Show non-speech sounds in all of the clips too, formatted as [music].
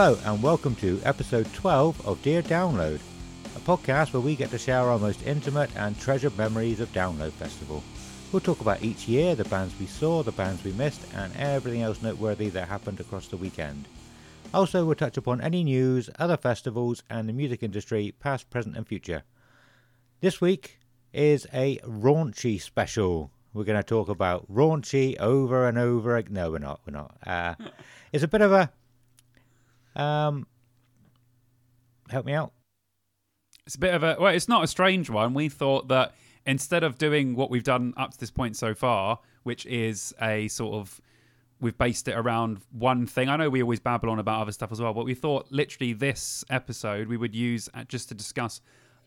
Hello, and welcome to episode 12 of Dear Download, a podcast where we get to share our most intimate and treasured memories of Download Festival. We'll talk about each year, the bands we saw, the bands we missed, and everything else noteworthy that happened across the weekend. Also, we'll touch upon any news, other festivals, and the music industry, past, present, and future. This week is a raunchy special. We're going to talk about raunchy over and over. No, we're not. We're not. Uh, it's a bit of a um, help me out. It's a bit of a well, it's not a strange one. We thought that instead of doing what we've done up to this point so far, which is a sort of we've based it around one thing. I know we always babble on about other stuff as well, but we thought literally this episode we would use uh, just to discuss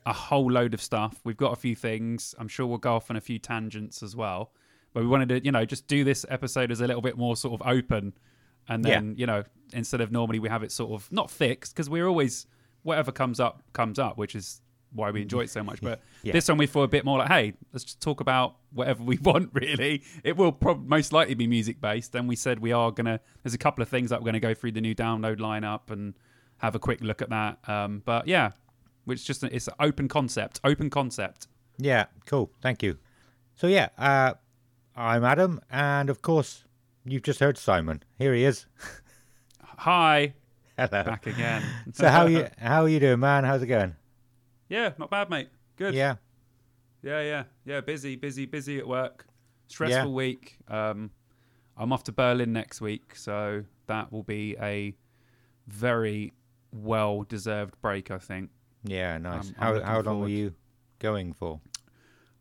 a whole load of stuff. We've got a few things. I'm sure we'll go off on a few tangents as well. But we wanted to, you know, just do this episode as a little bit more sort of open and Yeah. then, you know, instead of normally we have it sort of not fixed because we're always whatever comes up comes up, which is why we enjoy it so much. [laughs] But Yeah. this one we thought a bit more like, hey, let's just talk about whatever we [laughs] want. Really, it will prob- most likely be music based. And we said we are gonna. There's a couple of things that we're gonna go through the new download lineup and have a quick look at that. Um, but yeah, which just it's an open concept. Open concept. Yeah, cool. Thank you. So yeah, uh, I'm Adam, and of course, you've just heard Simon. Here he is. [laughs] Hi, Hello. back again. [laughs] So how you [laughs] how are you doing, man? How's it going? yeah, not bad, mate. Good. Yeah, Yeah, yeah, yeah. Busy, busy, busy at work. Stressful Yeah. week. Um, I'm off to Berlin next week, so that will be a very well deserved break. I think yeah, nice. I'm how how long forward. were you going for?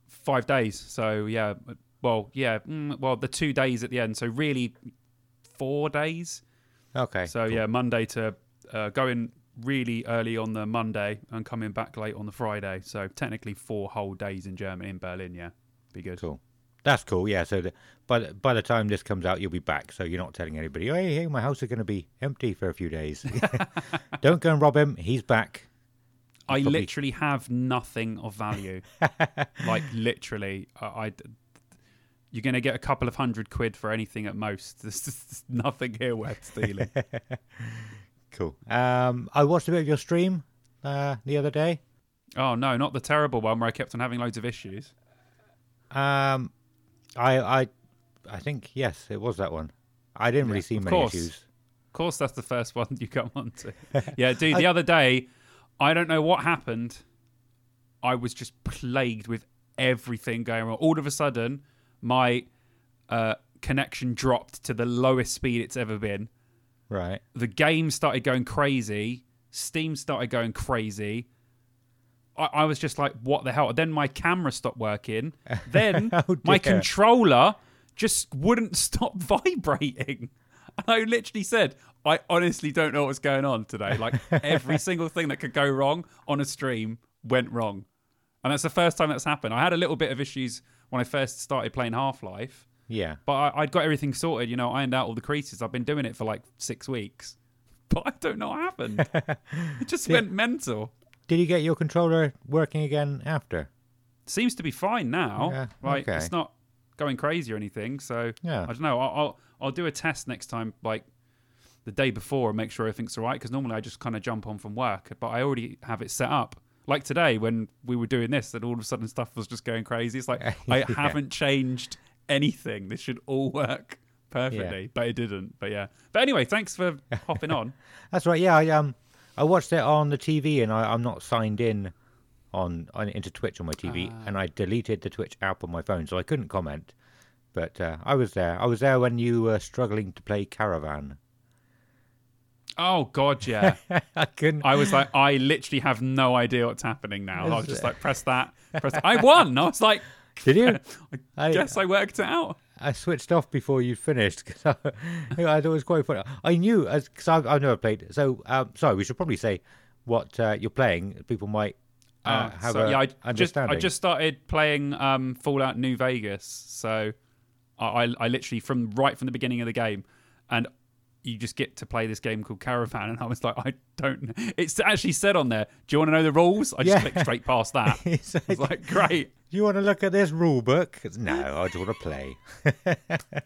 five days. So yeah, well, yeah, mm, well, the two days at the end. So really, four days. Okay. So cool. yeah, Monday to uh, going really early on the Monday and coming back late on the Friday. So technically four whole days in Germany in Berlin. Yeah, be good. Cool. That's cool. Yeah. So the, by the, by the time this comes out, you'll be back. So you're not telling anybody. Hey, hey, my house is going to be empty for a few days. [laughs] Don't go and rob him. He's back. I probably- literally have nothing of value. [laughs] like literally, I, I- you're going to get a couple of hundred quid for anything at most. [laughs] There's just nothing here worth stealing. [laughs] Cool. Um, I watched a bit of your stream uh, the other day. oh no, not the terrible one where I kept on having loads of issues. Um, I I I think yes, it was that one. I didn't really see many course. issues. Of course, that's the first [laughs] one you come on to. Yeah, dude, the other day, I don't know what happened. I was just plagued with everything going on. All of a sudden, my uh, connection dropped to the lowest speed it's ever been. Right. the game started going crazy. Steam started going crazy. I, I was just like, what the hell? Then my camera stopped working. [laughs] Then Oh, my controller just wouldn't [laughs] stop vibrating. And I literally said, I honestly don't know what's going on today. Like every [laughs] single thing that could go wrong on a stream went wrong. And that's the first time that's happened. I had a little bit of issues when I first started playing Half Life. Yeah. But I, I'd got everything sorted, you know, ironed out all the creases. I've been doing it for like six weeks. [laughs] But I don't know what happened. [laughs] it just Yeah. went mental. Did you get your controller working again after? Seems to be fine now. Yeah, Like okay. it's not going crazy or anything. So Yeah. I don't know. I'll, I'll I'll do a test next time, like the day before, and make sure everything's all right. Because normally I just kind of jump on from work, but I already have it set up. Like today when we were doing this, and all of a sudden stuff was just going crazy. It's like [laughs] I haven't changed anything. This should all work perfectly, but it didn't. But yeah. But anyway, thanks for hopping on. [laughs] That's right. Yeah. I um I watched it on the TV and I, I'm not signed in on, on into Twitch on my TV Ah. and I deleted the Twitch app on my phone so I couldn't comment. But uh, I was there. I was there when you were struggling to play Caravan. Oh God, yeah. [laughs] I couldn't. I was like, I literally have no idea what's happening now. I was just like, press that, press. [laughs] That. I won. I was like, Did you? [laughs] I I- guess I worked it out. I switched off before you finished because I, I thought it was quite funny. I knew as because I've, I've never played. So um, sorry, we should probably say what uh, you're playing. People might uh, Uh, have so, a yeah, I just. I just started playing um, Fallout New Vegas, so I, I I literally from right from the beginning of the game, and you just get to play this game called Caravan, and I was like, I don't. It's actually said on there. Do you want to know the rules? I just Yeah. clicked straight past that. [laughs] It's like, like, great. Do you want to look at this rule book? No, [laughs] I just want to play. [laughs]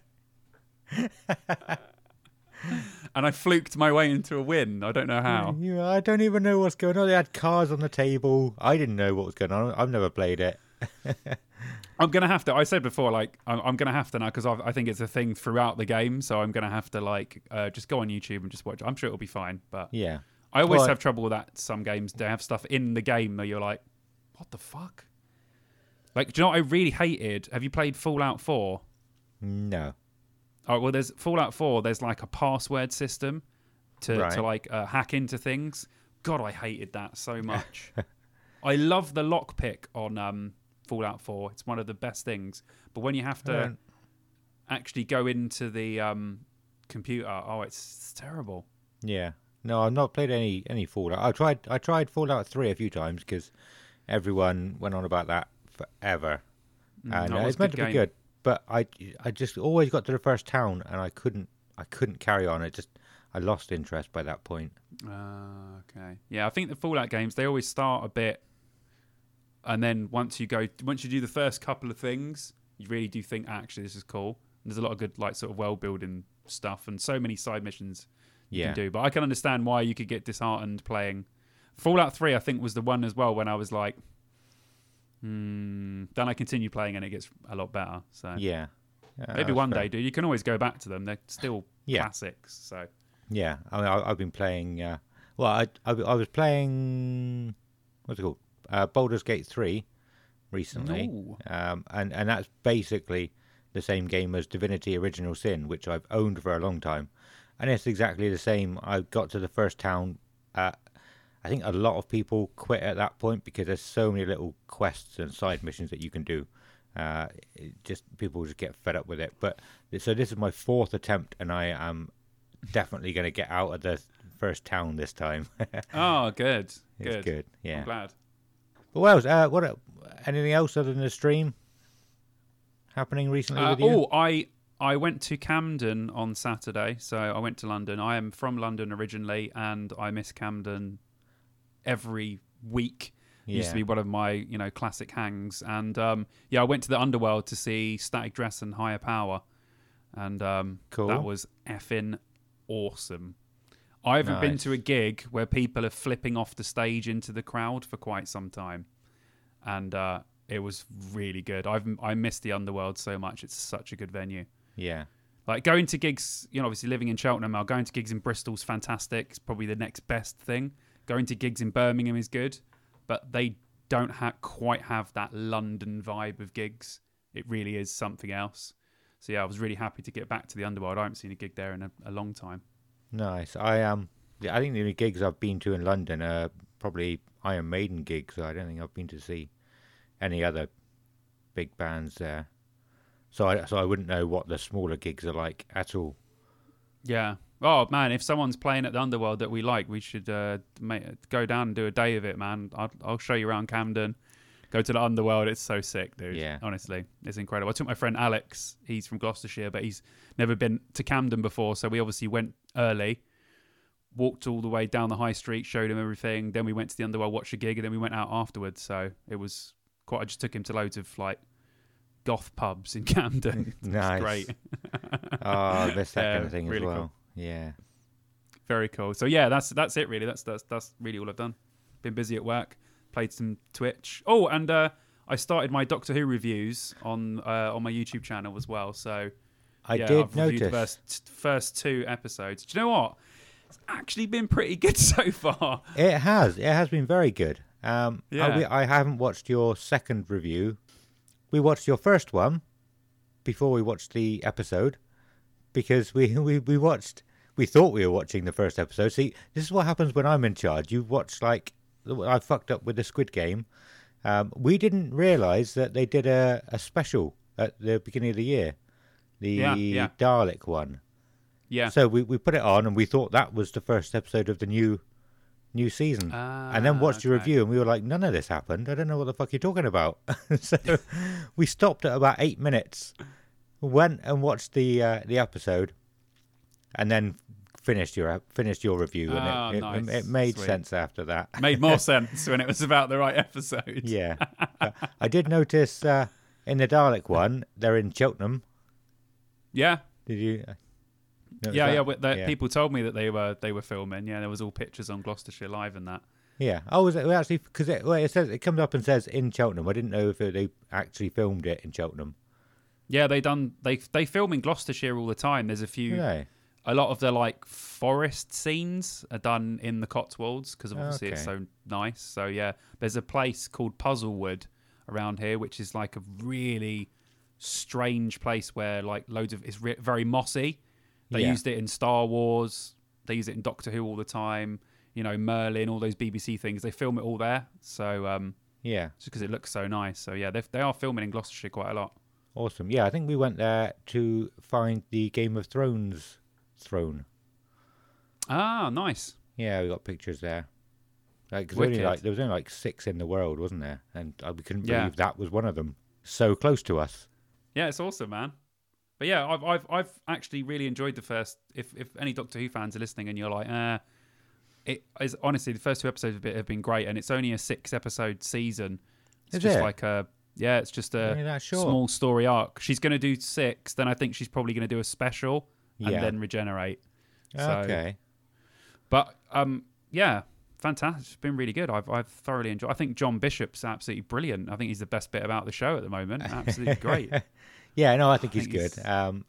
And I fluked my way into a win. I don't know how. I don't even know what's going on. They had cars on the table. I didn't know what was going on. I've never played it. [laughs] I'm gonna have to. I said before, like I'm, I'm gonna have to now because I think it's a thing throughout the game. So I'm gonna have to like uh, just go on YouTube and just watch. I'm sure it'll be fine, but Yeah. I always Well, have trouble with that. Some games they have stuff in the game where you're like, what the fuck? Like, do you know what I really hated? Have you played Fallout 4? No. Oh well, there's Fallout 4. There's like a password system to Right. to like uh, hack into things. God, I hated that so [laughs] much. I love the lockpick on um, Fallout 4. It's one of the best things. But when you have to Uh, actually go into the um, computer, oh, it's, it's terrible. Yeah. No, I've not played any any Fallout. I tried I tried Fallout Three a few times because everyone went on about that forever, Mm, and uh, was it's meant to be good. But I I just always got to the first town and I couldn't I couldn't carry on. It just I lost interest by that point. Ah, okay. Yeah, I think the Fallout games they always start a bit, and then once you go, once you do the first couple of things, you really do think actually this is cool. And there's a lot of good like sort of world building stuff and so many side missions you Yeah. can do. But I can understand why you could get disheartened playing Fallout Three. I think was the one as well when I was like, hmm. Then I continue playing and it gets a lot better. So Yeah. Yeah, maybe one fair. day, dude. You can always go back to them. They're still Yeah. classics. So Yeah, I mean, I, I've been playing. Uh, well, I, I I was playing what's it called? Uh, Baldur's Gate three recently, um, and and that's basically the same game as Divinity: Original Sin, which I've owned for a long time, and it's exactly the same. I got to the first town. Uh, I think a lot of people quit at that point because there's so many little quests and side missions that you can do. Uh, just people just get fed up with it. But so this is my fourth attempt, and I am definitely going to get out of the first town this time. [laughs] oh, good, good. good. I'm Yeah. glad. But what else? Uh, what? Anything else other than the stream happening recently Uh, with you? oh, I I went to Camden on Saturday, so I went to London. I am from London originally, and I miss Camden every week. It Used to be one of my you know classic hangs, and um, yeah, I went to the Underworld to see Static Dress and Higher Power, and um, Cool. that was effing awesome. I haven't been to a gig where people are flipping off the stage into the crowd for quite some time, and uh, it was really good. I've I miss the Underworld so much. It's such a good venue. Yeah. Like going to gigs, you know, obviously living in Cheltenham now, going to gigs in Bristol's fantastic. It's probably the next best thing. Going to gigs in Birmingham is good, but they don't ha- quite have that London vibe of gigs. It really is something else. So yeah, I was really happy to get back to the Underworld. I haven't seen a gig there in a, a long time. Nice. I Um, I think the only gigs I've been to in London are probably Iron Maiden gigs. I don't think I've been to see any other big bands there. So I so I wouldn't know what the smaller gigs are like at all. Yeah. Oh man, if someone's playing at the Underworld that we like, we should uh, ma go down and do a day of it, man. I'll, I'll show you around Camden. Go to the Underworld. It's so sick, dude. Yeah. Honestly, it's incredible. I took my friend Alex. He's from Gloucestershire, but he's never been to Camden before, so we obviously went early. Walked all the way down the high street, showed him everything. Then we went to the Underworld, watched a gig, and then we went out afterwards. So it was quite. I just took him to loads of like goth pubs in [laughs] Camden. Nice. great. Oh, this that kind Yeah, of thing really as cool. well. Yeah. Very cool. So yeah, that's that's it really. That's that's that's really all I've done. Been busy at work, played some Twitch. Oh, and uh, I started my Doctor Who reviews on uh, on my YouTube channel as well. So I yeah, did I've reviewed the notice. first first two episodes. Do you know what? It's actually been pretty good [laughs] so far. It has. It has been very good. Um, I- Yeah. we- I, haven't watched your second review. We watched your first one before we watched the episode because we, [laughs] we, we watched. We thought we were watching the first episode. See, this is what happens when I'm in charge. You watch like I fucked up with the Squid Game. Um, we didn't realise that they did a, a special at the beginning of the year the Yeah, yeah. Dalek one. Yeah. So we, we put it on and we thought that was the first episode of the new new season. and then Ah, watched your review and we were like, none of this happened. I don't know what the fuck you're talking about. [laughs] so [laughs] we stopped at about eight minutes, went and watched the uh, the episode, and then finished your finished your review. And Ah, it, it, nice. it made Sweet. sense after that. Made more [laughs] sense when it was about the right episode. yeah. [laughs] I did notice uh, in the Dalek one, they're in Cheltenham. Yeah. Did you? uh, Yeah, yeah, the, yeah. People told me that they were they were filming. Yeah, there was all pictures on Gloucestershire Live and that. Yeah. Oh, was it actually? Because it, well, it says it comes up and says in Cheltenham. I didn't know if they actually filmed it in Cheltenham. Yeah, they done they they film in Gloucestershire all the time. There's a few they? A lot of the like forest scenes are done in the Cotswolds because obviously it's so nice. So yeah, there's a place called Puzzlewood around here, which is like a really strange place where like loads of it's re- very mossy. They Yeah. used it in Star Wars. They use it in Doctor Who all the time. You know, Merlin, all those BBC things. They film it all there. So um, Yeah. just because it looks so nice. So yeah, they they are filming in Gloucestershire quite a lot. Awesome. Yeah, I think we went there to find the Game of Thrones throne. Ah, nice. Yeah, we got pictures there. Like, 'cause only like there was only like six in the world, wasn't there? And uh, we couldn't Yeah. believe that was one of them. So close to us. Yeah, it's awesome, man. But yeah, I've I've I've actually really enjoyed the first. If if any Doctor Who fans are listening and you're like, uh, it is honestly the first two episodes of it have been great, and it's only a six episode season. It's Is just it? like a yeah, it's just a Only that short? small story arc. She's going to do six, then I think she's probably going to do a special and Yeah. then regenerate. So, okay. But um, yeah, fantastic. It's been really good. I've I've thoroughly enjoyed. I think John Bishop's absolutely brilliant. I think he's the best bit about the show at the moment. [laughs] Absolutely great. [laughs] Yeah, no, I think I he's think good. Um,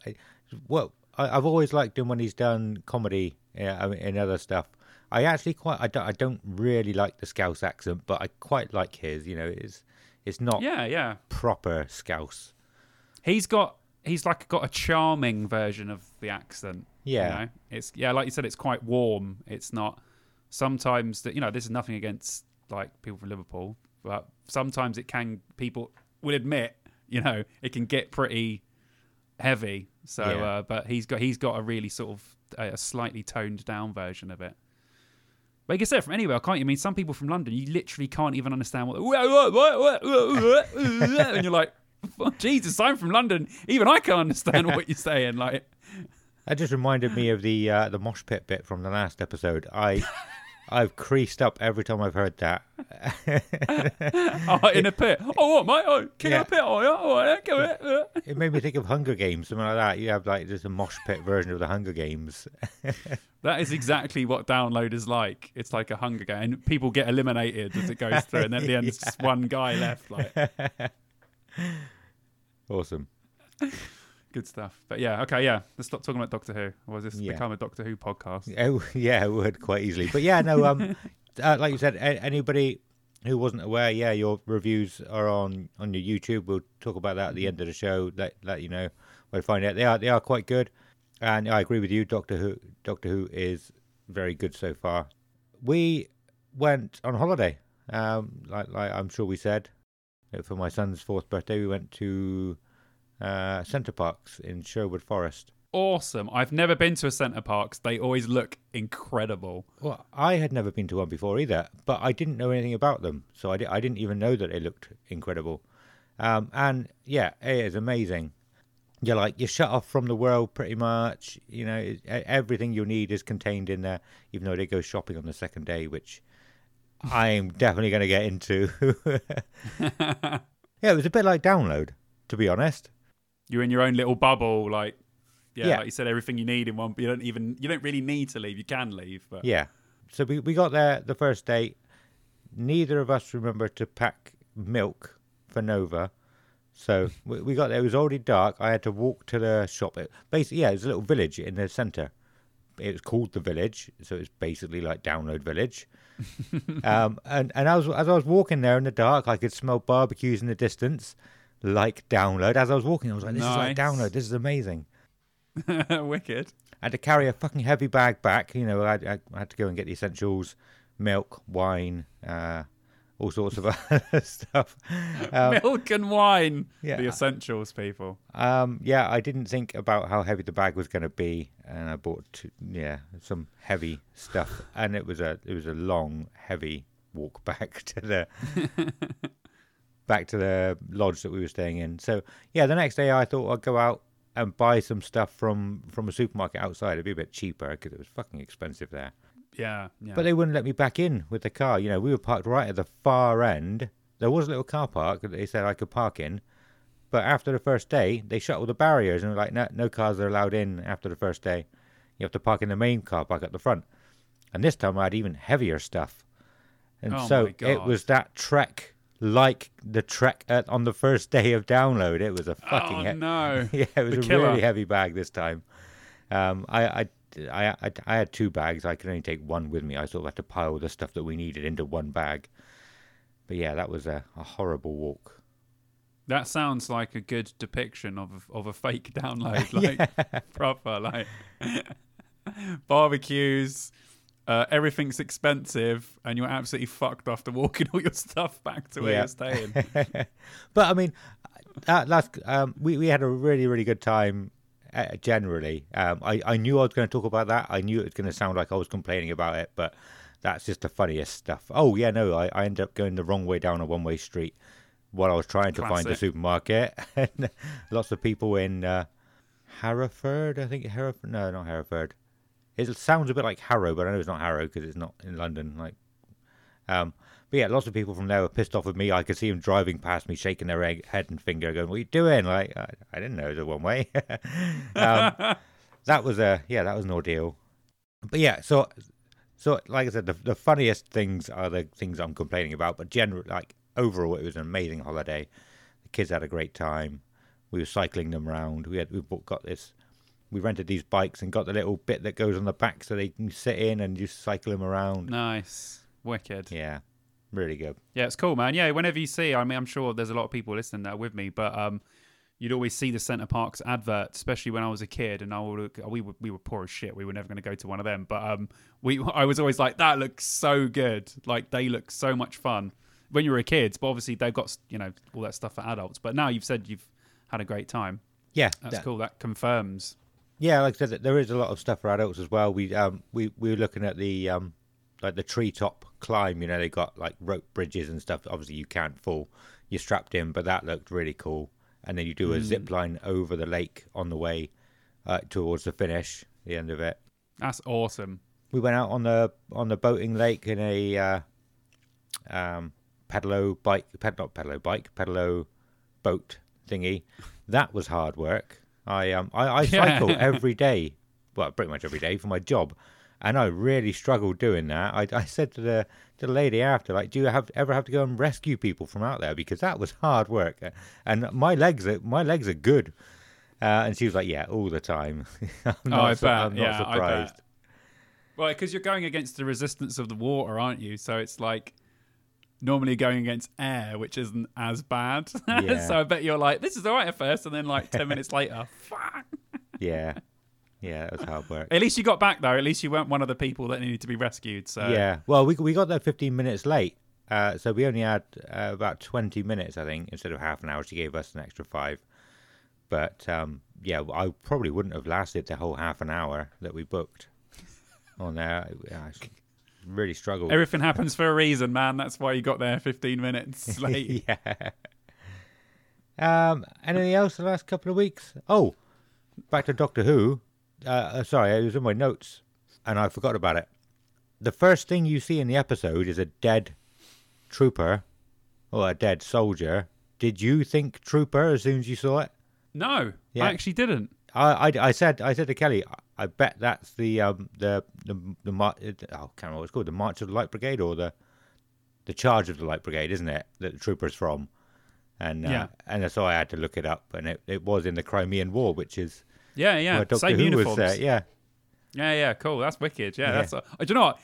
well, I, I've always liked him when he's done comedy and other stuff. I actually quite, I don't, I don't really like the Scouse accent, but I quite like his. You know, it's it's not Yeah, yeah. proper Scouse. He's got he's like got a charming version of the accent. Yeah. You know? It's yeah, like you said, it's quite warm. It's not sometimes that you know, this is nothing against like people from Liverpool, but sometimes it can people will admit, you know, it can get pretty heavy. So Yeah. uh, but he's got he's got a really sort of a, a slightly toned down version of it. But you can say it from anywhere, can't you? I mean, some people from London, you literally can't even understand what, [laughs] and you're like, "Oh, [laughs] Jesus, I'm from London. Even I can't understand what you're saying. Like, [laughs] That just reminded me of the uh, the mosh pit bit from the last episode. I [laughs] I've creased up every time I've heard that. oh, in a pit. Oh, what, mate? Oh, king Yeah. of pit. Oh, yeah. Oh, yeah. Go it. It made me think of Hunger Games, something like that. You have like just a mosh pit version of the Hunger Games. That is exactly what download is like. It's like a Hunger Game. And people get eliminated as it goes through, and then at the end, it's just one guy left. Like, awesome. good stuff. But yeah, okay, yeah. Let's stop talking about Doctor Who. Or has this Yeah. become a Doctor Who podcast? Oh, [laughs] yeah, it would quite easily. But yeah, no, [laughs] um, uh, like you said, a- anybody who wasn't aware, yeah, your reviews are on on your YouTube. We'll talk about that at the end of the show. Let let you know where to find it. They are they are quite good, and I agree with you. Doctor Who Doctor Who is very good so far. We went on holiday, um, like like I'm sure we said, for my son's fourth birthday. We went to uh, Center Parcs in Sherwood Forest. Awesome. I've never been to a Center Parcs. They always look incredible. Well, I had never been to one before either, but I didn't know anything about them, so I, di- I didn't even know that they looked incredible. Um, and yeah, it is amazing. You're like you're shut off from the world pretty much. You know, it- everything you need is contained in there. Even though they go shopping on the second day, which I'm definitely going to get into. [laughs] yeah, it was a bit like download, to be honest. You're in your own little bubble, like yeah, Yeah. like you said, everything you need in one. You don't even you don't really need to leave. You can leave, but Yeah. So we, we got there the first day. Neither of us remember to pack milk for Nova. So we, we got there. It was already dark. I had to walk to the shop. It, basically, yeah, it was a little village in the centre. It was called the village, so it's basically like Download Village. [laughs] um, and and I was as I was walking there in the dark, I could smell barbecues in the distance, like Download. As I was walking, I was like, "This is like Download. This is amazing." [laughs] wicked. I had to carry a fucking heavy bag back. You know, I, I, I had to go and get the essentials: milk, wine, uh, all sorts of [laughs] other stuff. Um, Milk and wine, yeah. the essentials, people. um, yeah, I didn't think about how heavy the bag was going to be, and I bought two, yeah some heavy stuff, and it was a it was a long, heavy walk [laughs] back to the [laughs] back to the lodge that we were staying in. So yeah, the next day I thought I'd go out and buy some stuff from from a supermarket outside. It'd be a bit cheaper because it was fucking expensive there. Yeah, yeah. But they wouldn't let me back in with the car. You know, we were parked right at the far end. There was a little car park that they said I could park in. But after the first day, they shut all the barriers and were like, no, no cars are allowed in after the first day. You have to park in the main car park at the front. And this time I had even heavier stuff. And Oh so it was that trek like the trek at, on the first day of download. It was a fucking oh he- no. [laughs] yeah, it was The a killer. really heavy bag this time. Um, I, I, I, I, I had two bags. I could only take one with me. I sort of had to pile the stuff that we needed into one bag. But yeah, that was a, a horrible walk. That sounds like a good depiction of of a fake [laughs] download, [laughs] like proper, like [laughs] barbecues. Uh, everything's expensive, and you're absolutely fucked after walking all your stuff back to where Yeah. you're staying. but I mean, that, that's um, we we had a really really good time. Uh, generally, um, I I knew I was going to talk about that. I knew it was going to sound like I was complaining about it, but that's just the funniest stuff. Oh yeah, no, I, I ended up going the wrong way down a one way street while I was trying to find the supermarket. [laughs] and lots of people in uh, Hereford, I think Hereford. No, not Hereford. It sounds a bit like Harrow, but I know it's not Harrow because it's not in London. Like, um, but yeah, lots of people from there were pissed off with me. I could see them driving past me, shaking their egg, head and finger, going, "What are you doing?" Like, I, I didn't know the one way. um, [laughs] that was a yeah, that was an ordeal. But yeah, so so like I said, the the funniest things are the things I'm complaining about. But generally, like overall, it was an amazing holiday. The kids had a great time. We were cycling them around. We had we got this. We rented these bikes and got the little bit that goes on the back so they can sit in and just cycle them around. nice, wicked. Yeah, really good. Yeah, it's cool, man. Yeah, whenever you see, I mean, I'm sure there's a lot of people listening there with me, but um, you'd always see the Center Parcs advert, especially when I was a kid, and I would we were we were poor as shit. We were never going to go to one of them, but um, we [laughs] I was always like, that looks so good. Like they look so much fun when you were a kid, but obviously they've got you know all that stuff for adults. But now you've said you've had a great time. Yeah, That's that- cool. That confirms. Yeah, like I said, there is a lot of stuff for adults as well. We um we, we were looking at the um like the treetop climb. You know, they got like rope bridges and stuff. Obviously, you can't fall. You're strapped in, but that looked really cool. And then you do a zip line over the lake on the way uh, towards the finish, the end of it. That's awesome. We went out on the on the boating lake in a uh, um pedalo bike, ped, not pedalo bike, pedalo boat thingy. That was hard work. I um I, I [laughs] cycle every day, well pretty much every day for my job, and I really struggled doing that. I, I said to the to the lady after, like, do you have ever have to go and rescue people from out there because that was hard work, and my legs are my legs are good. Uh, and she was like, "Yeah, all the time." [laughs] I'm Oh, not, I bet. I'm not Yeah, I surprised. bet. Well, because you're going against the resistance of the water, aren't you? So it's like normally going against air, which isn't as bad. [laughs] Yeah. so I bet you're like, this is all right at first, and then like 10 minutes later, [laughs] fuck. Yeah, yeah, that was hard work. At least you got back, though. At least you weren't one of the people that needed to be rescued. So Yeah, well, we we got there 15 minutes late, uh, so we only had uh, about 20 minutes, I think, instead of half an hour. She gave us an extra five. But um, yeah, I probably wouldn't have lasted the whole half an hour that we booked [laughs] on there. I really struggled. everything happens [laughs] for a reason, man. That's why you got there 15 minutes [laughs] late. yeah. Um, anything else the last couple of weeks? Oh, back to Doctor Who. Uh, uh, sorry, it was in my notes, and I forgot about it. The first thing you see in the episode is a dead trooper or a dead soldier. Did you think trooper as soon as you saw it? no, Yeah. I actually didn't. I, I, I said I said to Kelly, I, bet that's the um the the the mar- oh, I can't remember what it's called, the March of the Light Brigade or the the Charge of the Light Brigade, isn't it? That the trooper's from, and uh, Yeah. and so I had to look it up, and it, it was in the Crimean War, which is Yeah, yeah. where Doctor Same Who uniforms. was there. Yeah, Yeah, yeah, cool. That's wicked. Yeah, Yeah. that's. Uh, do you know what?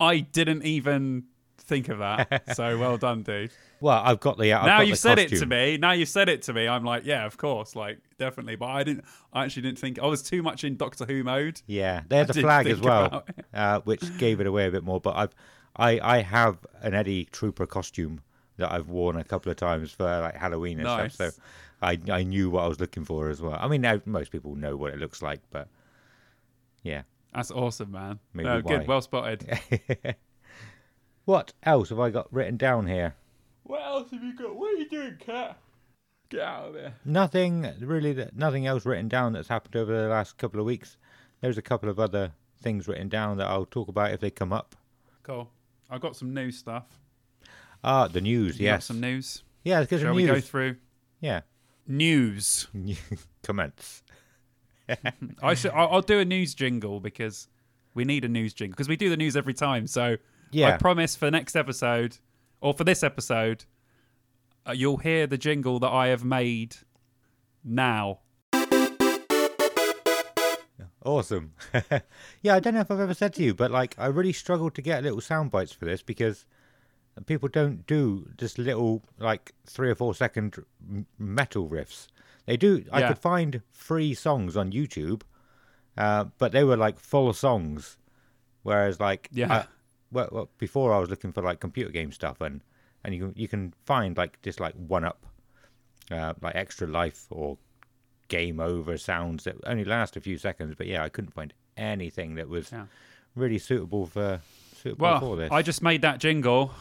I didn't even think of that. [laughs] so well done, dude. well, I've got the I've now got you've the said it to me. Now you've said it to me. I'm like, yeah, of course, like definitely. But I didn't. I actually didn't think. I was too much in Doctor Who mode. Yeah, they had [laughs] the flag as well, uh, which gave it away a bit more. But I've I I have an Eddie Trooper costume that I've worn a couple of times for like Halloween and Nice. stuff. So I I knew what I was looking for as well. I mean, now most people know what it looks like, but yeah. That's awesome, man. Maybe no, why. good, well spotted. [laughs] What else have I got written down here? what else have you got? What are you doing, cat? Get out of there. Nothing really. That, nothing else written down that's happened over the last couple of weeks. There's a couple of other things written down that I'll talk about if they come up. Cool. I've got some news stuff. Ah, the news. You Yes. some news. Yeah, let's get Shall some we go through Yeah. News? [laughs] Commence. [laughs] I should. I'll, I'll do a news jingle because we need a news jingle because we do the news every time. So Yeah. I promise for next episode or for this episode, uh, you'll hear the jingle that I have made now. Awesome. [laughs] yeah, I don't know if I've ever said to you, but like I really struggled to get little sound bites for this because people don't do just little like three or four second metal riffs. They do. I could find free songs on YouTube, uh, but they were like full songs. Whereas like Yeah. I- well, well, before I was looking for like computer game stuff and and you you can find like just like one up, uh, like extra life or game over sounds that only last a few seconds. But yeah, I couldn't find anything that was Yeah. really suitable for suitable Well, for this. I just made that jingle,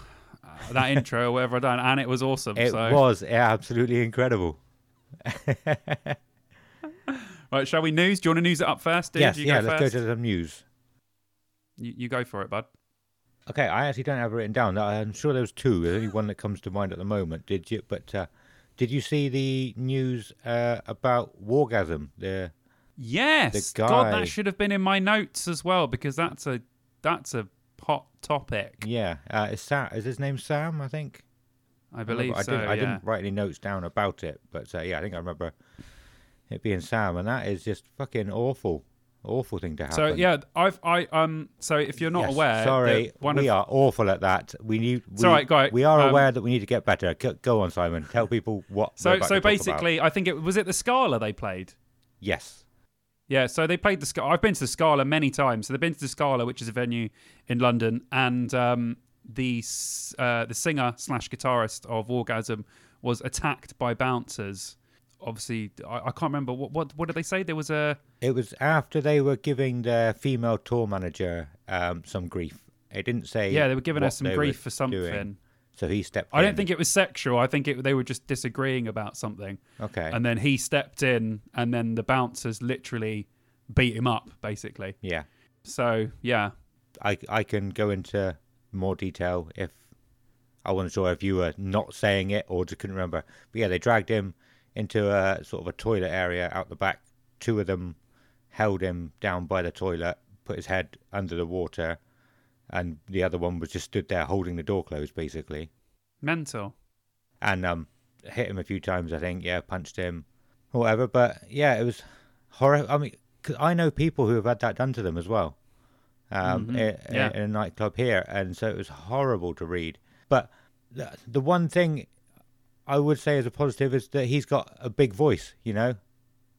that intro, or whatever I done, and it was awesome. it so, was absolutely incredible. [laughs] right, shall we news? Do you want to news it up first? Dude? yes, you yeah. go Let's go first? to some news. You, you go for it, bud. Okay, I actually don't have it written down. I'm sure there was two. There's only one that comes to mind at the moment. Did you? But uh, did you see the news uh, about Wargasm? The Yes, The God, that should have been in my notes as well because that's a that's a hot topic. yeah, uh, is, Sa- is his name Sam? I think. I believe I, so. didn't, I didn't write any notes down about it, but uh, yeah, I think I remember it being Sam, and that is just fucking awful, awful thing to happen. So yeah, I've I um. So if you're not Yes, aware, sorry, one we of, are awful at that. We need. We, all right, we are um, aware that we need to get better. Go, go on, Simon. Tell people what. So so to talk about. basically, I think it was it the Scala they played. yes, Yeah, so they played the Scala. I've been to the Scala many times. So they've been to the Scala, which is a venue in London, and um, the uh, the singer slash guitarist of Wargasm was attacked by bouncers. Obviously, I, I can't remember what what what did they say? There was a it was after they were giving their female tour manager um, some grief. It didn't say. yeah, they were giving us some grief for something. doing, so he stepped. I don't think it was sexual. I think it, they were just disagreeing about something. Okay. And then he stepped in, and then the bouncers literally beat him up, basically. yeah, So yeah, I I can go into more detail if I wasn't sure if you were not saying it or just couldn't remember. But yeah, they dragged him into a sort of a toilet area out the back. Two of them held him down by the toilet, put his head under the water, and the other one was just stood there holding the door closed, basically. mental. And um, hit him a few times, I think. Yeah, punched him, whatever. But yeah, it was horror. I mean, cause I know people who have had that done to them as well. Um, Mhm. i- Yeah. in a nightclub here, and so it was horrible to read. But the, the one thing I would say as a positive is that he's got a big voice, you know.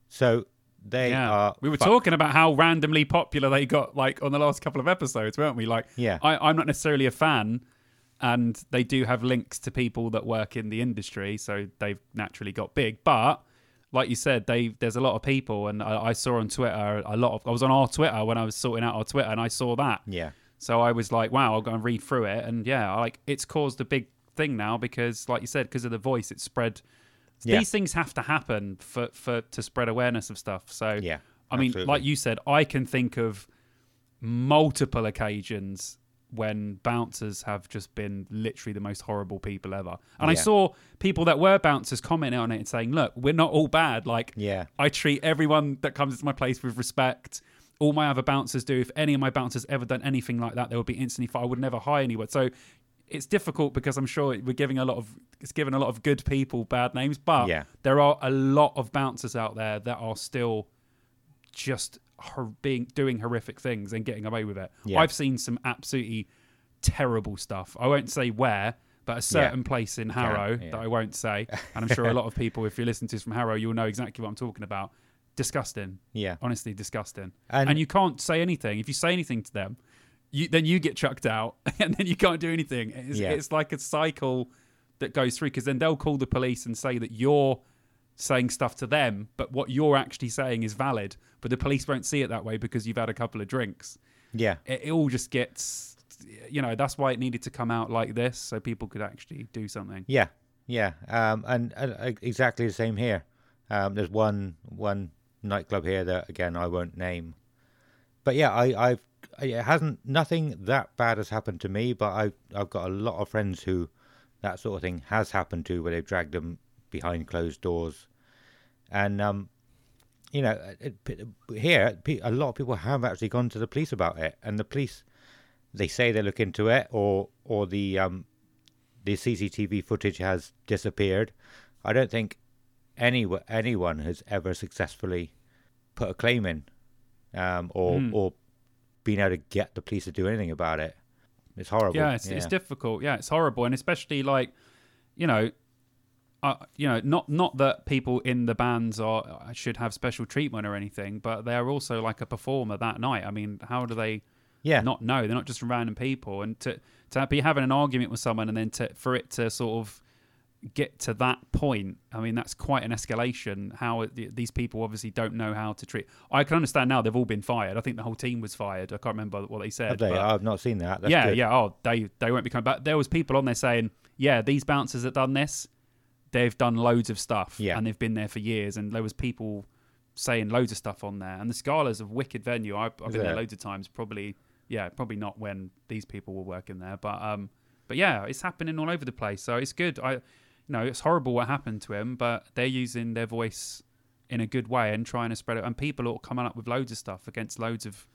So they yeah, are. we were fucked. talking about how randomly popular they got, like on the last couple of episodes, weren't we? Like, Yeah. I, I'm not necessarily a fan, and they do have links to people that work in the industry, so they've naturally got big. But like you said, they there's a lot of people, and I, I saw on Twitter a lot of. I was on our Twitter when I was sorting out our Twitter, and I saw that. Yeah, So I was like, wow, I'll go and read through it. And yeah, like it's caused a big thing now because, like you said, because of the voice, it's spread. Yeah. These things have to happen for, for to spread awareness of stuff. So yeah. I mean, absolutely. like you said, I can think of multiple occasions when bouncers have just been literally the most horrible people ever. And I saw people that were bouncers commenting on it and saying, look, we're not all bad. Like, Yeah. I treat everyone that comes into my place with respect. All my other bouncers do. If any of my bouncers ever done anything like that, they would be instantly fired. I would never hire anyone. So it's difficult because I'm sure we're giving a lot of it's giving a lot of good people bad names, but Yeah. there are a lot of bouncers out there that are still just hor- being doing horrific things and getting away with it. Yeah. I've seen some absolutely terrible stuff. I won't say where, but a certain place in Harrow yeah. that I won't say, and I'm sure a lot of people, if you're listening to this from Harrow, you'll know exactly what I'm talking about. Disgusting, Yeah. honestly, disgusting. And- And, you can't say anything. If you say anything to them, you then you get chucked out, [laughs] and then you can't do anything. It's, Yeah. it's like a cycle that goes through because then they'll call the police and say that you're saying stuff to them, but what you're actually saying is valid. But the police won't see it that way because you've had a couple of drinks. Yeah. It, it all just gets, you know, that's why it needed to come out like this so people could actually do something. Yeah, yeah, um, and, uh, exactly the same here. Um, there's one one nightclub here that again I won't name, but yeah, I, I've it hasn't nothing that bad has happened to me, but I I've got a lot of friends who that sort of thing has happened to, where they've dragged them behind closed doors, and um, you know, it, it, here a lot of people have actually gone to the police about it, and the police they say they look into it, or or the um the CCTV footage has disappeared. I don't think any anyone has ever successfully put a claim in, um, or Hmm. or been able to get the police to do anything about it. It's horrible. Yeah, it's, it's difficult. Yeah, it's horrible, and especially like, you know, uh, you know, not not that people in the bands are uh, should have special treatment or anything, but they're also like a performer that night. I mean, how do they yeah, not know? They're not just random people, and to to be having an argument with someone and then to for it to sort of get to that point, I mean, that's quite an escalation. How it, these people obviously don't know how to treat. I can understand now they've all been fired. I think the whole team was fired. I can't remember what they said. Have they? I've not seen that. That's yeah, good. yeah. Oh, they they won't be coming back. There was people on there saying, yeah, these bouncers have done this, they've done loads of stuff, Yeah. and they've been there for years. And there was people saying loads of stuff on there. And the Scala's a wicked venue. I've, I've been there it? loads of times. Probably, yeah, probably not when these people were working there, but um, but yeah, it's happening all over the place. So it's good. I, know, it's horrible what happened to him, but they're using their voice in a good way and trying to spread it. And people are coming up with loads of stuff against loads of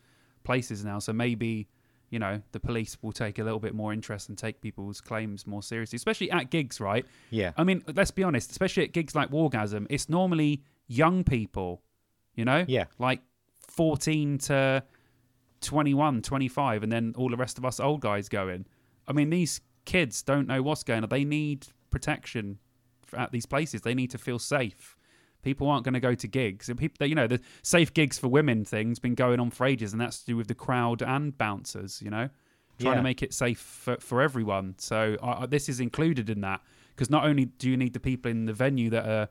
places now. So maybe you know the police will take a little bit more interest and take people's claims more seriously, especially at gigs, right? yeah, I mean, let's be honest, especially at gigs like Wargasm, it's normally young people, you know? Yeah. Like 14 to 21, 25, and then all the rest of us old guys going. I mean, these kids don't know what's going on. They need protection at these places. They need to feel safe. People aren't going to go to gigs. And people, you know, the safe gigs for women thing's been going on for ages, and that's to do with the crowd and bouncers. You know, trying Yeah. to make it safe for, for everyone. So uh, this is included in that because not only do you need the people in the venue that are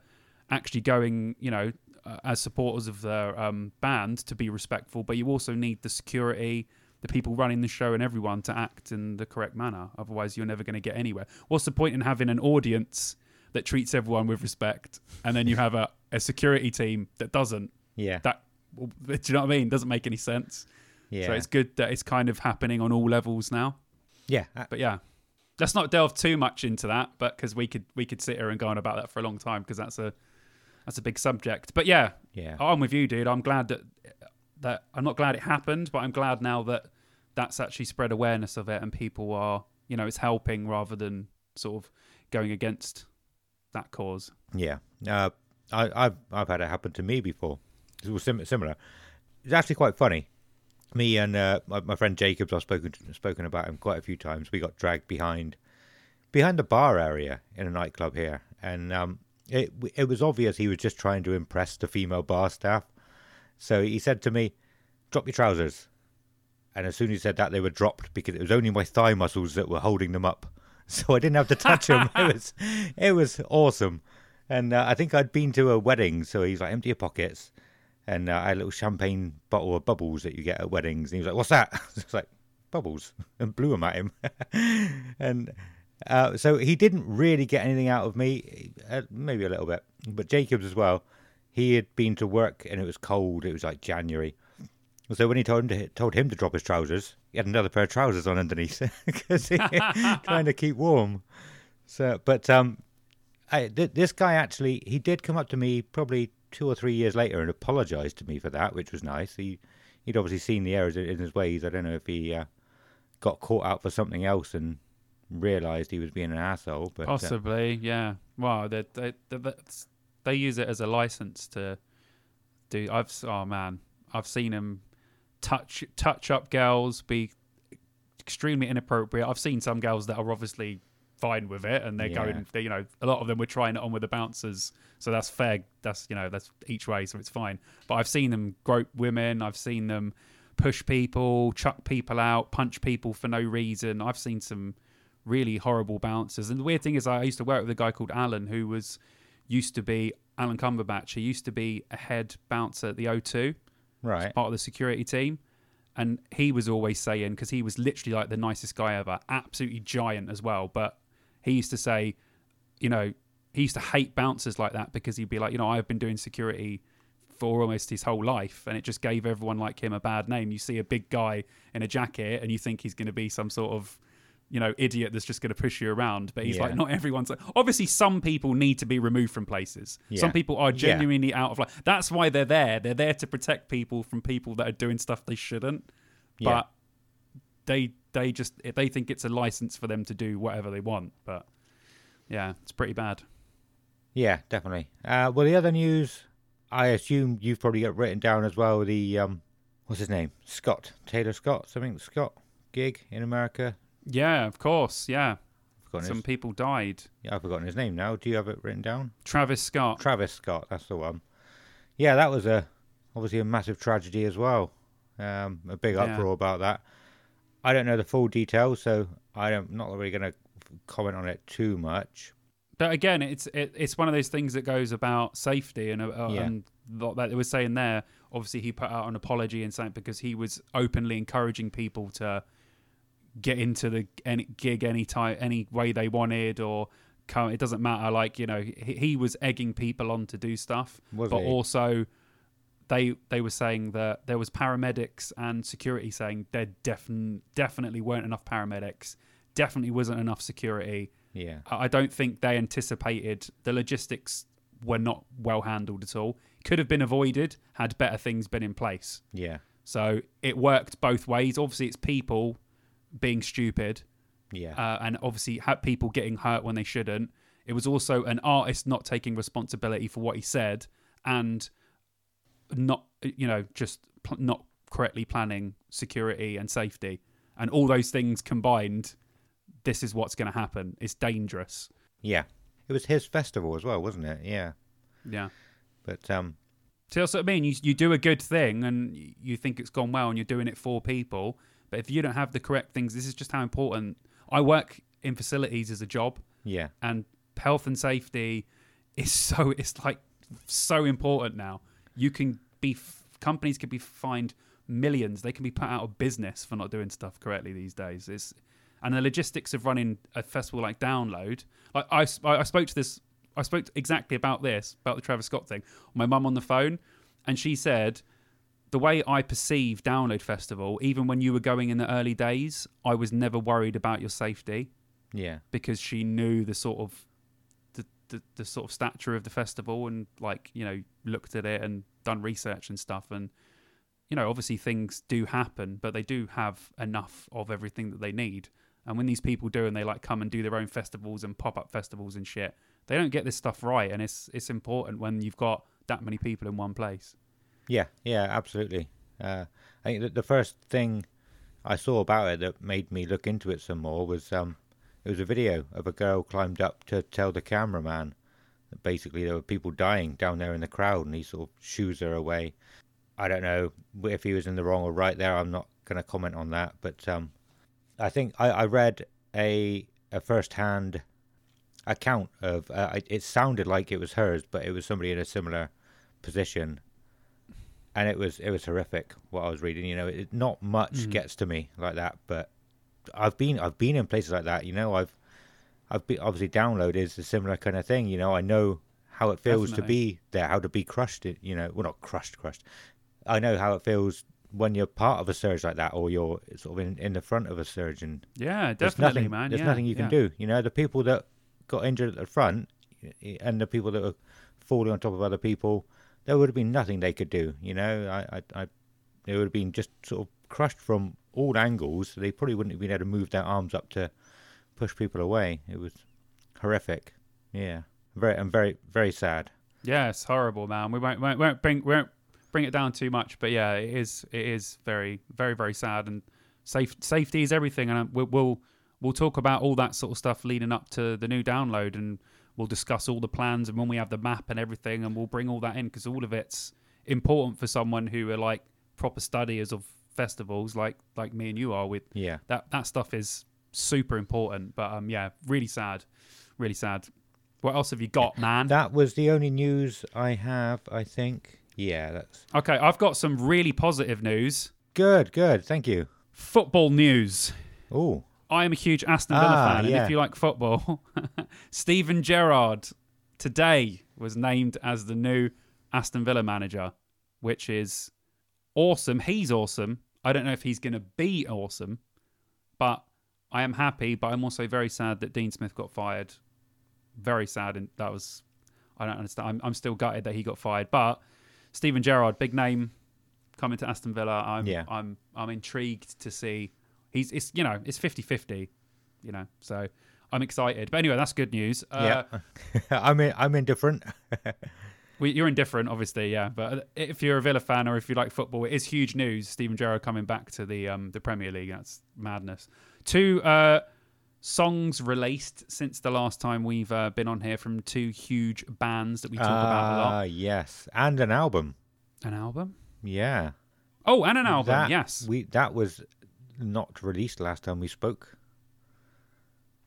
actually going, you know, uh, as supporters of their um, band to be respectful, but you also need the security, the people running the show, and everyone to act in the correct manner. Otherwise, you're never going to get anywhere. What's the point in having an audience that treats everyone with respect, and then you have a, a security team that doesn't? yeah, That [laughs] do you know what I mean? Doesn't make any sense. yeah, So it's good that it's kind of happening on all levels now. yeah. uh, But yeah, let's not delve too much into that, but because we could we could sit here and go on about that for a long time because that's a that's a big subject. But yeah, Yeah. I'm with you, dude. I'm glad that that I'm not glad it happened, but I'm glad now that that's actually spread awareness of it and people are you know it's helping rather than sort of going against that cause. Yeah, uh, I, I've I've had it happen to me before. It was sim- similar. It's actually quite funny. Me and uh, my, my friend Jacobs, I've spoken spoken about him quite a few times. We got dragged behind behind the bar area in a nightclub here, and um, it it was obvious he was just trying to impress the female bar staff. So he said to me, "Drop your trousers," and as soon as he said that, they were dropped because it was only my thigh muscles that were holding them up. [laughs] So I didn't have to touch them. it was it was awesome. And uh, I think I'd been to a wedding, so he's like, "Empty your pockets." And uh, I had a little champagne bottle of bubbles that you get at weddings, and he was like, "What's that?" [laughs] I was like, "Bubbles," [laughs] and blew them at him. and uh, so he didn't really get anything out of me, uh, maybe a little bit. But Jacobs as well. He had been to work, and it was cold. It was like January. So when he told him to, told him to drop his trousers, he had another pair of trousers on underneath [laughs] because he [laughs] trying to keep warm. So, but um, I, th- this guy actually he did come up to me probably two or three years later and apologized to me for that, which was nice. He he'd obviously seen the errors in his ways. I don't know if he uh, got caught out for something else and realized he was being an asshole. But uh, Possibly, yeah. Well, they, they they that's- they use it as a license to do. I've oh man, I've seen him touch touch up girls, be extremely inappropriate. I've seen some girls that are obviously fine with it, and they're Yeah. going. They, you know, a lot of them were trying it on with the bouncers, so that's fair. That's you know, that's each way, so it's fine. But I've seen them grope women. I've seen them push people, chuck people out, punch people for no reason. I've seen some really horrible bouncers. And the weird thing is, I used to work with a guy called Alan who was used to be Alan Cumberbatch. He used to be a head bouncer at the O2, Right. part of the security team. And he was always saying, because he was literally like the nicest guy ever, absolutely giant as well. But he used to say, you know, he used to hate bouncers like that because he'd be like, you know, I've been doing security for almost his whole life, and it just gave everyone like him a bad name. You see a big guy in a jacket, and you think he's going to be some sort of, you know, idiot that's just going to push you around. But he's Yeah. like, not everyone's. Like, obviously, some people need to be removed from places. Yeah. Some people are Yeah. genuinely out of like. That's why they're there. They're there to protect people from people that are doing stuff they shouldn't. Yeah. But they they just they think it's a license for them to do whatever they want. But yeah, it's pretty bad. Yeah, definitely. Uh, well, the other news, I assume you've probably got written down as well. The um, what's his name? Scott Taylor Scott, something Scott gig in America. Yeah, of course. Yeah, forgotten some his, people died. yeah, I've forgotten his name now. Do you have it written down? Travis Scott. Travis Scott, that's the one. Yeah, that was a obviously a massive tragedy as well. Um, a big Yeah. uproar about that. I don't know the full details, so I don't not really going to comment on it too much. But again, it's it, it's one of those things that goes about safety and uh, Yeah. and what that they were saying there. Obviously, he put out an apology and saying because he was openly encouraging people to get into the any gig any time any way they wanted or come. It doesn't matter. Like you know, he, he was egging people on to do stuff, Was but he? also they they were saying that there was paramedics and security saying there defin- definitely weren't enough paramedics, definitely wasn't enough security. Yeah, I I don't think they anticipated the logistics were not well handled at all. Could have been avoided had better things been in place. yeah, So it worked both ways. Obviously, it's people being stupid, yeah, uh, and obviously had people getting hurt when they shouldn't. It was also an artist not taking responsibility for what he said and not, you know, just pl- not correctly planning security and safety, and all those things combined. This is what's going to happen. It's dangerous. yeah. It was his festival as well, wasn't it? Yeah, Yeah. but um, So that's what I mean. You you do a good thing and you think it's gone well and you're doing it for people. But if you don't have the correct things, this is just how important. I work in facilities as a job, yeah, and health and safety is [laughs] so it's like so important now. You can be companies can be fined millions. They can be put out of business for not doing stuff correctly these days. It's and the logistics of running a festival like Download. Like I, I spoke to this. I spoke exactly about this about the Travis Scott thing. My mum on the phone, and she said the way I perceive Download Festival, even when you were going in the early days, I was never worried about your safety. Yeah, because she knew the sort of the, the, the sort of stature of the festival and like you know looked at it and done research and stuff. And you know obviously things do happen but they do have enough of everything that they need. And when these people do and they like come and do their own festivals and pop-up festivals and shit they don't get this stuff right. And it's it's important when you've got that many people in one place yeah, yeah. Absolutely. Uh, I think that the first thing I saw about it that made me look into it some more was um, it was a video of a girl climbed up to tell the cameraman that basically there were people dying down there in the crowd, and he sort of shoos her away. I don't know if he was in the wrong or right there. I'm not going to comment on that, but um, I think I, I read a a first hand account of uh, it- it sounded like it was hers, but it was somebody in a similar position, and it was it was horrific what I was reading. You know, it, not much Mhm. gets to me like that, but I've been I've been in places like that. You know, I've I've been obviously download is a similar kind of thing. You know, I know how it feels to be there, how to be crushed. it- You know, well not crushed, crushed. I know how it feels when you're part of a surge like that, or you're sort of in, in the front of a surge, and yeah there's definitely nothing, man There's yeah, nothing you can yeah. do. You know, the people that got injured at the front and the people that were falling on top of other people, there would have been nothing they could do. You know, I, I, I they would have been just sort of crushed from all angles. They probably wouldn't have been able to move their arms up to push people away. It was horrific. Yeah, very and very very sad. Yeah, it's horrible, man. We won't, won't, won't bring won't bring it down too much, but yeah, it is it is very very very sad and safe safety is everything, and uh, we'll we'll, we'll talk about all that sort of stuff leading up to the new download, and we'll discuss all the plans and when we have the map and everything, and we'll bring all that in because all of it's important for someone who are like proper studiers of festivals like like me and you are with Yeah. that that stuff is super important. But um, yeah, really sad, really sad. What else have you got, man? That was the only news I have, I think. Yeah, that's okay, I've got some really positive news. good, good. Thank you. Football news. Oh, I am a huge Aston Villa Ah, fan, and yeah. if you like football, [laughs] Steven Gerrard today was named as the new Aston Villa manager, which is awesome. He's awesome. I don't know if he's going to be awesome, but I am happy. But I'm also very sad that Dean Smith got fired. Very sad, and that was I don't understand. I'm, I'm still gutted that he got fired, but Steven Gerrard, big name, coming to Aston Villa. I'm Yeah. I'm I'm intrigued to see. He's it's you know it's 50-50, you know. So I'm excited. But anyway, that's good news. Uh, yeah. [laughs] I'm in, I'm indifferent. [laughs] we, you're indifferent, obviously, yeah. But if you're a Villa fan or if you like football, it is huge news. Steven Gerrard coming back to the um, the Premier League. That's madness. Two uh, songs released since the last time we've uh, been on here from two huge bands that we talk about a lot. Ah, yes, and an album. An album? Yeah. Oh, and an album. That, yes. We that was not released last time we spoke.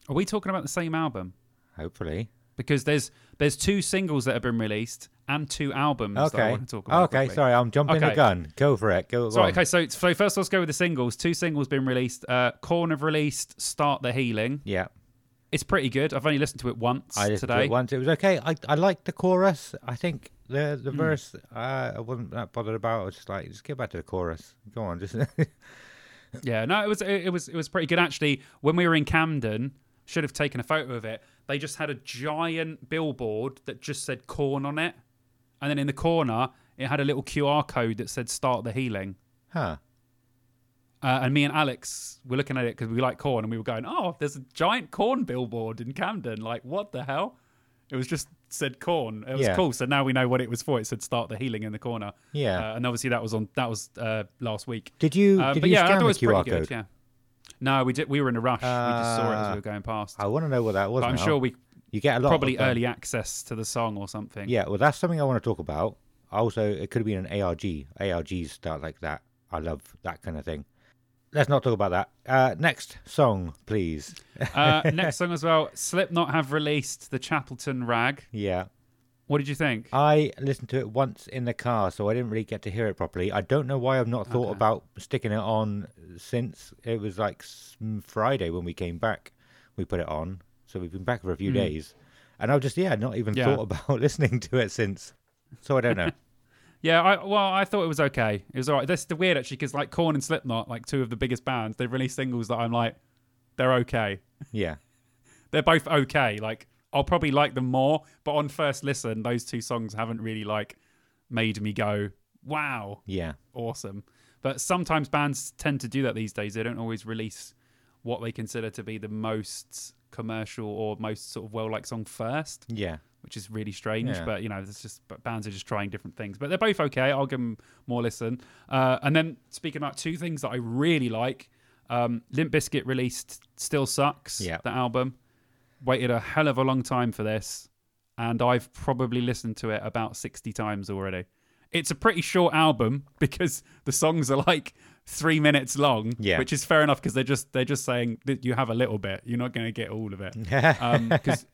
Are we talking about the same album? Hopefully. Because there's there's two singles that have been released and two albums that I Okay. want to talk about. Okay. quickly. Sorry, I'm jumping the gun. Go for it. Go. So, on. okay, so, so first let's go with the singles. Two singles been released. Uh, Korn have released "Start the Healing." Yeah. It's pretty good. I've only listened to it once I listened today. to it once. It was okay. I I liked the chorus. I think the the Hmm. verse uh, I wasn't that bothered about. I was just like, just get back to the chorus. Go on, just [laughs] Yeah, no, it was it, it was it was pretty good actually. When we were in Camden, should have taken a photo of it. They just had a giant billboard that just said "Korn" on it, and then in the corner it had a little QR code that said "Start the Healing." huh. Uh, and me and Alex were looking at it because we like Korn, and we were going, "Oh, there's a giant Korn billboard in Camden! Like, what the hell?" It was just said Korn. It was Yeah. cool. So now we know what it was for. It said "Start the Healing" in the corner. Yeah. Uh, and obviously that was on that was uh, last week. Did you Uh, did but you yeah, I scan thought it the was QR pretty code? good. Yeah. No, we did. We were in a rush. we just saw it as Ah. we were going past. I want to know what that was. But I'm now. sure we you get a lot. probably of them. early access to the song or something. Yeah, well, that's something I want to talk about. Also, it could have been an ARG. ARGs start like that. I love that kind of thing. Let's not talk about that. Uh, next song, please. uh, [laughs] next song as well. Slipknot have released the Chapeltown Rag. Yeah. What did you think? I listened to it once in the car, so I didn't really get to hear it properly. I don't know why I've not thought Okay. about sticking it on since it was like Friday when we came back. We put it on, so we've been back for a few Mm. days, and I've just yeah not even Yeah. thought [laughs] about listening to it since. So I don't know. [laughs] Yeah, I, well, I thought it was okay. It was all right. That's the weird actually, because like Korn and Slipknot, like two of the biggest bands, they've released singles that I'm like, they're okay. yeah, [laughs] They're both okay. Like I'll probably like them more, but on first listen, those two songs haven't really like made me go, wow, yeah, awesome. But sometimes bands tend to do that these days. They don't always release what they consider to be the most commercial or most sort of well liked song first, yeah. Which is really strange. Yeah. But you know, it's just but bands are just trying different things. But they're both okay. I'll give them more listen. Uh, and then speaking about two things that I really like, um, Limp Bizkit released "Still Sucks," Yeah. the album. Waited a hell of a long time for this, and I've probably listened to it about sixty times already. It's a pretty short album [laughs] because the songs are like three minutes long, Yeah. which is fair enough because they're just they're just saying that you have a little bit. You're not going to get all of it [laughs] because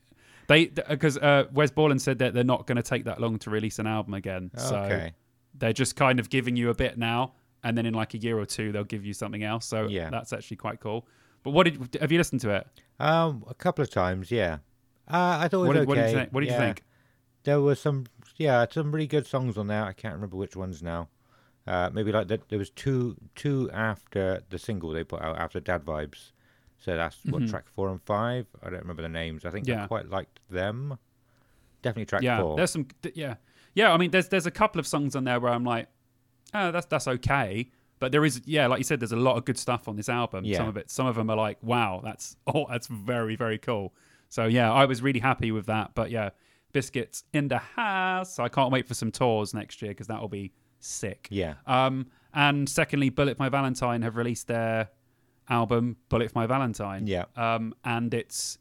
they because uh, Wes Borland said that they're not going to take that long to release an album again. So okay. they're just kind of giving you a bit now, and then in like a year or two they'll give you something else. So Yeah. that's actually quite cool. But what did have you listened to it? Um, a couple of times, yeah. Uh, I thought it was What okay. what did you think? What did yeah. you think? There were some, yeah, some really good songs on there. I can't remember which ones now. Uh, maybe like. There was two, two after the single they put out after Dad Vibes. So that's what Mhm. track four and five. I don't remember the names. I think I quite liked them. Definitely track yeah, four. there's some. th- Yeah, yeah. I mean, there's there's a couple of songs on there where I'm like, oh, that's that's okay. But there is, yeah, like you said, there's a lot of good stuff on this album. Yeah. Some of it, some of them are like, wow, that's [laughs] oh, that's very very cool. So yeah, I was really happy with that. But yeah, Bizkit's in the house. I can't wait for some tours next year because that'll be sick. yeah, Um, and secondly, Bullet My Valentine have released their album Bullet for My Valentine. yeah, Um, and it's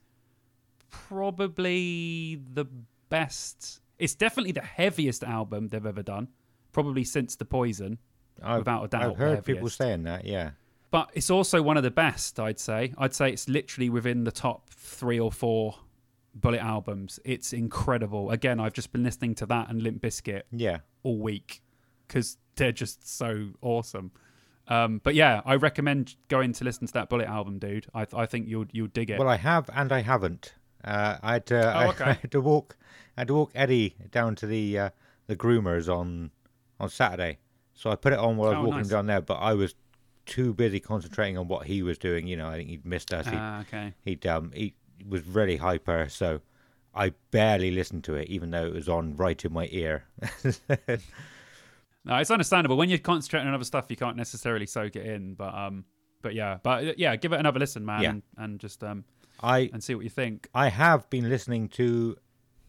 probably the best. It's definitely the heaviest album they've ever done, probably since The Poison. I've, without a doubt. I've heard people saying that. Yeah. But it's also one of the best, I'd say. I'd say it's literally within the top three or four Bullet albums. It's incredible. Again, I've just been listening to that and Limp Bizkit Yeah. all week because they're just so awesome. Um, but yeah, I recommend going to listen to that Bullet album, dude. I, I think you'll you'll dig it. Well, I have and I haven't. Uh, I had to. Oh, [laughs] okay. I had to walk. I had to walk Eddie down to the uh, the groomers on on Saturday. So I put it on while I was Oh, walking nice. down there, but I was too busy concentrating on what he was doing. You know, I think he'd missed us. He, Ah, okay. he'd um he was really hyper, so I barely listened to it, even though it was on right in my ear. [laughs] No, it's understandable when you're concentrating on other stuff. You can't necessarily soak it in, but um, but yeah, but uh, yeah, give it another listen, man, Yeah. and, and just um, I and see what you think. I have been listening to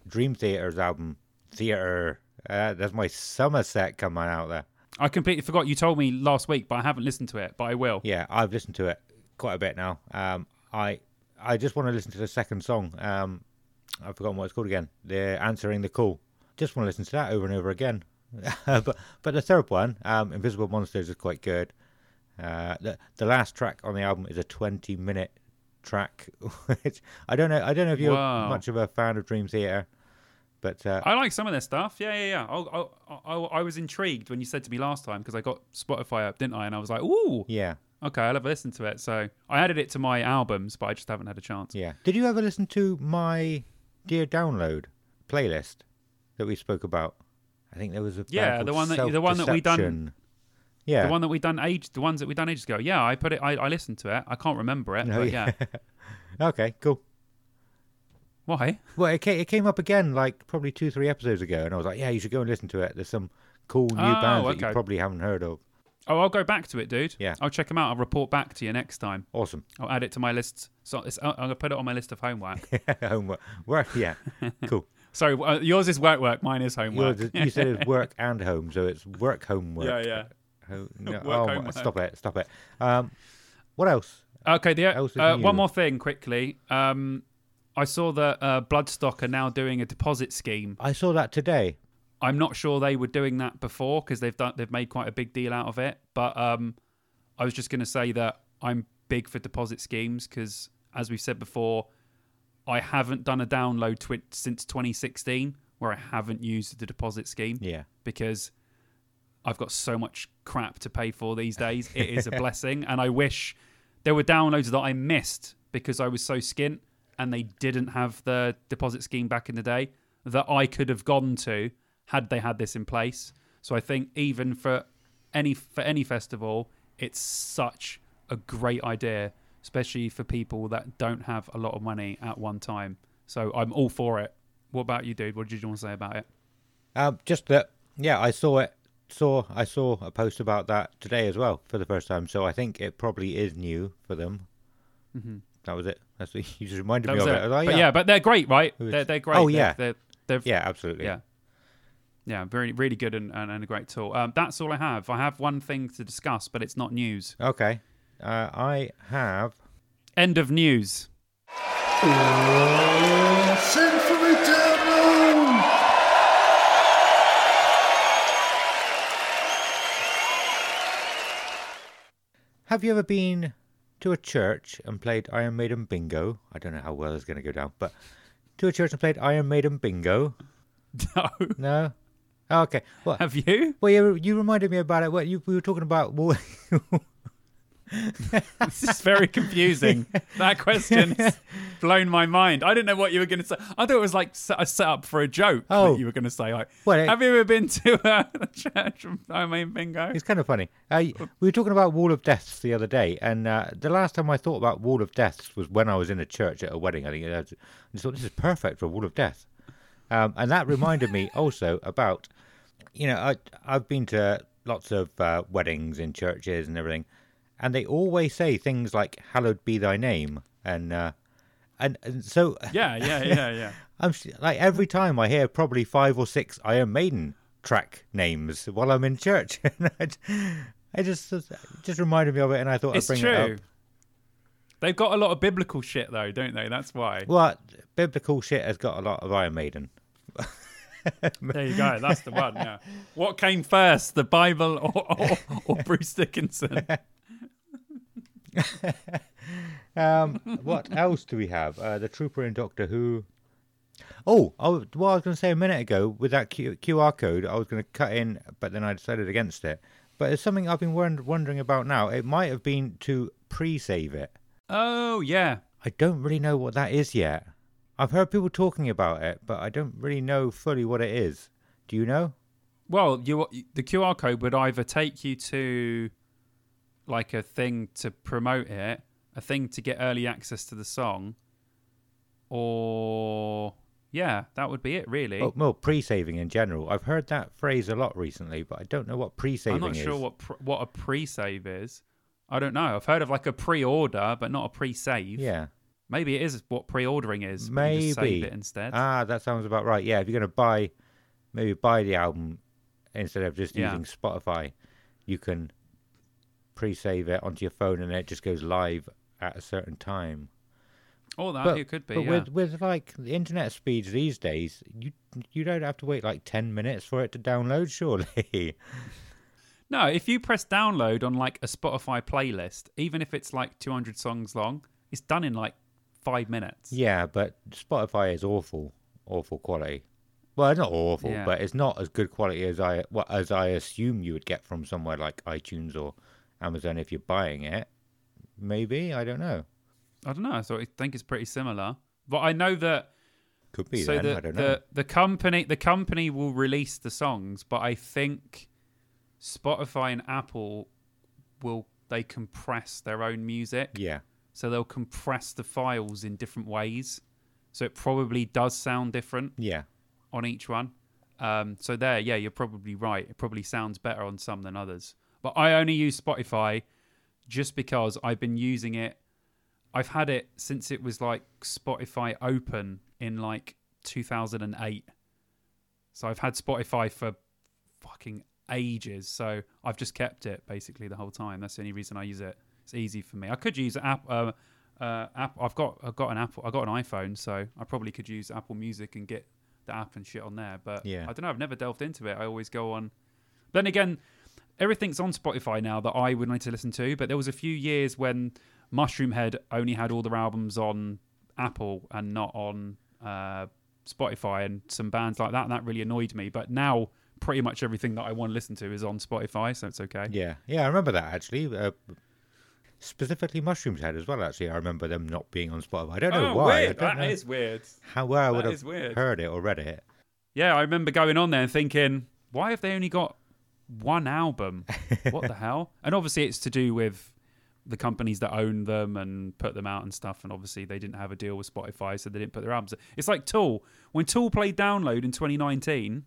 Dream Theater's album Theater. Uh, there's my Somerset coming out there. I completely forgot you told me last week, but I haven't listened to it. But I will. Yeah, I've listened to it quite a bit now. Um, I I just want to listen to the second song. Um, I've forgotten what it's called again. The answering the call. Just want to listen to that over and over again. [laughs] but but the third one, um, Invisible Monsters, is quite good. Uh, the the last track on the album is a 20 minute track. [laughs] which I don't know. I don't know if you're Wow. much of a fan of Dream Theater, but uh, I like some of their stuff. Yeah, yeah, yeah. I, I, I, I was intrigued when you said to me last time because I got Spotify up, didn't I? And I was like, ooh, yeah, okay, I'll have a listen to it. So I added it to my albums, but I just haven't had a chance. yeah. Did you ever listen to my Dear Download playlist that we spoke about? I think there was a Yeah, the one that- the one that we done- Yeah, The one that we done age, the ones that we done ages ago. Yeah, I put it. I, I listened to it. I can't remember it, No, but yeah. [laughs] okay, cool. Why? Well, it came, it came up again like probably two, three episodes ago, and I was like, yeah, you should go and listen to it. There's some cool new Oh, bands that you probably haven't heard of. Oh, I'll go back to it, dude. Yeah. I'll check them out. I'll report back to you next time. Awesome. I'll add it to my list. So it's, I'm gonna put it on my list of homework. [laughs] Homework. Work. Yeah, [laughs] cool. Sorry, uh, yours is work work. Mine is homework. Yours you said it's [laughs] work and home, so it's work, homework. yeah, yeah. Ho- no, [laughs] Work, oh, homework. stop it, stop it. Um, what else? Okay, the, Else uh, one more thing quickly. Um, I saw that uh, Bloodstock are now doing a deposit scheme. I saw that today. I'm not sure they were doing that before because they've done they've made quite a big deal out of it. But um, I was just going to say that I'm big for deposit schemes because, as we've said before, I haven't done a download twi- since 2016 where I haven't used the deposit scheme Yeah. because I've got so much crap to pay for these [laughs] days. It is a blessing, and I wish there were downloads that I missed because I was so skint and they didn't have the deposit scheme back in the day that I could have gone to had they had this in place. So I think even for any for any festival, it's such a great idea, especially for people that don't have a lot of money at one time. So I'm all for it. What about you, dude? What did you want to say about it? Um, just that. Yeah, I saw it. Saw I saw a post about that today as well for the first time. So I think it probably is new for them. hmm That was it. That's what [laughs] you just reminded That me of it. it. Like, but yeah, yeah, but they're great, right? They're, they're great. Oh, yeah. they're, they're, yeah, absolutely. yeah, yeah, very really good and, and, and a great tool. Um, that's all I have. I have one thing to discuss, but it's not news. Okay. Uh, I have. End of news. Sing for me, devil! Have you ever been to a church and played Iron Maiden bingo? I don't know how well it's going to go down, but to a church and played Iron Maiden bingo? No, No. Oh, okay. Well, have you? well, you, you reminded me about it. What you we were talking about? [laughs] Well, [laughs] This is very confusing. that question has blown my mind. I didn't know what you were going to say. I thought it was like set- a setup for a joke Oh. that you were going to say. Like, Well, have you ever been to [laughs] a, a church? I mean, bingo. it's kind of funny. Uh, we were talking about Wall of Deaths the other day, and uh, the last time I thought about Wall of Deaths was when I was in a church at a wedding. I think I just thought this is perfect for a Wall of Death, um, and that reminded me also about, you know, I I've been to lots of uh, weddings in churches and everything, and they always say things like "Hallowed be Thy name," and uh, and, and so Yeah, yeah, [laughs] yeah, yeah. I'm like every time I hear probably five or six Iron Maiden track names while I'm in church, [laughs] and I, just it just reminded me of it, and I thought It's I'd bring true. it up. They've got a lot of biblical shit though, don't they? That's why. Well, biblical shit has got a lot of Iron Maiden. [laughs] There you go. That's the one. Yeah. What came first, the Bible or, or, or Bruce Dickinson? [laughs] Um, what else do we have? Uh, the Trooper in Doctor Who. Oh, I was, what I was going to say a minute ago with that Q, QR code, I was going to cut in, but then I decided against it. But it's something I've been wond- wondering about now. It might have been to pre-save it. Oh yeah. I don't really know what that is yet. I've heard people talking about it, but I don't really know fully what it is. Do you know? Well, you the QR code would either take you to like a thing to promote it, a thing to get early access to the song, or yeah, that would be it really. Oh, well, pre-saving in general. I've heard that phrase a lot recently, but I don't know what pre-saving I'm not is. sure what pr- what a pre-save is. I don't know. I've heard of like a pre-order, but not a pre-save. Yeah. Maybe it is what pre-ordering is. but you just Maybe. save it instead. Ah, that sounds about right. Yeah, if you're going to buy, maybe buy the album instead of just Yeah. using Spotify, you can pre-save it onto your phone and it just goes live at a certain time. or that but- it could be. But yeah. with with like the internet speeds these days, you you don't have to wait like ten minutes for it to download. [laughs] Surely. No, if you press download on like a Spotify playlist, even if it's like 200 songs long, it's done in like five minutes. yeah, but Spotify is awful, awful quality. Well, it's not awful, Yeah. but it's not as good quality as I what as I assume you would get from somewhere like iTunes or Amazon if you're buying it. Maybe I don't know. I don't know. So I think it's pretty similar. But I know that Could be so then. the, I don't know. the the company the company will release the songs, but I think Spotify and Apple will they compress their own music. Yeah, So they'll compress the files in different ways. So it probably does sound different. yeah, on each one. Um, so there, yeah, you're probably right. It probably sounds better on some than others. But I only use Spotify just because I've been using it. I've had it since it was like Spotify Open in like 2008. So I've had Spotify for fucking ages. So I've just kept it basically the whole time. That's the only reason I use it. It's easy for me. I could use app. Uh, uh, app. I've got. I've got an Apple. I've got an iPhone, so I probably could use Apple Music and get the app and shit on there. But Yeah. I don't know. I've never delved into it. I always go on. Then again, everything's on Spotify now that I would need to listen to. But there was a few years when Mushroomhead only had all their albums on Apple and not on uh, Spotify, and some bands like that, and that really annoyed me. But now, pretty much everything that I want to listen to is on Spotify, so it's okay. yeah, yeah. I remember that actually. Uh, specifically, Mushrooms Head as well. Actually, I remember them not being on Spotify. I don't know oh, why. Weird! That know is weird. how well I would that have heard it or read it. Yeah, I remember going on there and thinking, why have they only got one album? what the [laughs] hell? And obviously, it's to do with the companies that own them and put them out and stuff. And obviously, they didn't have a deal with Spotify, so they didn't put their albums. It's like Tool. When Tool played Download in 2019,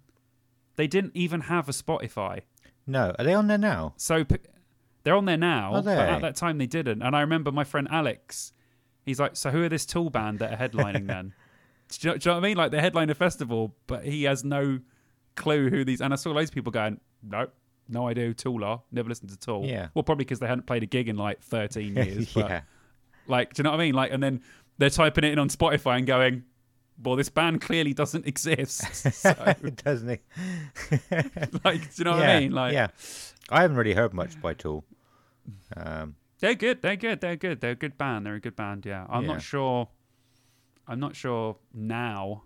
they didn't even have a Spotify. No, are they on there now? So p- they're on there now, Are but they? at that time they didn't. And I remember my friend Alex. He's like, "So who are this Tool band that are headlining then?" [laughs] do, you know, do you know what I mean? Like they headline a festival, but he has no clue who these. And I saw loads of people going, "Nope, no idea who Tool are. Never listened to Tool." Yeah. Well, probably because they hadn't played a gig in like 13 [laughs] years. but, yeah, Like, do you know what I mean? Like, and then they're typing it in on Spotify and going, "Well, this band clearly doesn't exist." [laughs] So, [laughs] doesn't it? like, do you know what I mean? Like, yeah. I haven't really heard much by Tool. Um, They're good. They're good. They're good. They're a good band. They're a good band. Yeah. I'm Yeah. not sure. I'm not sure now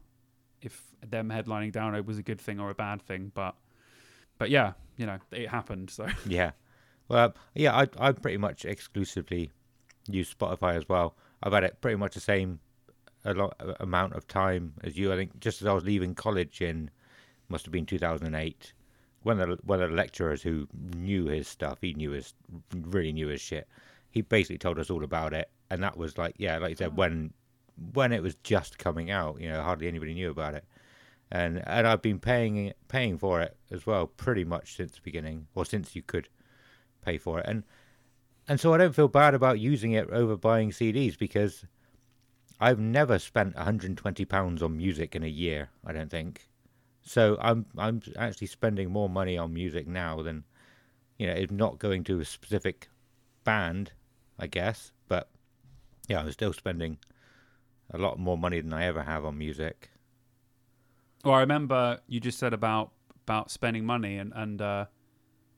if them headlining Download was a good thing or a bad thing, but but yeah, you know, it happened. So [laughs] yeah, well, um, yeah. I I pretty much exclusively use Spotify as well. I've had it pretty much the same a lot uh, amount of time as you. I think just as I was leaving college in must have been 2008. One of the, one of the lecturers who knew his stuff, he knew his really knew his shit. He basically told us all about it, and that was like yeah, like you said oh. when when it was just coming out. You know, hardly anybody knew about it, and and I've been paying paying for it as well pretty much since the beginning, or since you could pay for it, and and so I don't feel bad about using it over buying CDs because I've never spent 120 pounds on music in a year. I don't think. So I'm I'm actually spending more money on music now than you know, it's not going to a specific band, I guess, but yeah, I'm still spending a lot more money than I ever have on music. Well, I remember you just said about about spending money and and uh,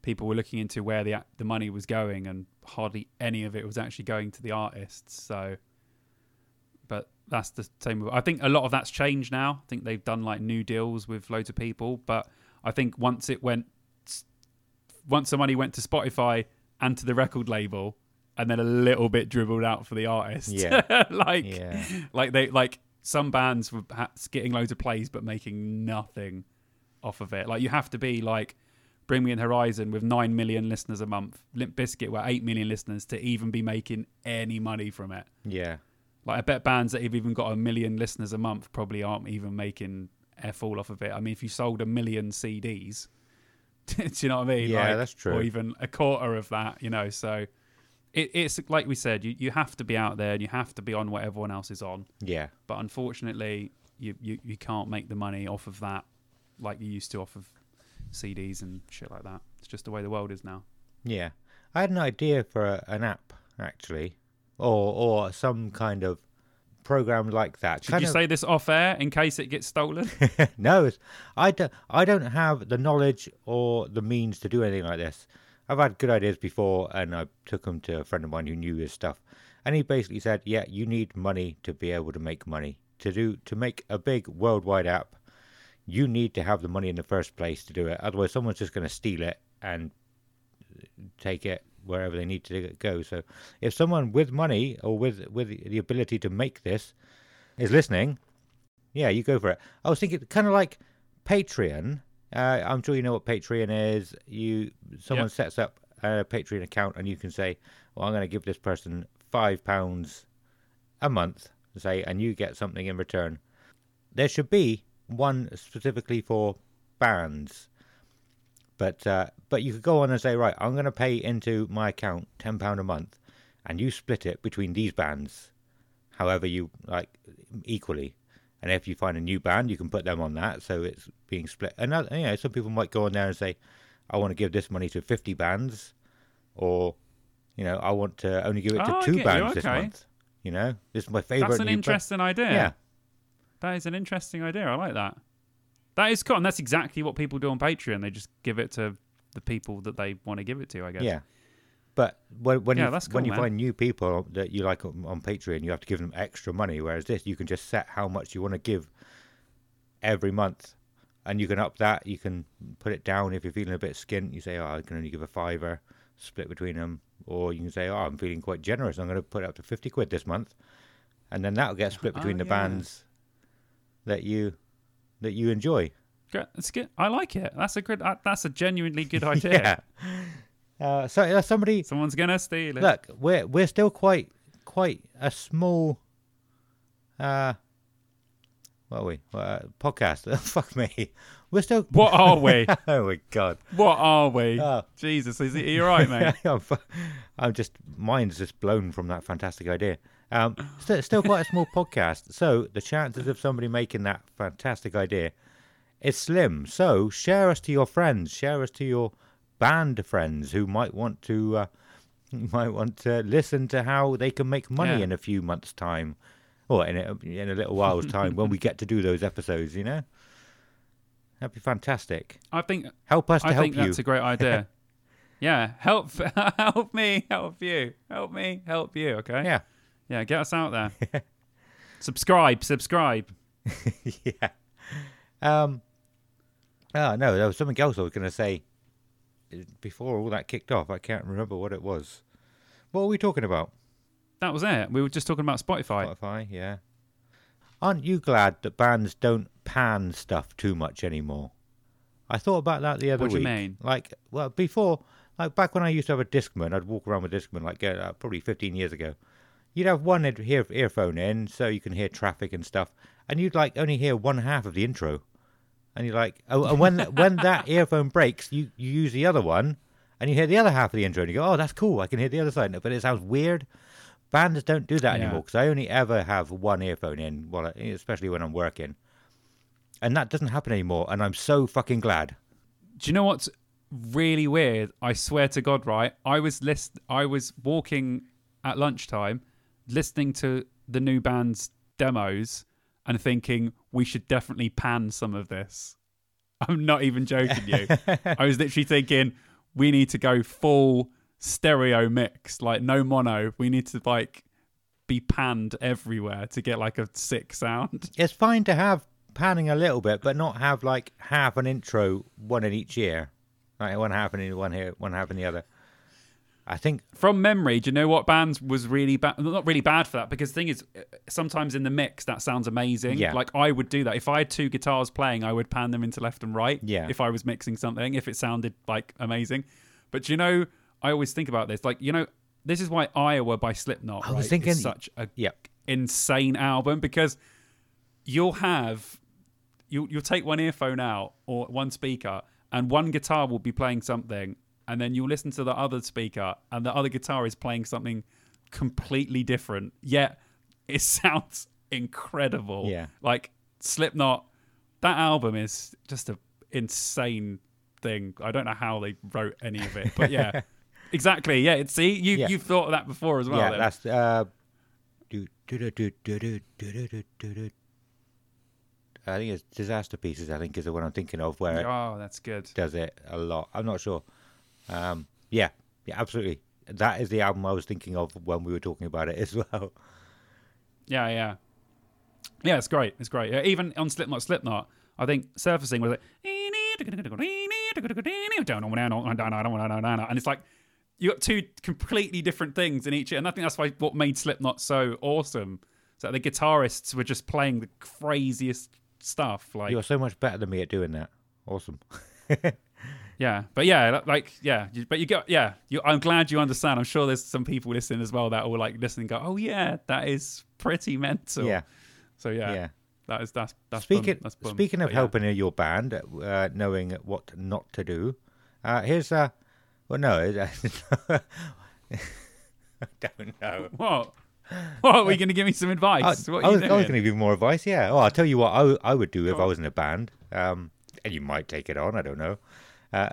people were looking into where the the money was going, and hardly any of it was actually going to the artists. So, but that's the same. I think a lot of that's changed now. I think they've done like new deals with loads of people, but I think once it went, once the money went to Spotify and to the record label, and then a little bit dribbled out for the artist. Yeah. [laughs] like, Yeah. like they like some bands were getting loads of plays but making nothing off of it. Like you have to be like Bring Me the Horizon with nine million listeners a month, Limp Bizkit with eight million listeners to even be making any money from it. Yeah. Like I bet bands that have even got a million listeners a month probably aren't even making f all off of it. I mean, if you sold a million CDs, [laughs] do you know what I mean? Yeah, Like, that's true. Or even a quarter of that, you know. So it, it's like we said, you, you have to be out there and you have to be on what everyone else is on. Yeah. But unfortunately, you, you, you can't make the money off of that like you used to off of CDs and shit like that. It's just the way the world is now. Yeah. I had an idea for a, an app actually, or or some kind of program like that. Should Kind you of- say this off air in case it gets stolen? [laughs] no, it's, I don't. I don't have the knowledge or the means to do anything like this. I've had good ideas before, and I took them to a friend of mine who knew his stuff, and he basically said, "Yeah, you need money to be able to make money. To do to make a big worldwide app, you need to have the money in the first place to do it. Otherwise, someone's just going to steal it and uh, take it wherever they need to go. So, if someone with money or with with the ability to make this is listening, yeah, you go for it. I was thinking kind of like Patreon. Uh, I'm sure you know what Patreon is. You someone Yeah. sets up a Patreon account and you can say, "Well, I'm going to give this person five pounds a month," say, and you get something in return. There should be one specifically for bands, but uh, but you could go on and say, "Right, I'm going to pay into my account ten pound a month, and you split it between these bands, however you like equally." And if you find a new band, you can put them on that, so it's being split. And uh, you know, some people might go on there and say, "I want to give this money to 50 bands," or you know, "I want to only give it to Oh, two bands this month." You know, this is my favorite. That's an interesting idea. Yeah, That is an interesting idea. I like that. That is cool. And that's exactly what people do on Patreon. They just give it to the people that they want to give it to, I guess. yeah. But when, when Yeah, you that's when you man. find new people that you like on, on Patreon, you have to give them extra money. Whereas this, you can just set how much you want to give every month, and you can up that. You can put it down if you're feeling a bit skint. You say, "Oh, I can only give a fiver, split between them," or you can say, "Oh, I'm feeling quite generous. I'm going to put it up to fifty quid this month," and then that'll get split Oh, between the yeah. bands that you that you enjoy. That's good. I like it. That's a good. That's a genuinely good [laughs] idea. Yeah. Uh, so uh, somebody Someone's gonna steal it. look, we're we're still quite quite a small uh what are we? Uh, podcast. [laughs] Fuck me. We're still What are we? [laughs] oh my god. What are we? Oh. Jesus, is it? Are you right, mate? [laughs] I'm, I'm just mine's just blown from that fantastic idea. Um, still, still quite a small podcast, so the chances of somebody making that fantastic idea is slim. So share us to your friends, share us to your band friends who might want to uh, [laughs] might want to listen to how they can make money Yeah. in a few months' time, or in a, in a little while's time when we get to do those episodes. You know, that'd be fantastic. I think. Help us to I help think you. that's a great idea. [laughs] yeah, help, [laughs] help me, help you, help me, help you. Okay. yeah, Yeah, get us out there. subscribe, subscribe. yeah. Um. Oh no, there was something else I was going to say before all that kicked off. I can't remember what it was. What were we talking about? That was it. We were just talking about Spotify. Spotify, yeah. Aren't you glad that bands don't pan stuff too much anymore? I thought about that the other day. What do you mean? Like, well, before, like back when I used to have a Discman, I'd walk around with Discman, like uh, probably 15 years ago. You'd have one ear- earphone in, so you can hear traffic and stuff, and you'd like only hear one half of the intro. And you're like, oh, and when when that [laughs] earphone breaks, you, you use the other one, and you hear the other half of the intro, and you go, oh, that's cool, I can hear the other side, but it sounds weird. Bands don't do that Yeah. anymore because I only ever have one earphone in, while I, especially when I'm working, and that doesn't happen anymore. And I'm so fucking glad. Do you know what's really weird? I swear to God, right? I was list. I was walking at lunchtime, listening to the new band's demos, and thinking we should definitely pan some of this. [laughs] I'm not even joking you. I was literally thinking we need to go full stereo mix, like no mono. We need to like be panned everywhere to get like a sick sound. [laughs] It's fine to have panning a little bit, but not have like half an intro, one in each ear. Like one half in one here, one half in the other. I think From memory, do you know what band was really bad? Not really bad for that, because the thing is, uh, sometimes in the mix that sounds amazing. Yeah. Like I would do that if I had two guitars playing, I would pan them into left and right. Yeah. If I was mixing something, if it sounded like amazing. But do you know, I always think about this. Like you know, this is why Iowa by Slipknot. I was right, thinking- is such a yeah. insane album because you'll have you'll you'll take one earphone out or one speaker and one guitar will be playing something and then you'll listen to the other speaker, and the other guitar is playing something completely different, yet it sounds incredible. Yeah. Like Slipknot, that album is just an insane thing. I don't know how they wrote any of it, but yeah. exactly. Yeah. It's, see, you, yeah. you've thought of that before as well. Yeah, then. that's. Uh... I think it's Disasterpieces, I think, is the one I'm thinking of where. Oh, that's good. Does it a lot. I'm not sure. Um, yeah, yeah, absolutely. That is the album I was thinking of when we were talking about it [laughs] as well. Yeah, yeah, yeah. It's great. It's great. Yeah, even on Slipknot, Slipknot, I think surfacing was like, and it's like you got two completely different things in each, and I think that's why what made Slipknot so awesome. So the guitarists were just playing the craziest stuff, like You're so much better than me at doing that. Awesome. [laughs] yeah, but yeah, like yeah, but you got yeah. You, I'm glad you understand. I'm sure there's some people listening as well that will like listen and go, oh yeah, that is pretty mental. Yeah, So yeah, yeah. that is that's that's Speaking bum, that's bum. speaking of But yeah. helping your band, uh, knowing what not to do, uh, here's uh, well, no, [laughs] I don't know. [laughs] What? What are we going to give me some advice? what I are you was, I was doing? going to give you more advice. Yeah. Oh, I'll tell you what I, I would do if Go I was in a band. Um, and you might take it on. I don't know. Uh,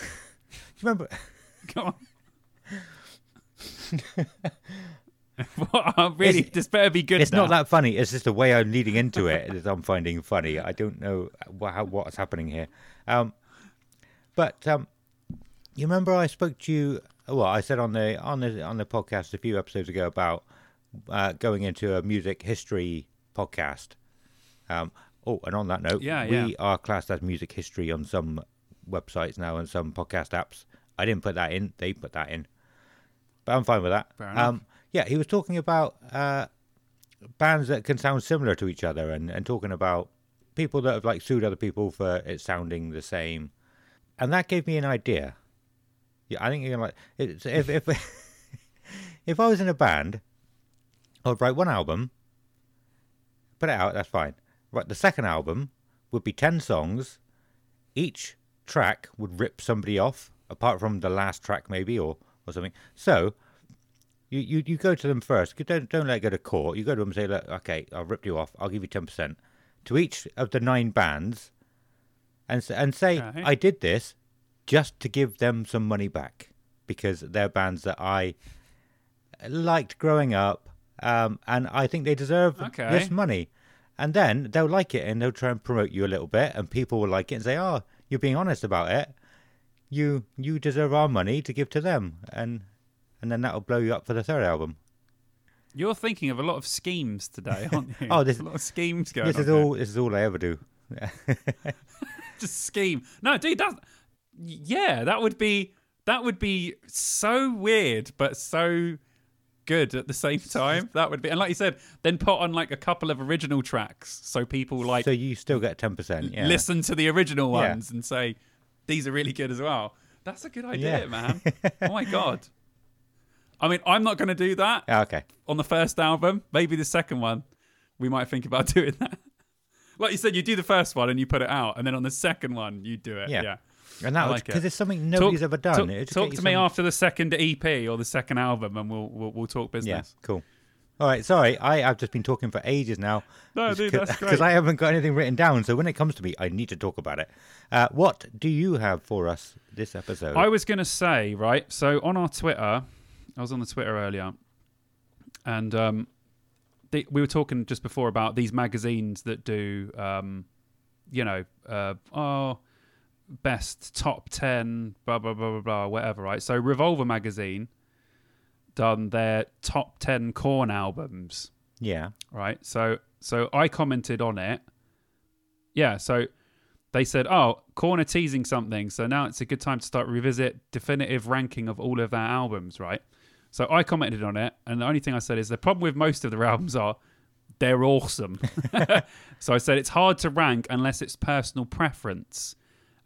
you [laughs] remember? Come on. [laughs] I'm really, It's- this better be good. It's now. not that funny. It's just the way I'm leading into it [laughs] that I'm finding funny. I don't know what, how, what's happening here. Um, but um, you remember I spoke to you. Well, I said on the on the on the podcast a few episodes ago about uh, going into a music history podcast. Um, oh, and on that note, Yeah, we yeah. are classed as music history on some websites now and some podcast apps. I didn't put that in; they put that in, but I'm fine with that. Fair. Um, yeah, he was talking about uh, bands that can sound similar to each other, and, and talking about people that have like sued other people for it sounding the same, and that gave me an idea. Yeah, I think you're gonna like it's, if if [laughs] if I was in a band, I'd write one album, put it out. That's fine. Right, the second album would be ten songs. Each track would rip somebody off, apart from the last track maybe or or something. So you, you, you go to them first. You don't don't let it go to court. You go to them and say, look, okay, I've ripped you off. I'll give you ten percent to each of the nine bands, and and say Okay. I did this just to give them some money back because they're bands that I liked growing up, um, and I think they deserve Okay. this money. And then they'll like it and they'll try and promote you a little bit, and people will like it and say, "Oh, you're being honest about it. You you deserve our money to give to them." And and then that'll blow you up for the third album. You're thinking of a lot of schemes today, aren't [laughs] you? Oh, there's a lot of schemes going This on is here. all. This is all I ever do. [laughs] Just scheme. No, dude, that's yeah, that would be that would be so weird, but so good at the same [laughs] time. That would be, and like you said, then put on like a couple of original tracks so people like so you still get ten percent. Yeah. listen to the original Yeah. ones and say these are really good as well. That's a good idea, Yeah. man. [laughs] oh my god. I mean, I'm not going to do that Ah, okay. on the first album. Maybe the second one, we might think about [laughs] doing that. Like you said, you do the first one and you put it out, and then on the second one, you do it. Yeah. Yeah. And that I was like it. because it's something nobody's Talk- ever done. Talk, talk to me after the second EP or the second album, and we'll we'll, we'll talk Yeah. business. Cool. All right. Sorry, I I've just been talking for ages now. No, dude, that's [laughs] Because. I haven't got anything written down. So when it comes to me, I need to talk about it. Uh, what do you have for us this episode? I was going to say, right? So on our Twitter, I was on the Twitter earlier, and um, the, we were talking just before about these magazines that do, um, you know, uh, oh, best top ten, blah blah blah blah blah, whatever. Right. So Revolver magazine done their top ten Korn albums. Yeah. Right. So so I commented on it. Yeah. So they said, "Oh, Corner teasing something, so now it's a good time to start revisit definitive ranking of all of their albums." Right. So I commented on it, and the only thing I said is the problem with most of their albums are they're awesome. [laughs] so I said it's hard to rank unless it's personal preference.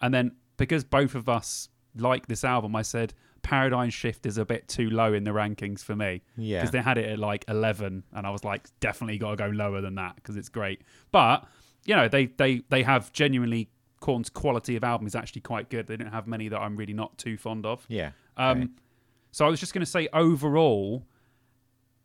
And then because both of us like this album, I said Paradigm Shift is a bit too low in the rankings for me. Yeah. Because they had it at like 11, and I was like, definitely got to go lower than that because it's great. But you know, they they they have genuinely Korn's quality of album is actually quite good. They don't have many that I'm really not too fond of. Yeah. Um, Right. So I was just going to say overall,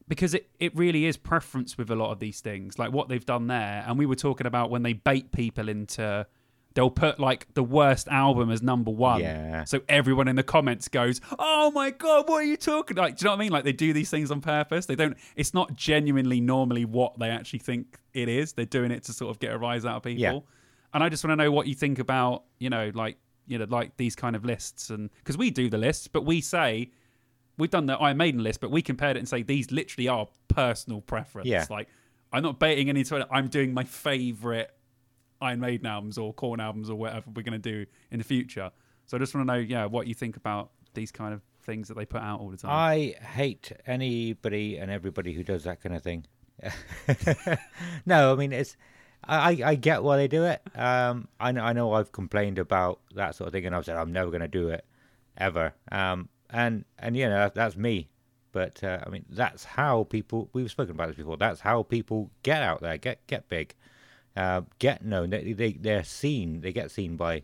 because it, it really is preference with a lot of these things, like what they've done there. And we were talking about when they bait people into, they'll put like the worst album as number one. Yeah. So everyone in the comments goes, "Oh my god, what are you talking like?" Do you know what I mean? Like they do these things on purpose. They don't. It's not genuinely normally what they actually think it is. They're doing it to sort of get a rise out of people. Yeah. And I just want to know what you think about, you know, like you know, like these kind of lists, and because we do the lists, but we say we've done the Iron Maiden list, but we compared it and say these literally are personal preference. Yeah. Like I'm not baiting it. I'm doing my favorite Iron Maiden albums or Korn albums or whatever we're going to do in the future. So I just want to know, yeah, what you think about these kind of things that they put out all the time. I hate anybody and everybody who does that kind of thing. [laughs] no, I mean it's. I, I get why they do it. Um, I know I know I've complained about that sort of thing, and I've said I'm never going to do it ever. Um, and and you know that, that's me. But uh, I mean that's how people. We've spoken about this before. That's how people get out there, get get big, uh, get known. They, they they're seen. They get seen by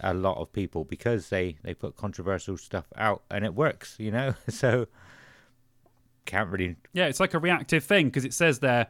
a lot of people because they they put controversial stuff out and it works. You know, [laughs] so can't really. yeah, it's like a reactive thing because it says there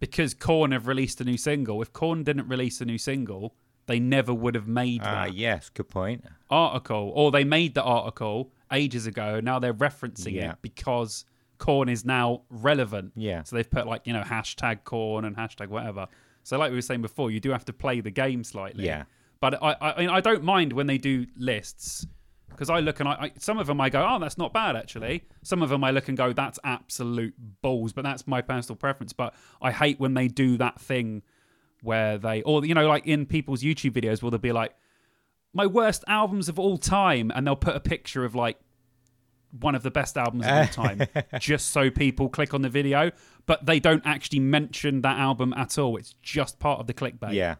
because Korn have released a new single. If Korn didn't release a new single, they never would have made Ah, that yes, good point. article, or they made the article ages ago. And now they're referencing Yeah. it because Korn is now relevant. Yeah. So they've put like you know hashtag Korn and hashtag whatever. So like we were saying before, you do have to play the game slightly. Yeah. But I, I, I mean, I don't mind when they do lists because I look and I, I, some of them I go, oh, that's not bad actually. Some of them I look and go, that's absolute balls. But that's my personal preference. But I hate when they do that thing where they, or you know, like in people's YouTube videos, where they'll be like, my worst albums of all time, and they'll put a picture of like one of the best albums of all time, [laughs] just so people click on the video. But they don't actually mention that album at all. It's just part of the clickbait Yeah,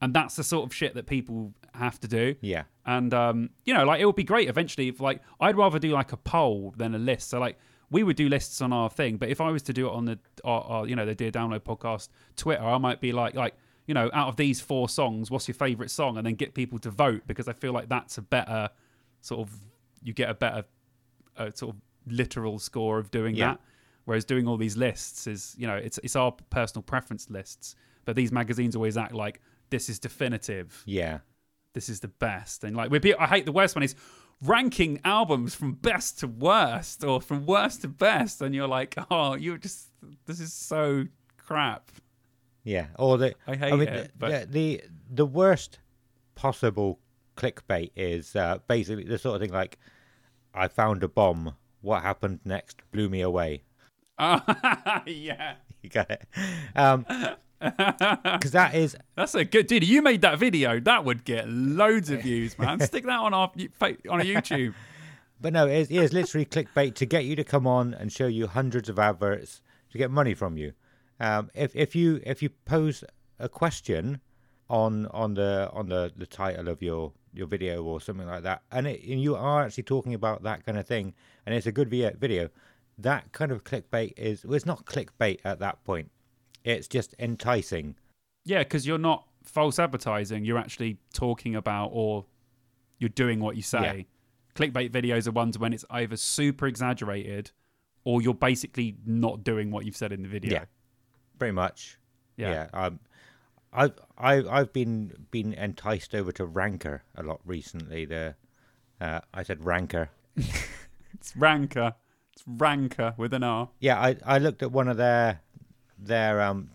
and that's the sort of shit that people have to do. yeah, And um, you know, like it would be great eventually if like I'd rather do like a poll than a list. So like we would do lists on our thing, but if I was to do it on the our, our, you know the Dear Download podcast Twitter, I might be like like you know out of these four songs, what's your favorite song, and then get people to vote because I feel like that's a better sort of you get a better uh, sort of literal score of doing Yeah. that. Whereas doing all these lists is, you know, it's it's our personal preference lists. But these magazines always act like this is definitive yeah. this is the best. And like, be- I hate the worst one is ranking albums from best to worst or from worst to best, and you're like, oh, you're just this is so crap. Yeah, or the I hate I mean, it, the, but- the the worst possible clickbait is uh, basically the sort of thing like, "I found a bomb. What happened next blew me away." [laughs] yeah, [laughs] You got it? Um, [laughs] Because that is that's a good dude. You made that video. That would get loads of views, man. Stick that on our on a YouTube. But no, it is, it is literally clickbait to get you to come on and show you hundreds of adverts to get money from you. Um, if if you if you pose a question on on the on the, the title of your your video or something like that, and, it, and you are actually talking about that kind of thing, and it's a good video, that kind of clickbait is well, it's not clickbait at that point. It's just enticing. Yeah, because you're not false advertising. You're actually talking about or you're doing what you say. Clickbait videos are ones when it's either super exaggerated or you're basically not doing what you've said in the video. Yeah, pretty much. Yeah. Um, I've I, have I've been been enticed over to Ranker a lot recently. The uh, I said Ranker. [laughs] It's ranker. It's ranker with an R. Yeah, I I looked at one of their their um,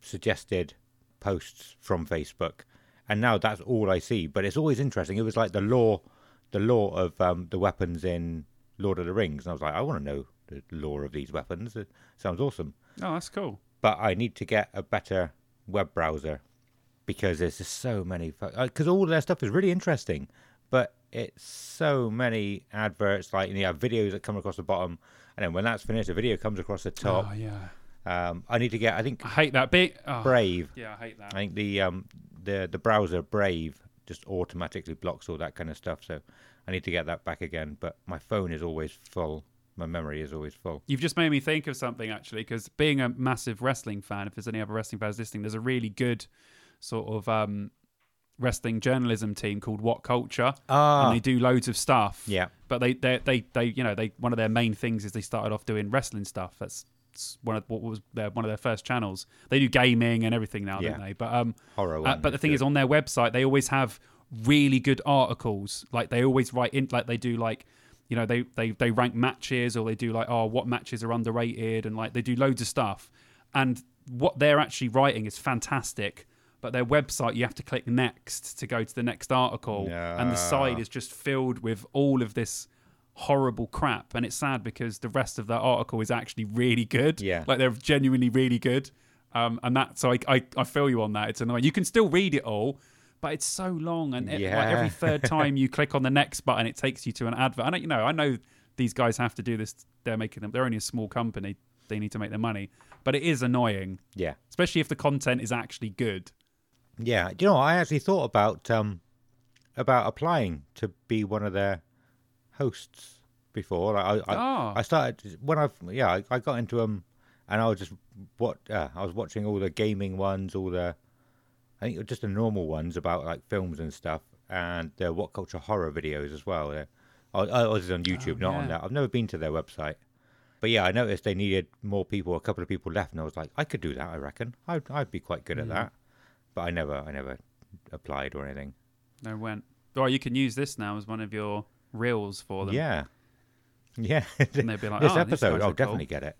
suggested posts from Facebook, and now that's all I see. But it's always interesting. It was like the law, the law of um, the weapons in Lord of the Rings, and I was like, I want to know the lore of these weapons. It sounds awesome. Oh, that's cool. But I need to get a better web browser because there's just so many. Because all their stuff is really interesting, but it's so many adverts. Like you have videos that come across the bottom, and then when that's finished, a video comes across the top. Oh yeah. Um, I need to get. I think I hate that bit. Oh, Brave. Yeah, I hate that. I think the um the the browser Brave just automatically blocks all that kind of stuff. So I need to get that back again. But my phone is always full. My memory is always full. You've just made me think of something actually, because being a massive wrestling fan, if there's any other wrestling fans listening, there's a really good sort of um, wrestling journalism team called WhatCulture, Ah, and they do loads of stuff. yeah, but they, they, they, they, you know, they one of their main things is they started off doing wrestling stuff. That's one of what was their, one of their first channels. They do gaming and everything now, Yeah. don't they? But um, horror. uh, but the thing good. is, on their website, they always have really good articles. Like they always write in, like they do, like you know, they they they rank matches or they do like, oh, what matches are underrated, and like they do loads of stuff. And what they're actually writing is fantastic. But their website, you have to click next to go to the next article, and the side No. is just filled with all of this horrible crap. And it's sad because the rest of that article is actually really good. Yeah. like they're genuinely really good. Um, and that, so I, I, I feel you on that. It's annoying. You can still read it all, but it's so long, and it, like every third [laughs] time you click on the next button, it takes you to an advert. I know, you know, I know these guys have to do this. They're making them. They're only a small company. They need to make their money, but it is annoying, yeah, especially if the content is actually good. yeah. Do you know? I actually thought about um about applying to be one of their hosts before. Like, I, I Oh. I started when I yeah I, I got into them, and I was just what uh, I was watching all the gaming ones, all the I think just the normal ones about like films and stuff, and the WhatCulture horror videos as well. Yeah. I, I was on YouTube, Oh, not on that. I've never been to their website, but yeah, I noticed they needed more people. A couple of people left, and I was like, I could do that. I reckon I'd I'd be quite good at Mm. that. But I never I never applied or anything. No, went. Or you can use this now as one of your reels for them. Yeah, [laughs] yeah. And they'd be like, this "Oh, episode, I'll are cool." definitely get it.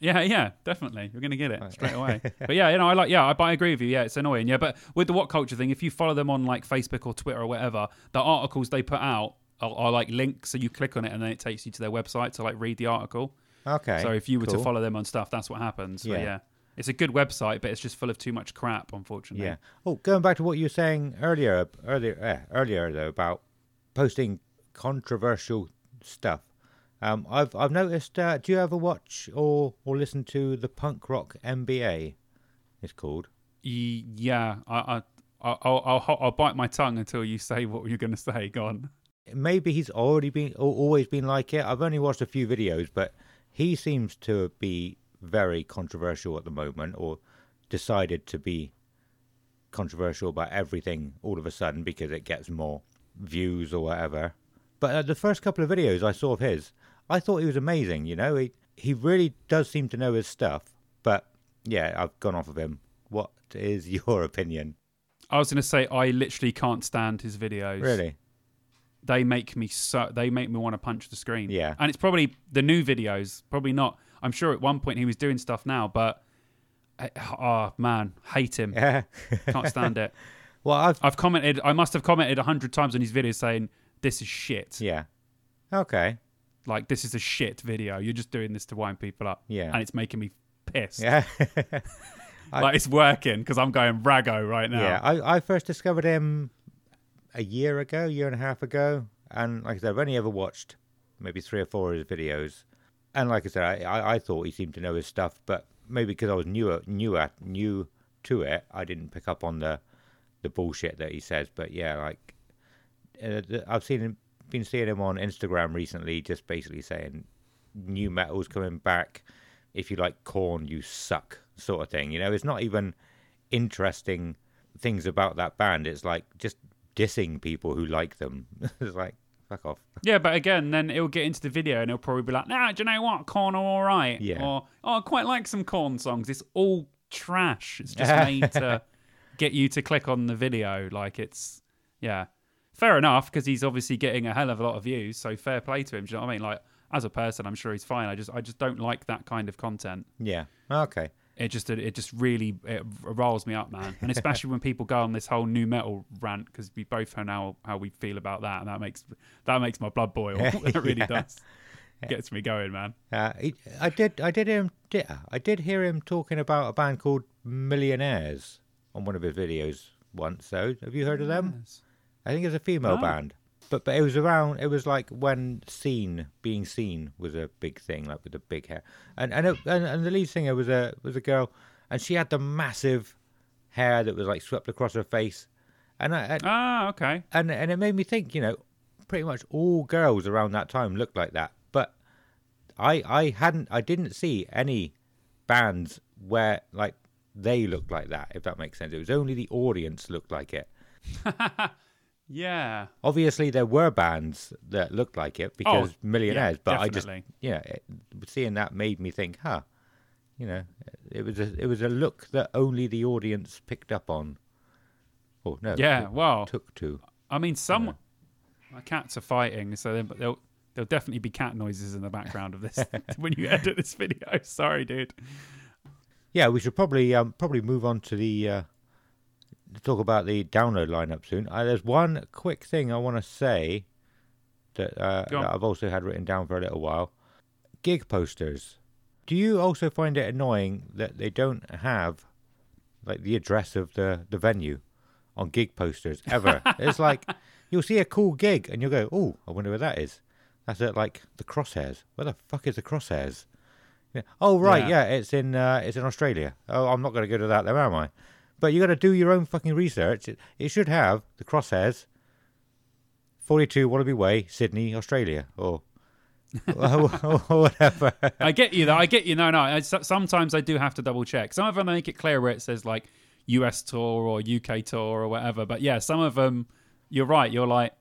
Yeah, yeah, definitely. You're gonna get it straight away. [laughs] but yeah, you know, I like. Yeah, I, but I agree with you. Yeah, it's annoying. Yeah, but with the WhatCulture thing, if you follow them on like Facebook or Twitter or whatever, the articles they put out are, are like links, so you click on it and then it takes you to their website to like read the article. Okay. so if you were to follow them on stuff, that's what happens. But Yeah. yeah, it's a good website, but it's just full of too much crap, unfortunately. Yeah. Oh, going back to what you were saying earlier, earlier, uh, earlier though about posting controversial stuff. Um, I've I've noticed. Uh, do you ever watch or or listen to the punk rock MBA? It's called. Yeah. I, I, I'll, I'll, I'll, I'll bite my tongue until you say what you're gonna say. Go on. Maybe he's already been always been like it. I've only watched a few videos, but he seems to be very controversial at the moment, or decided to be controversial about everything all of a sudden because it gets more views or whatever. But uh, the first couple of videos I saw of his, I thought he was amazing. You know, he he really does seem to know his stuff. But yeah, I've gone off of him. What is [laughs] your opinion? I was gonna say I literally can't stand his videos. Really? they make me so they make me want to punch the screen. Yeah. and it's probably the new videos. Probably not. I'm sure at one point he was doing stuff now, but oh man, hate him. Yeah. [laughs] Can't stand it. [laughs] well, I've I've commented. I must have commented a hundred times on his videos saying this is shit. yeah. Okay. Like this is a shit video. You're just doing this to wind people up. Yeah. and it's making me pissed. Yeah. I- [laughs] like it's working because I'm going rago right now. Yeah, I, I first discovered him a year ago, year and a half ago, and like I said, I've only ever watched maybe three or four of his videos. And like I said, I, I, I thought he seemed to know his stuff, but maybe because I was newer, newer, new to it, I didn't pick up on the the bullshit that he says. But yeah, like uh, the- I've seen him, been seeing him on Instagram recently, just basically saying nu metal's coming back. If you like Korn, you suck, sort of thing. You know, it's not even interesting things about that band. It's like just dissing people who like them. [laughs] it's like fuck off. Yeah, but again, then it'll get into the video and it'll probably be like, "Nah, do you know what? Korn are all right." Yeah. Or, "Oh, I quite like some Korn songs." It's all trash. It's just [laughs] made to get you to click on the video. Like it's, yeah, fair enough because he's obviously getting a hell of a lot of views. So fair play to him. Do you know what I mean? Like as a person, I'm sure he's fine. I just, I just don't like that kind of content. Yeah. Okay. it just it just really it riles me up, man. And especially when people go on this whole nu metal rant because we both know now how we feel about that, and that makes that makes my blood boil. [laughs] [laughs] it really Yeah. does. Gets me going, man. Uh, he, I did. I did hear him. I did hear him talking about a band called Millionaires on one of his videos once. So, have you heard of them? Yes. I think it's a female No. band. But but it was around. It was like when scene being seen was a big thing, like with the big hair. And and it, and, and the lead singer was a was a girl, and she had the massive hair that was like swept across her face. And I, and, Ah, okay. and and it made me think. You know, pretty much all girls around that time looked like that. But I I hadn't I didn't see any bands where like they looked like that. If that makes sense, it was only the audience looked like it. [laughs] Yeah. Obviously, there were bands that looked like it because millionaires, yeah, but I just yeah, it, seeing that made me think, huh, you know, it was a it was a look that only the audience picked up on. Oh no, Yeah. Well, took to. I mean, some my cats are fighting, so then- but there'll there'll definitely be cat noises in the background of this [laughs] [laughs] when you edit this video. [laughs] Sorry, dude. Yeah, we should probably um probably move on to the uh, talk about the download lineup soon. Uh, there's one quick thing I want to say that, uh, that I've also had written down for a little while. Gig posters. Do you also find it annoying that they don't have like the address of the the venue on gig posters ever? [laughs] it's like you'll see a cool gig and you'll go, "Oh, I wonder where that is." That's at like the Crosshairs. Where the fuck is the Crosshairs? Yeah. Oh right, Yeah. yeah, it's in uh, it's in Australia. Oh, I'm not going to go to that there, am I? But you got to do your own fucking research. It, it should have the crosshairs. Forty-two Wallaby Way, Sydney, Australia, or, [laughs] or whatever. I get you though. I get you. No, no. I, sometimes I do have to double check. Some of them make it clear where it says like US tour or UK tour or whatever. But yeah, some of them, you're right. You're like,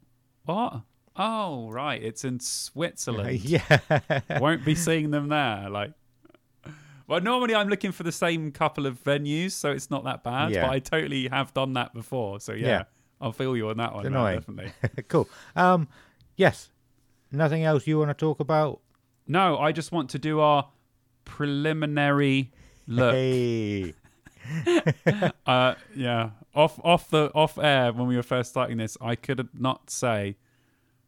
what? Oh, right. It's in Switzerland. [laughs] yeah, Won't be seeing them there. Like, well, normally I'm looking for the same couple of venues, so it's not that bad. Yeah. But I totally have done that before. So yeah, Yeah. I'll feel you on that one. Man, definitely. [laughs] cool. Um, yes. Nothing else you want to talk about? No, I just want to do our preliminary look. Hey, [laughs] Uh, yeah, off off the off air when we were first starting this, I could not say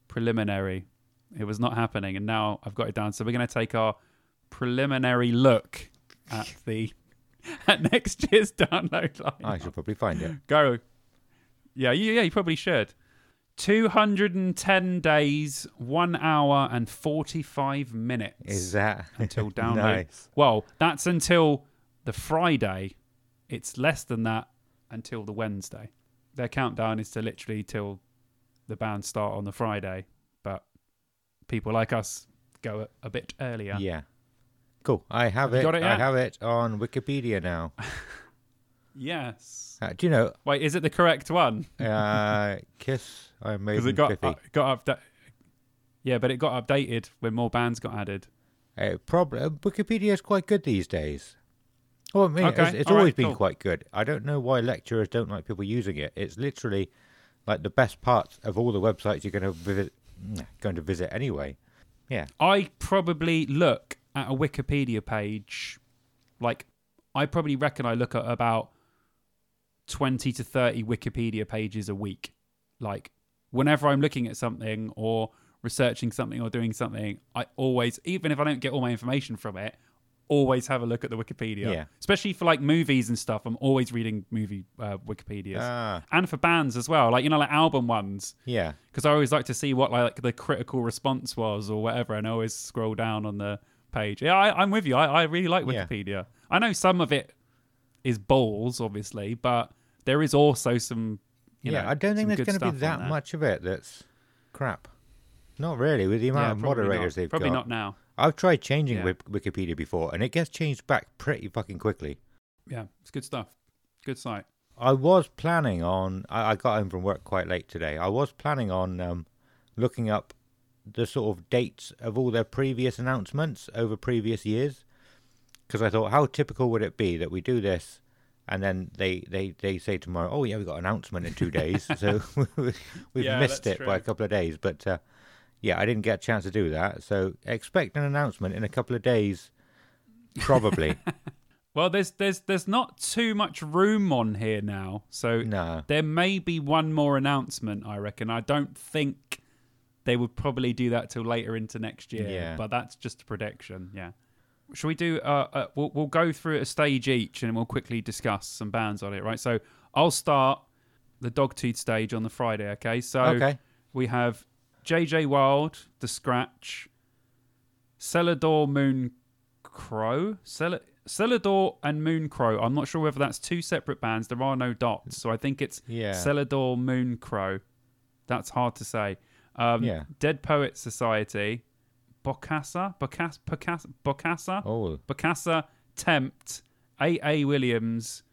preliminary. It was not happening, and now I've got it down. So we're going to take our preliminary look at the [laughs] at next year's download line. Ah, I should probably find it. Go. Yeah, you, yeah, you probably should. 210 days, 1 hour and 45 minutes Is that until [laughs] download. nice? Well, that's until the Friday. It's less than that until the Wednesday. Their countdown is to literally till the band start on the Friday, but people like us go a, a bit earlier. Yeah. Cool. I have, Have it. it I have it on Wikipedia now. [laughs] Yes. Uh, do you know? Wait, is it the correct one? Uh, Kiss. I [laughs] made Because it got uh, got upda- Yeah, but it got updated when more bands got added. Uh, prob- uh, Wikipedia is quite good these days. Well, I mean, Okay, it's, it's all right, always been cool. quite good. I don't know why lecturers don't like people using it. It's literally like the best parts of all the websites you're going to visit. [sniffs] Going to visit anyway. Yeah. I probably look at a Wikipedia page, like I probably reckon I look at about twenty to thirty Wikipedia pages a week. Like whenever I'm looking at something or researching something or doing something, I always, even if I don't get all my information from it, always have a look at the Wikipedia. Yeah. Especially for like movies and stuff. I'm always reading movie uh, Wikipedias. Ah, and for bands as well, like you know, like album ones yeah. because I always like to see what like the critical response was or whatever, and I always scroll down on the page. Yeah, I, I'm with you. I, I really like Yeah. Wikipedia. I know some of it is balls, obviously, but there is also some. You yeah, know, I don't think there's going to be that much of it that's crap. Not really, with the amount Yeah, of moderators not. they've Probably got. not now. I've tried changing Yeah. Wikipedia before, and it gets changed back pretty fucking quickly. Yeah, it's good stuff. Good site. I was planning on. I, I got home from work quite late today. I was planning on um, looking up the sort of dates of all their previous announcements over previous years, because I thought, how typical would it be that we do this, and then they they, they say tomorrow, oh yeah, we got an announcement in two days, [laughs] so [laughs] we've Yeah, missed it by a couple of days. But uh, yeah, I didn't get a chance to do that. So expect an announcement in a couple of days, probably. [laughs] Well, there's there's there's not too much room on here now, so No. there may be one more announcement. I reckon. I don't think they would probably do that till later into next year. Yeah. But that's just a prediction. Yeah. Should we do? Uh, uh, we'll we'll go through a stage each, and we'll quickly discuss some bands on it. Right. So I'll start the Dogtooth stage on the Friday. Okay. So Okay. we have JJ Wilde, The Scratch, Cellar Door Moon Crow, Cel- Cellar Door and Moon Crow. I'm not sure whether that's two separate bands. There are no dots, so I think it's Yeah. Cellar Door Moon Crow. That's hard to say. Um, Yeah. Dead Poet Society, Bokassa, Bokassa, Bokassa, Bokassa, Oh, Bokassa, Tempt, A.A. Williams,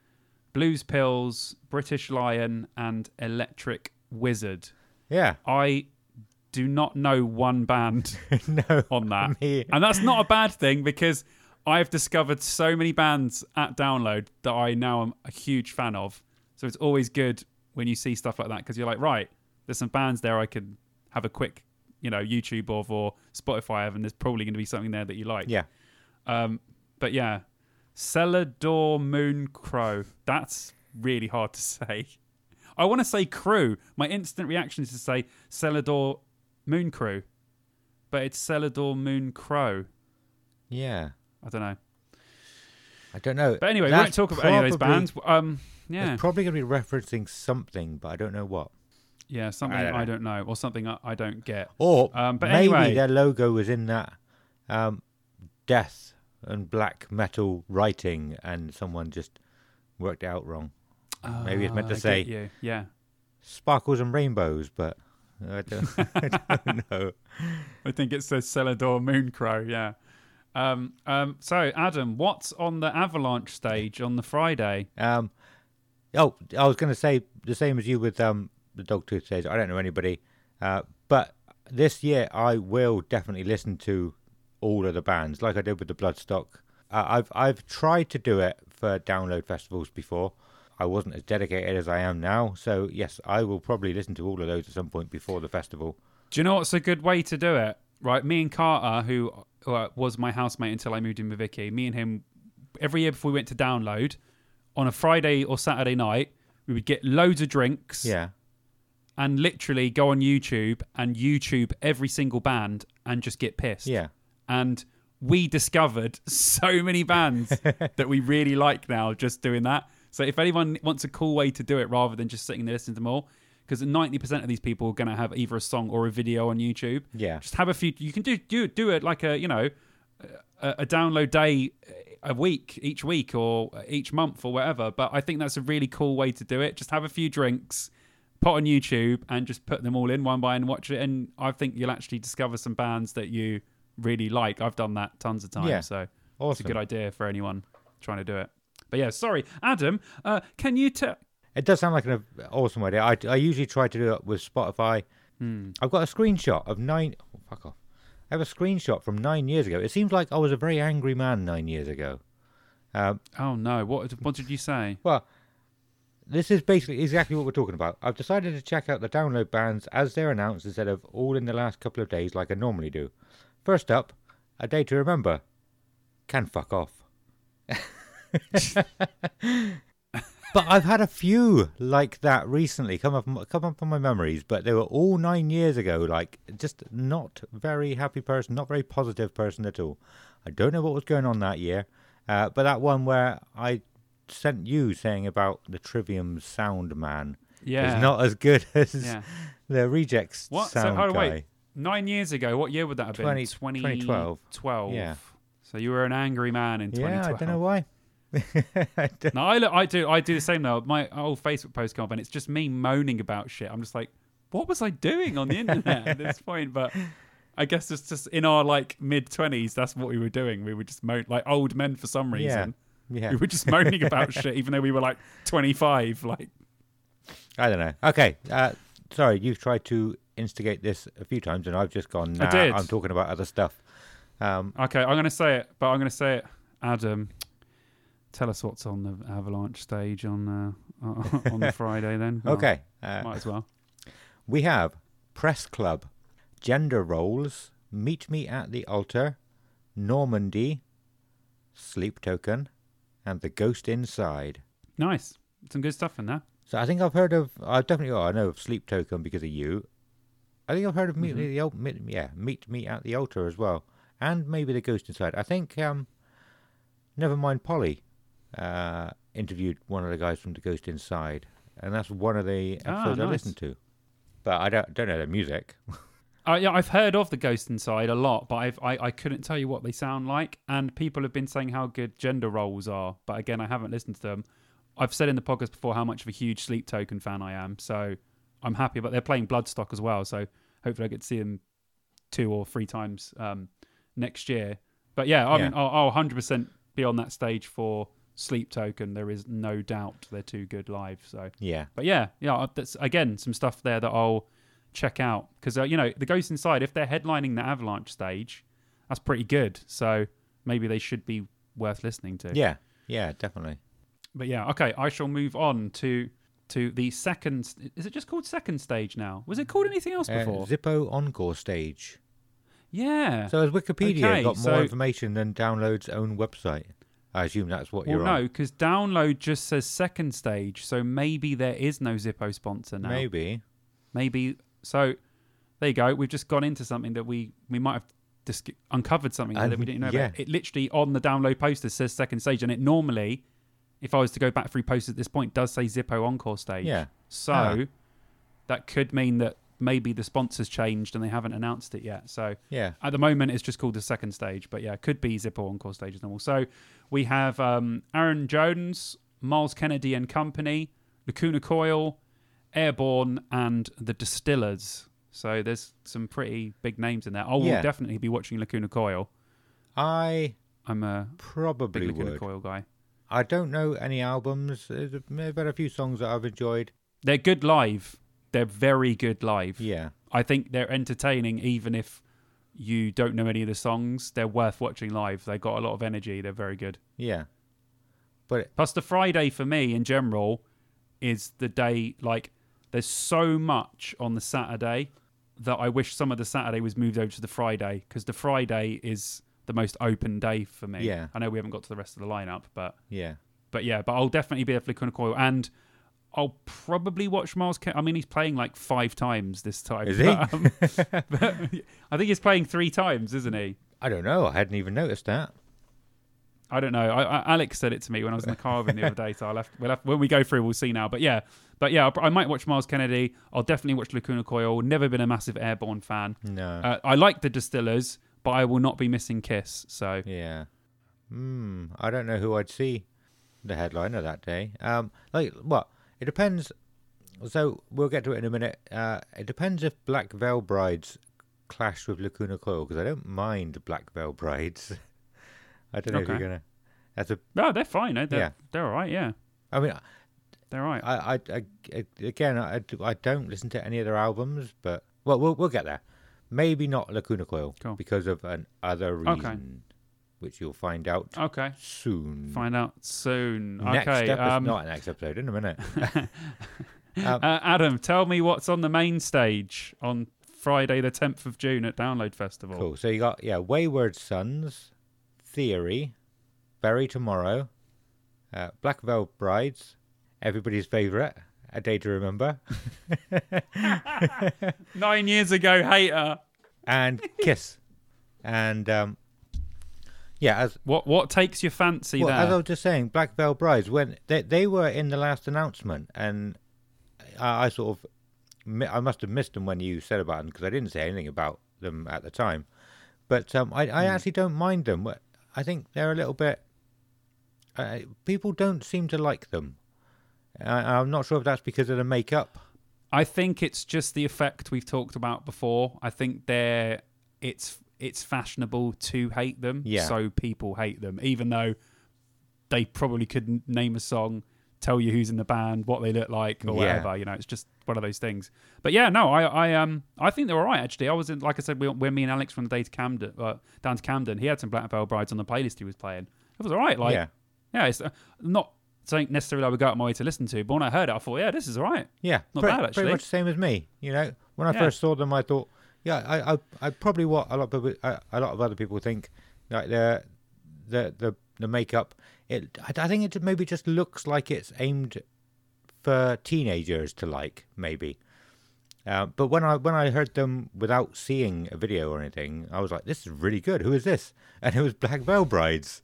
Blues Pills, British Lion, and Electric Wizard. yeah. I do not know one band [laughs] no. on that. [laughs] Me- And that's not a bad thing because I've discovered so many bands at download that I now am a huge fan of. So it's always good when you see stuff like that because you're like, right, there's some bands there I could have a quick, you know, YouTube of or Spotify of, and there's probably going to be something there that you like. Yeah. Um, but yeah, Cellar Door Moon Crow. That's really hard to [laughs] say. I want to say crew. My instant reaction is to say Cellar Door Moon Crew, but it's Cellar Door Moon Crow. Yeah. I don't know. I don't know. But anyway, we won't talk about any of those bands. Um, yeah, It's probably going to be referencing something, but I don't know what. Yeah, something I don't I know. don't know, or something I, I don't get. Or Um, but maybe anyway- their logo was in that um, death and black metal writing, and someone just worked it out wrong. Maybe it's meant Ah, to I say- you. yeah. Sparkles and rainbows, but I don't, [laughs] I don't [laughs] know. I think it says Cellar Door Moon Crow. Yeah. Um, um, so Adam, what's on the Avalanche stage on the Friday? Um, oh, I was going to say the same as you with um, the Dogtooth says. I don't know anybody, uh, but this year I will definitely listen to all of the bands, like I did with the Bloodstock. Uh, I've I've tried to do it for download festivals before. I wasn't as dedicated as I am now, so yes, I will probably listen to all of those at some point before the festival. Do you know what's a good way to do it? Right, me and Carter, who uh, was my housemate until I moved in with Vicky, me and him, every year before we went to download, on a Friday or Saturday night, we would get loads of drinks Yeah, and literally go on YouTube and YouTube every single band and just get pissed. yeah, And we discovered [laughs] so many bands [laughs] that we really like now just doing that. So if anyone wants a cool way to do it rather than just sitting there listening to them all, because 90% of these people are going to have either a song or a video on YouTube. yeah, Just have a few. You can do do do it like a you know a, a download day a week each week or each month or whatever. But I think that's a really cool way to do it. Just have a few drinks, put on YouTube, and just put them all in one by and watch it. And I think you'll actually discover some bands that you really like. I've done that tons of times, Yeah. so it's a good idea for anyone trying to do it. But yeah, sorry, Adam. Uh, can you tell? It does sound like an awesome idea. I, I usually try to do it with Spotify. Hmm. I've got a screenshot of nine. Oh, fuck off. I have a screenshot from nine years ago. It seems like I was a very angry man nine years ago. Um, Oh no! What what did you say? well, this is basically exactly what we're talking about. I've decided to check out the download bands as they're announced instead of all in the last couple of days like I normally do. First up, a day to remember. Can fuck off. [laughs] but I've had a few like that recently come up come up on my memories, but they were all nine years ago. Like just not very happy person, not very positive person at all. I don't know what was going on that year, uh, but that one where I sent you saying about the Trivium Sound Man Yeah. is not as good [laughs] as Yeah. the Rejects What? Sound oh, hold on, guy. wait. Nine years ago, what year would that have 20 been? 20, 2012. 12. Yeah. So you were an angry man in 2012. Yeah, 2012. I don't know why. [laughs] I don't- No, I, look, I do. I do the same though. My old Facebook post come up, and it's just me moaning about shit. I'm just like, what was I doing on the internet at this [laughs] point? But I guess it's just in our like mid twenties. That's what we were doing. We were just moan like old men for some yeah, reason. Yeah. We were just moaning about shit, even though we were like 25. Like, I don't know. Okay, uh, sorry, you've tried to instigate this a few times, and I've just gone. Nah, did. I'm talking about other stuff. Um, okay, I'm gonna say it, but I'm gonna say it, Adam. Tell us what's on the Avalanche stage on uh, [laughs] on the [laughs] Friday then. Well, okay, uh, might as well. we have Press Club, Gender Roles, Meet Me at the Altar, Normandie, Sleep Token, and The Ghost Inside. Nice. Some good stuff in there. So I think I've heard of. I've definitely. Oh, I know of Sleep Token because of you. I think I've heard of Meet Mm-hmm. Me at the Al- Meet, yeah Meet Me at the Altar as well, and maybe The Ghost Inside. I think um, Nevermind Polly uh, interviewed one of the guys from The Ghost Inside, and that's one of the Ah, episodes I listened to. But I don't don't know their music. [laughs] Uh, yeah, I've heard of the Ghost Inside a lot, but I've, I I couldn't tell you what they sound like. And people have been saying how good gender roles are, but again, I haven't listened to them. I've said in the podcast before how much of a huge Sleep Token fan I am, so I'm happy. But they're playing Bloodstock as well, so hopefully I get to see them two or three times um, next year. But yeah, I Yeah. mean, I'll, I'll 100% be on that stage for Sleep Token. There is no doubt they're too good live. So yeah, but yeah, yeah, that's again some stuff there that I'll check out because uh, you know the Ghost Inside, if they're headlining the Avalanche stage, that's pretty good. So maybe they should be worth listening to. yeah, yeah, definitely. But yeah, okay, I shall move on to to the second. Is it just called second stage now? Was it called anything else Uh, before? Zippo Encore Stage. yeah. So has Wikipedia Okay, got more so- information than Download's own website? I assume that's what well, you're no, because download just says second stage, so maybe there is no Zippo sponsor now. Maybe. maybe so there you go we've just gone into something that we we might have dis- uncovered something And- that we didn't know yeah. about it literally on the download poster says second stage and it normally if i was to go back through posters at this point does say zippo encore stage Yeah. so Ah. that could mean that maybe the sponsors changed and they haven't announced it yet so Yeah. at the moment, it's just called the second stage, but yeah, it could be Zippo Encore stage as normal. So we have um, Ayron Jones, Myles Kennedy and Company, Lacuna Coil, Airborne, and the Distillers. So there's some pretty big names in there. I will Yeah. definitely be watching Lacuna Coil. I I'm a big probably Lacuna would. Coil guy. I don't know any albums. There's a- a few songs that I've enjoyed. They're good live. They're very good live. Yeah. I think they're entertaining even if you don't know any of the songs. They're worth watching live. They've got a lot of energy. They're very good. Yeah. But Plus, the Friday for me in general is the day like there's so much on the Saturday that I wish some of the Saturday was moved over to the Friday because the Friday is the most open day for me. Yeah. I know we haven't got to the rest of the lineup, but yeah. but yeah, but I'll definitely be at Flickr Coil and I'll probably watch Myles. Ken- I mean, he's playing like five times this time. Is he? But, um, [laughs] but I think he's playing three times, isn't he? I don't know. I hadn't even noticed that. I don't know. I, I, Alex said it to me when I was in the car with him the other day. So I'll have, we'll have, when we go through, we'll see now. But yeah, but yeah, I, I might watch Myles Kennedy. I'll definitely watch Lacuna Coil. Never been a massive Airborne fan. No. Uh, I like the Distillers, but I will not be missing Kiss. So yeah. Hmm. I don't know who I'd see the headliner that day. Um. Like what? It depends. So we'll get to it in a minute. Uh. It depends if Black Veil Brides clash with Lacuna Coil because I don't mind Black Veil Brides. [laughs] I don't know if you're gonna. That's a. no, they're fine. eh? They're, Yeah. they're all right. Yeah, I mean, they're all right. I, I, I, again, I, I don't listen to any of their albums, but well, we'll we'll get there. Maybe not Lacuna Coil Cool. because of an other reason, Okay. which you'll find out okay, soon. find out soon. Next okay, episode, um, not next episode, in a minute. uh, Adam, tell me what's on the main stage on Friday, the 10th of June at Download Festival. cool. So you got yeah, Wayward Sons, Theory, Bury Tomorrow, uh, Black Veil Brides, everybody's favorite, A Day to Remember, [laughs] Nine years ago, hater. and Kiss, and um, yeah, as What what takes your fancy Well, as I was just saying, Black Veil Brides when they they were in the last announcement, and I, I sort of I must have missed them when you said about them because I didn't say anything about them at the time. But um, I I actually don't mind them. I think they're a little bit. Uh, people don't seem to like them. I, I'm not sure if that's because of the makeup. I think it's just the effect we've talked about before. I think they're it's it's fashionable to hate them, Yeah. so people hate them, even though they probably couldn't name a song, tell you who's in the band, what they look like, or Yeah. whatever. You know, it's just one of those things. But yeah, no, I I um I think they're all right actually. I was in like I said we, when me and Alex from the day to Camden, uh, down to Camden, he had some Black Veil Brides on the playlist he was playing. It was all right. Like yeah, yeah, it's uh, not something necessarily I would go out of my way to listen to, but when I heard it, I thought, yeah, this is all right. yeah, Not pretty, bad, pretty much the same as me. You know, when I Yeah. first saw them, I thought, yeah, I I, I probably what a lot of people, a, a lot of other people think, like they're the the the makeup. It I, I think it maybe just looks like it's aimed for teenagers to like, maybe. Uh, but when I when I heard them without seeing a video or anything, I was like, "This is really good. Who is this?" [laughs] And it was Black Veil Brides.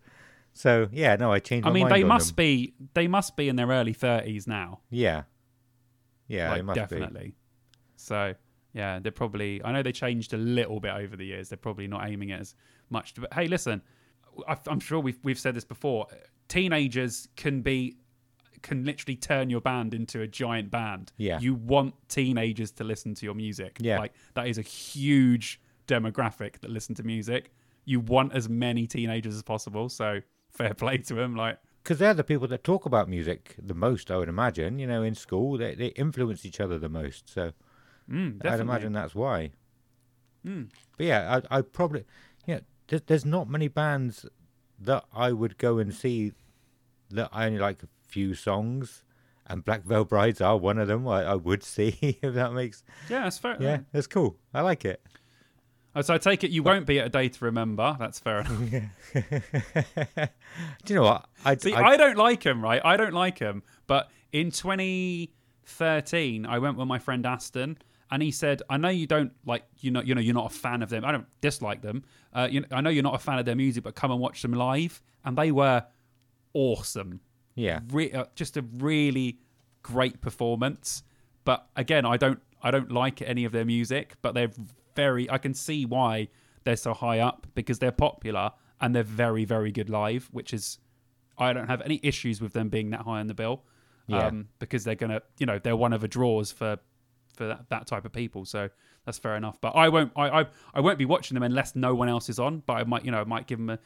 So yeah, no, I changed. I my mean, mind they must them. be they must be in their early thirties now. Yeah, yeah, like, it must be. definitely. So yeah, they're probably. I know they changed a little bit over the years. They're probably not aiming it as much. But hey, listen, I'm sure we've we've said this before. Teenagers can be can literally turn your band into a giant band. Yeah. you want teenagers to listen to your music. Yeah. like that is a huge demographic that listen to music. You want as many teenagers as possible. So fair play to them. Like because they're the people that talk about music the most. I would imagine, you know, in school they they influence each other the most. So mm, I'd imagine that's why. Mm. But yeah, I I probably yeah. There's, there's not many bands that I would go and see that I only like a few songs, and Black Veil Brides are one of them. I, I would [laughs] see if that makes Yeah, that's fair. yeah, that's cool. I like it. Oh, so I take it you won't be at a day to remember. That's fair enough. [laughs] Do you know what? I See, I, I don't like him, right? I don't like him. But in 2013, I went with my friend Aston, and he said, "I know you don't like, you know, you know, you're not a fan of them. I don't dislike them. Uh, you I know you're not a fan of their music, but come and watch them live." And they were awesome. yeah Re- uh, just a really great performance. But again, I don't, I don't like any of their music, but they're very. I can see why they're so high up because they're popular and they're very, very good live. Which is, I don't have any issues with them being that high on the bill, Yeah. um, because they're gonna, you know, they're one of the draws for for that, that type of people. So that's fair enough. But I won't, I, I, I won't be watching them unless no one else is on. But I might, you know, I might give them a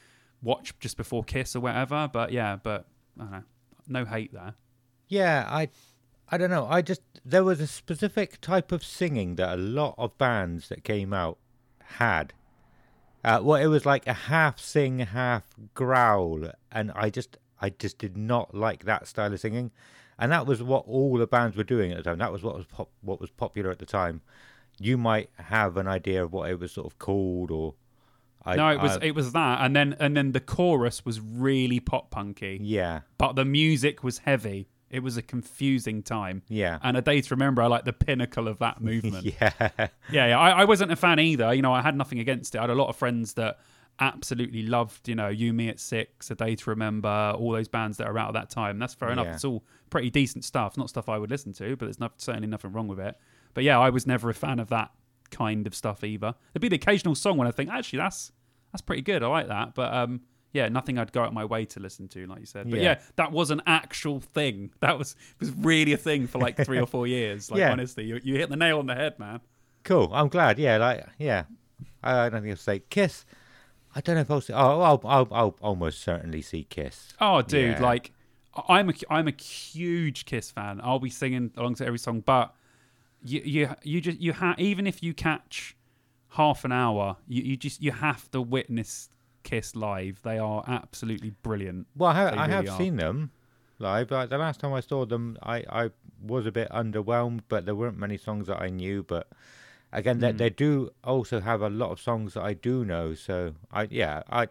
watch just before Kiss or whatever. But yeah, but I don't know, no hate there. Yeah, I, I don't know. I just there was a specific type of singing that a lot of bands that came out had. Uh, well, it was like a half sing, half growl, and I just, I just did not like that style of singing, and that was what all the bands were doing at the time. That was what was pop, what was popular at the time. You might have an idea of what it was sort of called, or I, no, it was I- it was that, and then and then the chorus was really pop punky, yeah, but the music was heavy. It was a confusing time. yeah, And a day to remember, I like the pinnacle of that [laughs] movement. yeah, yeah, yeah. I, I wasn't a fan either. You know, I had nothing against it. I had a lot of friends that absolutely loved, you know, You Me at Six, A Day to Remember, all those bands that are out at that time. That's fair enough. Yeah. It's all pretty decent stuff. Not stuff I would listen to, but there's not, certainly nothing wrong with it. But yeah, I was never a fan of that kind of stuff either. There'd be the occasional song when I think, actually, that's that's pretty good. I like that. But um, yeah, nothing I'd go out my way to listen to, like you said. But Yeah. yeah, that was an actual thing. [laughs] That was was really a thing for like three or [laughs] four years. Like Yeah. honestly, you, you hit the nail on the head, man. Cool. I'm glad. Yeah, like yeah. I don't think I'll say Kiss. I don't know if I'll see. Oh, I'll, I'll, I'll almost certainly see Kiss. Oh, dude, Yeah. like I'm a I'm a huge Kiss fan. I'll be singing along to every song, but you you you just you have even if you catch half an hour, you, you just you have to witness Kiss live. They are absolutely brilliant. Well, I, ha- I have are. seen them live. But the last time I saw them, I, I was a bit underwhelmed, but there weren't many songs that I knew. But again, they, Mm. they do also have a lot of songs that I do know. So I, yeah, I,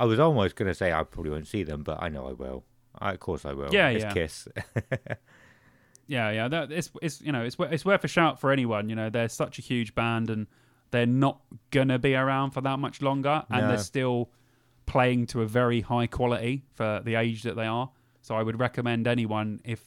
I was almost going to say I probably won't see them, but I know I will. I, of course I will. Yeah, it's yeah. Kiss. [laughs] Yeah, yeah. That, it's it's you know it's it's worth a shout for anyone. You know they're such a huge band and they're not gonna be around for that much longer, and No. they're still playing to a very high quality for the age that they are. So I would recommend anyone if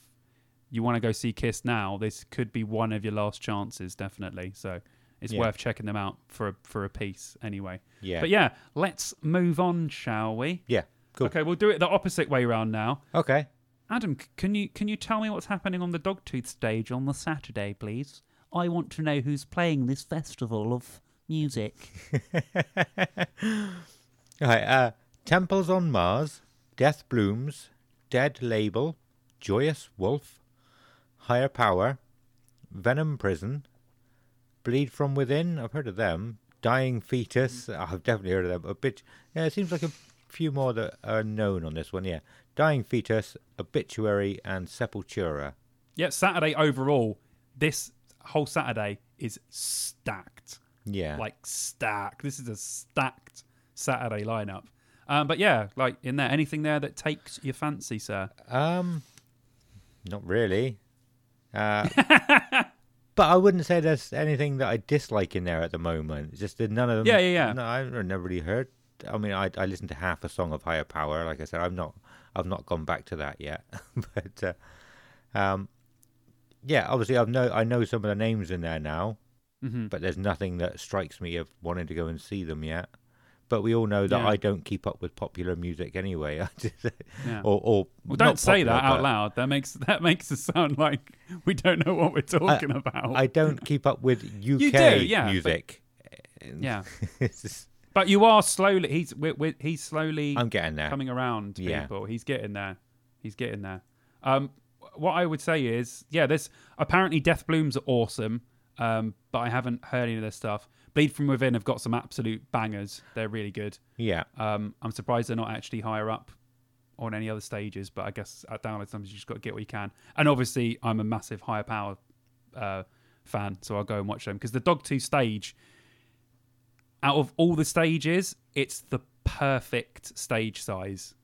you want to go see Kiss now, this could be one of your last chances, definitely. So it's Yeah. worth checking them out for a, for a piece anyway. yeah. But yeah, let's move on, shall we? Yeah. Cool. Okay, we'll do it the opposite way round now. Okay. Adam, can you can you tell me what's happening on the Dogtooth stage on the Saturday, please? I want to know who's playing this festival of music. [laughs] Right, uh, Temples on Mars, Death Blooms, Dead Label, Joyous Wolf, Higher Power, Venom Prison, Bleed from Within, I've heard of them, Dying Fetus, I've definitely heard of them, a bit, yeah, it seems like a few more that are known on this one, yeah. Dying Fetus, Obituary, and Sepultura. yeah, Saturday overall, this whole Saturday is stacked. Yeah. Like stacked. This is a stacked Saturday lineup. Um, but yeah, like in there, anything there that takes your fancy, sir? Um, not really. Uh, [laughs] but I wouldn't say there's anything that I dislike in there at the moment. It's just that none of them. Yeah, yeah, yeah. No, I've never really heard. I mean, I I listened to half a song of Higher Power. Like I said, I've not I've not gone back to that yet. [laughs] but uh, um, yeah, obviously I've know I know some of the names in there now, hmm but there's nothing that strikes me of wanting to go and see them yet. But we all know that Yeah. I don't keep up with popular music anyway. [laughs] Yeah. or, or Well, don't say popular, that out loud. That makes that makes us sound like we don't know what we're talking about. I don't keep up with [laughs] UK do, yeah, but- music. yeah, [laughs] but you are slowly. He's we're, we're, he's slowly I'm getting there. coming around. People, he's getting there. He's getting there. Um, what I would say is, yeah, there's apparently Death Blooms are awesome, um, but I haven't heard any of their stuff. Bleed from Within have got some absolute bangers. They're really good. Yeah, Um, I'm surprised they're not actually higher up on any other stages, but I guess at download sometimes you just got to get what you can. And obviously, I'm a massive higher power uh, fan, so I'll go and watch them because the Dogtooth stage, out of all the stages, it's the perfect stage size.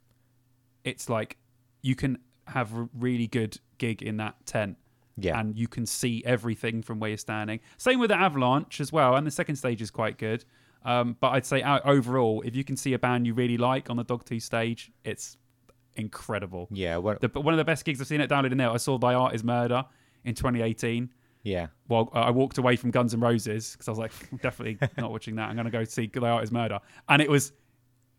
It's like you can have a really good gig in that tent yeah, and you can see everything from where you're standing. Same with the Avalanche as well, and the second stage is quite good. Um, but I'd say overall, if you can see a band you really like on the Dogtooth stage, it's incredible. yeah. What, The, one of the best gigs I've seen at Download in there, I saw Thy Art Is Murder in 2018. yeah, Well, I walked away from Guns N' Roses because I was like, [laughs] definitely not watching that. I'm going to go see Thy Art Is Murder, and it was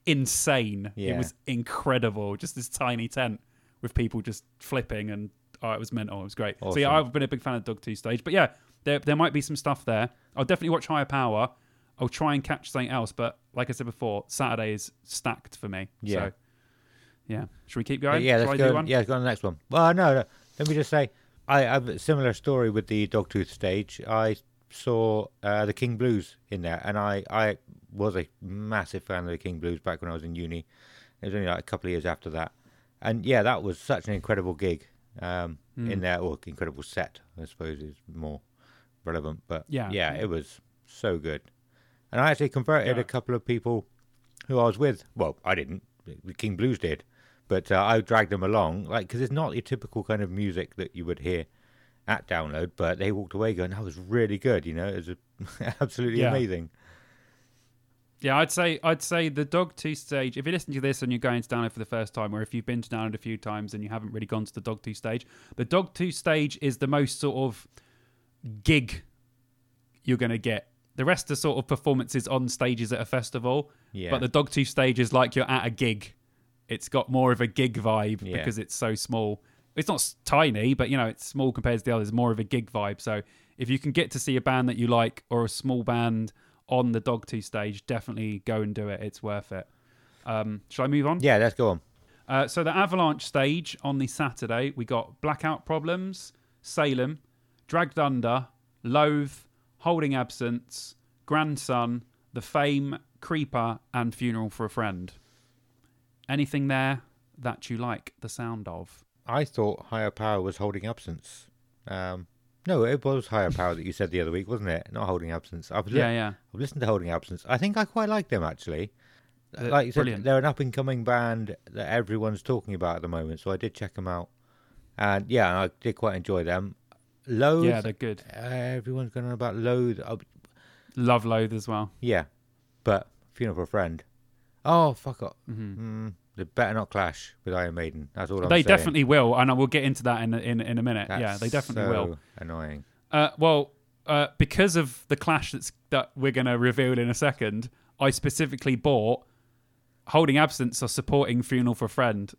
insane. Yeah. It was incredible. Just this tiny tent with people just flipping, and oh, it was mental. It was great. So yeah, I've been a big fan of Dogtooth stage, but yeah, there there might be some stuff there. I'll definitely watch Higher Power. I'll try and catch something else, but like I said before, Saturday is stacked for me. Yeah. So, yeah. Should we keep going? yeah. Let's go. one? Yeah, let's go on the next one. Well, no, no. Let me just say, I have a similar story with the Dogtooth stage. I saw uh, the King Blues in there, and I, I was a massive fan of the King Blues back when I was in uni. It was only like a couple of years after that, and yeah, that was such an incredible gig um, Hmm. in there, or incredible set, I suppose is more relevant. But Yeah. yeah, it was so good, and I actually converted Yeah. a couple of people who I was with. Well, I didn't. The King Blues did, but uh, I dragged them along, like because it's not your typical kind of music that you would hear at download. But they walked away going, "That was really good," you know. It was a, [laughs] absolutely Yeah. amazing. Yeah, I'd say I'd say the Dogtooth stage. If you listen to this and you're going to download for the first time, or if you've been to download a few times and you haven't really gone to the Dogtooth stage, the Dogtooth stage is the most sort of gig you're going to get. The rest are sort of performances on stages at a festival, Yeah. but the Dogtooth stage is like you're at a gig. It's got more of a gig vibe Yeah. because it's so small. It's not tiny, but you know it's small compared to the others. More of a gig vibe. So if you can get to see a band that you like or a small band on the Dogtooth stage, definitely go and do it. It's worth it. Um, shall I move on? Yeah, let's go on. Uh, so the Avalanche stage on the Saturday, we got Blackout Problems, Salem, Dragged Under, Loathe, Holding Absence, Grandson, The Faim, Creeper, and Funeral for a Friend. Anything there that you like the sound of? I thought higher power was holding absence. Um, no, it was higher power that you said the other week, wasn't it? Not holding absence. I've, li- Yeah, yeah. I've listened to holding absence. I think I quite like them actually. They're like you said, brilliant. they're an up and coming band that everyone's talking about at the moment. So I did check them out, and yeah, I did quite enjoy them. Loathe. Yeah, they're good. uh, everyone's going on about Loathe. Uh, Love Loathe as well. yeah, but Funeral for a Friend. Oh fuck up. hmm Mm, they better not clash with Iron Maiden. That's all I'm They saying. definitely will, and I will get into that in a, in, in a minute. yeah, they definitely so will. Annoying. Uh, well, uh, because of the clash that's that we're going to reveal in a second, I specifically bought Holding Absence are supporting Funeral for a Friend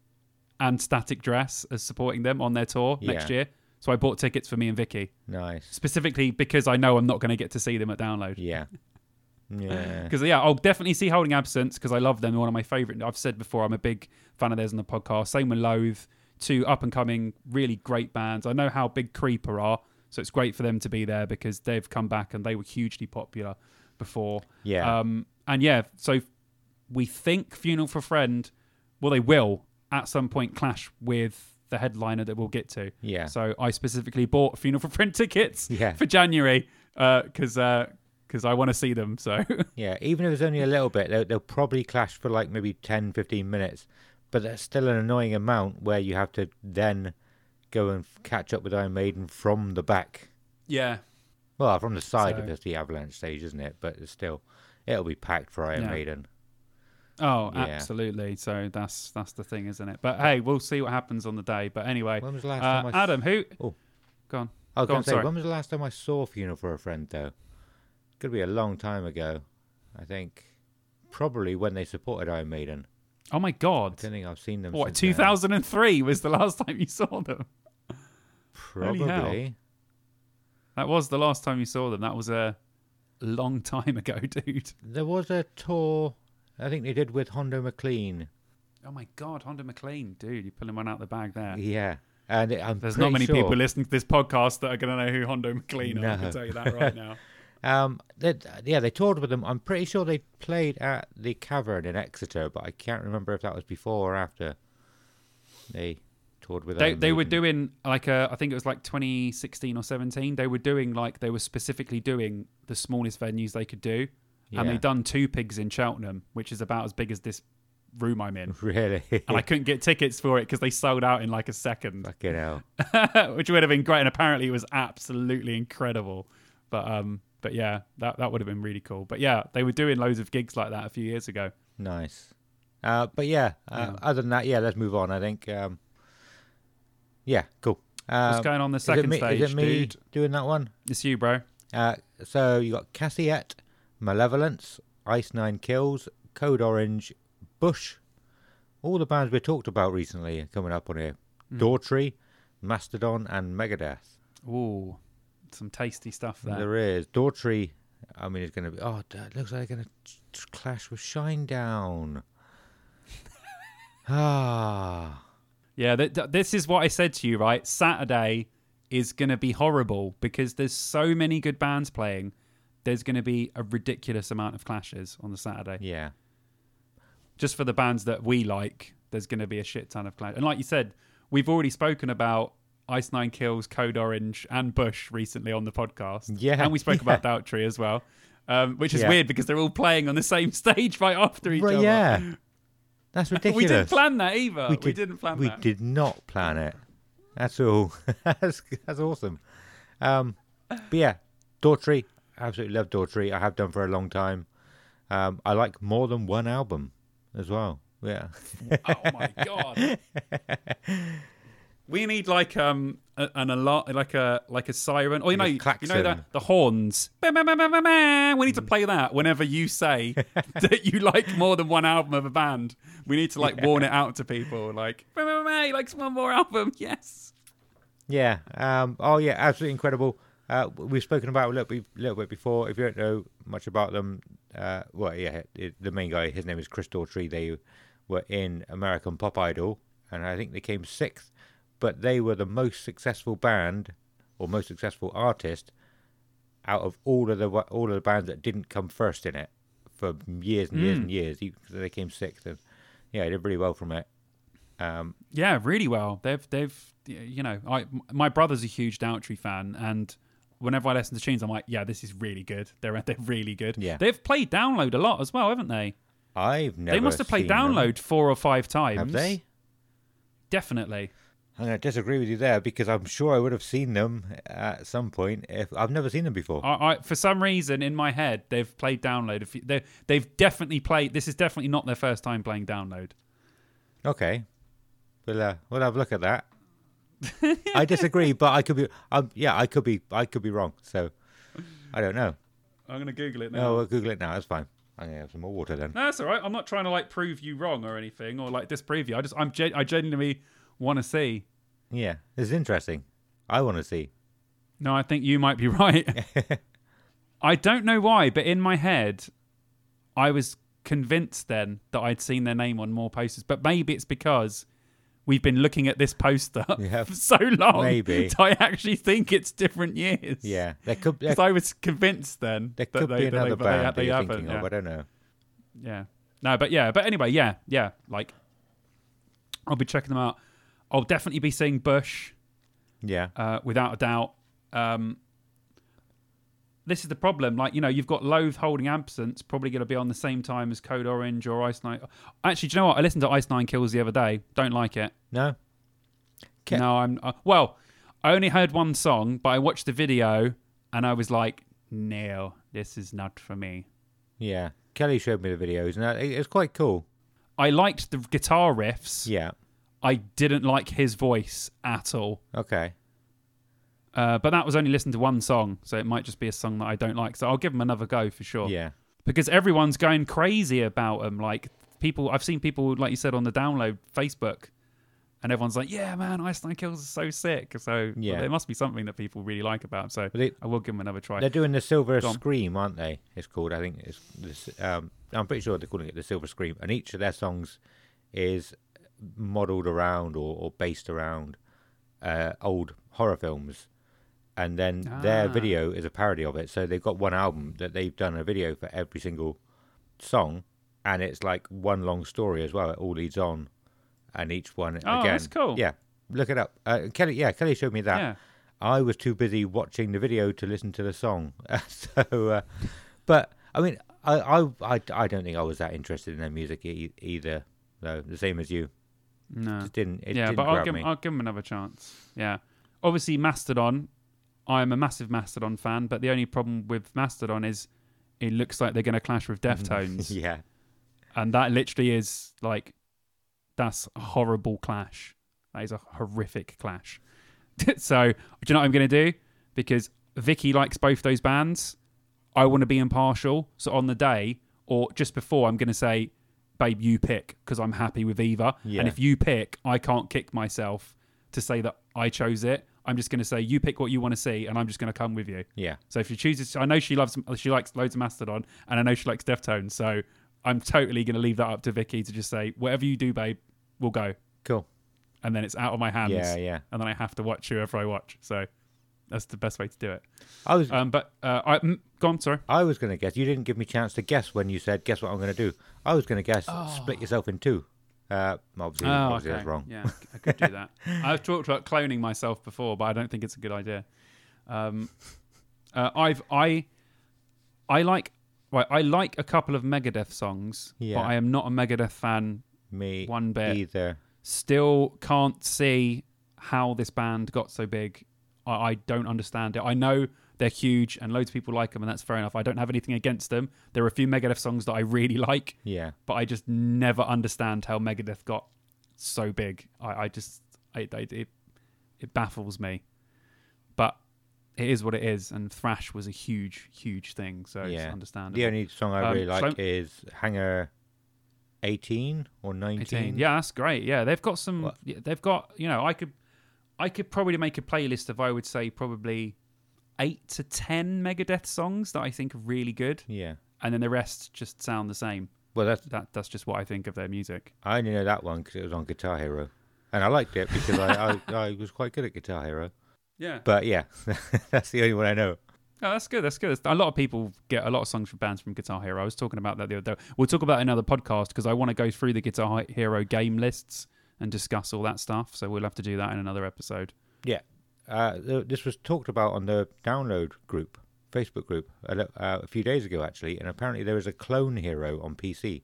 and Static Dress as supporting them on their tour next year. So I bought tickets for me and Vicky Nice. specifically because I know I'm not going to get to see them at download. Yeah. Yeah. Because yeah, I'll definitely see Holding Absence because I love them. They're one of my favorite. I've said before, I'm a big fan of theirs on the podcast. Same with Loathe, two up and coming, really great bands. I know how big Creeper are, so it's great for them to be there because they've come back and they were hugely popular before. Yeah. Um, and yeah, so we think Funeral for Friend, well, they will at some point clash with the headliner that we'll get to. Yeah. So I specifically bought Funeral for Friend [laughs] tickets Yeah. for January because uh, because I want to see them. So [laughs] Yeah, even if it's only a little bit, they'll, they'll probably clash for like maybe 10, 15 minutes. But that's still an annoying amount where you have to then go and catch up with Iron Maiden from the back. yeah, Well, from the side So- of the, avalanche stage, isn't it? But it's still, it'll be packed for Iron Yeah. Maiden. oh, Yeah. absolutely. So that's that's the thing, isn't it? But hey, we'll see what happens on the day. But anyway, When was the last uh, time I Adam, who? Oh. go on. I was Go on, say, sorry. when was the last time I saw Funeral for a Friend, though? Could be a long time ago. I think probably when they supported Iron Maiden. Oh my I God! don't think I've seen them. What? Two thousand and three was the [laughs] last time you saw them. Probably. That was the last time you saw them. That was a long time ago, [laughs] dude. There was a tour I think they did with Hondo Maclean. Oh my God, Hondo Maclean, dude, you're pulling one out of the bag there. Yeah. And I'm There's not many sure, people listening to this podcast that are going to know who Hondo Maclean are. I can tell you that right [laughs] now. Um, that yeah, they toured with them. I'm pretty sure they played at the Cavern in Exeter, but I can't remember if that was before or after they toured with. they Iron they were doing like a, I think it was like 2016 or 17. They were doing like they were specifically doing the smallest venues they could do, and Yeah. they done two pigs in Cheltenham, which is about as big as this room I'm in. [laughs] really. And I couldn't get tickets for it because they sold out in like a second. Fucking hell. [laughs] which would have been great. And apparently, it was absolutely incredible. But um, but yeah, that that would have been really cool. But yeah, they were doing loads of gigs like that a few years ago. Nice. Uh, but yeah, uh, Yeah. other than that, yeah, let's move on. I think. Um, yeah, cool. Uh, What's going on the is second me, stage, is it me dude? doing that one? It's you, bro. Uh, so you got Cassyette, Malevolence, Ice Nine Kills, Code Orange, Bush. All the bands we talked about recently are coming up on here. Hmm. Daughtry, Mastodon, and Megadeth. Ooh, some tasty stuff there. There is Daughtry. I mean, it's going to be. Oh, it looks like they're going to clash with Shinedown. [laughs] ah, Yeah, th- th- this is what I said to you, right? Saturday is going to be horrible because there's so many good bands playing. There's going to be a ridiculous amount of clashes on the Saturday. yeah, Just for the bands that we like, there's going to be a shit ton of clash. And like you said, we've already spoken about Ice Nine Kills, Code Orange, and Bush recently on the podcast. Yeah, And we spoke yeah. about [laughs] Daughtry as well. Um, which is Yeah. weird because they're all playing on the same [laughs] stage right after each Right, other. yeah. [laughs] That's ridiculous. We didn't plan that either. We, did- didn't plan that. we that. did not plan it. That's all. that's, that's awesome. Um, but yeah, Daughtry. Absolutely love Daughtry. I have done for a long time. Um, I like more than one album as well. Yeah. Oh my god. We need like um a, an alarm, like a like a siren, or you know, you know klaxon. the the horns. We need to play that whenever you say [laughs] that you like more than one album of a band. We need to like warn it out to people, like he likes one more album. [laughs] Yes. Yeah. Um, oh, yeah. Absolutely incredible. Uh, we've spoken about it a little bit, little bit before. If you don't know much about them, uh, well, yeah, it, the main guy, his name is Chris Daughtry. They were in American Pop Idol, and I think they came sixth. But they were the most successful band, or most successful artist, out of all of the all of the bands that didn't come first in it for years and years Mm. and years. They came sixth, and yeah, they did really well from it. Um, Yeah, really well. They've they've you know, I my brother's a huge Daughtry fan, and whenever I listen to tunes, I'm like, yeah, this is really good. They're [laughs] they're really good. Yeah. They've played Download a lot as well, haven't they? I've never. they must have played seen them. Download four or five times. Have they? Definitely. I'm going to disagree with you there because I'm sure I would have seen them at some point. If I've never seen them before. I, I, for some reason in my head, they've played Download. a few- They they've definitely played. This is definitely not their first time playing Download. Okay, we'll uh, we'll have a look at that. I disagree, but I could be. Um, yeah, I could be. I could be wrong. So I don't know. I'm gonna Google it No, now. we'll Google it now. That's fine. I'm gonna have some more water then. No, that's all right. I'm not trying to like prove you wrong or anything or like disprove you. I just I'm gen- I genuinely want to see. Yeah, it's interesting. I want to see. No, I think you might be [laughs] right. [laughs] I don't know why, but in my head, I was convinced then that I'd seen their name on more posters. But maybe it's because we've been looking at this poster [laughs] Yeah, for so long. maybe. that I actually think it's different years. Yeah, there could Because I was convinced then there that could they, be another they, band they, they haven't. Yeah. of. I don't know. yeah. No, but yeah. But anyway, yeah, yeah. Like, I'll be checking them out. I'll definitely be seeing Bush. Yeah, uh, without a doubt. Um, this is the problem. Like, you know, you've got Loathe holding absence, probably going to be on the same time as Code Orange or Ice Nine. Actually, do you know what? I listened to Ice Nine Kills the other day. Don't like it. No. Okay. No, I'm. Uh, well, I only heard one song, but I watched the video and I was like, no, this is not for me. Yeah. Kelly showed me the videos, and it- it's quite cool. I liked the guitar riffs. Yeah. I didn't like his voice at all. Okay. Uh, but that was only listening to one song, so it might just be a song that I don't like. So I'll give him another go for sure. Yeah. because everyone's going crazy about them. Like people, I've seen people, like you said, on the download Facebook, and everyone's like, "Yeah, man, Ice Nine Kills is so sick." So Yeah. there must be something that people really like about. 'em. So they- I will give them another try. They're doing the Silver. Scream, aren't they? It's called. I think it's. This, um, I'm pretty sure they're calling it the Silver Scream, and each of their songs is modelled around or, or based around uh, old horror films, and then their Ah. video is a parody of it. So they've got one album that they've done a video for every single song, and it's like one long story as well. It all leads on, and each one Oh, again. that's cool. Yeah, look it up. Uh, Kelly, yeah, Kelly showed me that. yeah, I was too busy watching the video to listen to the song. [laughs] so, uh, but I mean, I, I, I, I don't think I was that interested in their music e- either. Though the same as you, no, just didn't. Yeah, didn't but I'll give, me. I'll give them another chance. Yeah, obviously Mastodon. I'm a massive Mastodon fan, but the only problem with Mastodon is it looks like they're going to clash with [laughs] Deftones. yeah, and that literally is like that's a horrible clash that is a horrific clash [laughs] so do you know what i'm going to do because vicky likes both those bands i want to be impartial so on the day or just before i'm going to say babe you pick because i'm happy with either Yeah. and if you pick i can't kick myself to say that i chose it i'm just going to say you pick what you want to see and i'm just going to come with you yeah, so if she chooses, I know she loves, she likes loads of Mastodon, and I know she likes Deftones. So I'm totally going to leave that up to Vicky to just say, whatever you do, babe, we'll go. cool. And then it's out of my hands. Yeah, yeah. And then I have to watch whoever I watch. So that's the best way to do it. I was, Um, but uh, I mm, go on. Sorry. I was going to guess. You didn't give me a chance to guess when you said, "Guess what I'm going to do." I was going to guess, split yourself in two. Uh, obviously, Oh, obviously okay. that's wrong. Yeah, I could do that. [laughs] I've talked about cloning myself before, but I don't think it's a good idea. Um, uh, I've I I like right. I like a couple of Megadeth songs, Yeah. but I am not a Megadeth fan Me One bit. either. still can't see how this band got so big. I, I don't understand it. I know they're huge and loads of people like them, and that's fair enough. I don't have anything against them. There are a few Megadeth songs that I really [laughs] like, Yeah, but I just never understand how Megadeth got so big. I, I just I, I, it it baffles me. But it is what it is, and thrash was a huge, huge thing, so it's Yeah. understandable. the only song I Um, really like so- is "Hangar 18 or 19." 18. Yeah, that's great. Yeah, they've got some. What? They've got. You know, I could, I could probably make a playlist of I would say probably eight to ten Megadeth songs that I think are really good, yeah. and then the rest just sound the same. Well, that's That that's just what I think of their music. I only know that one because it was on Guitar Hero, and I liked it because I, I [laughs] I was quite good at Guitar Hero. Yeah. But yeah, [laughs] that's the only one I know. Oh, that's good. That's good. A lot of people get a lot of songs from bands from Guitar Hero. I was talking about that the other day. We'll talk about another podcast because I want to go through the Guitar Hero game lists and discuss all that stuff. So we'll have to do that in another episode. Yeah, uh, this was talked about on the download group, Facebook group, a, uh, a few days ago actually, and apparently there is a clone hero on PC,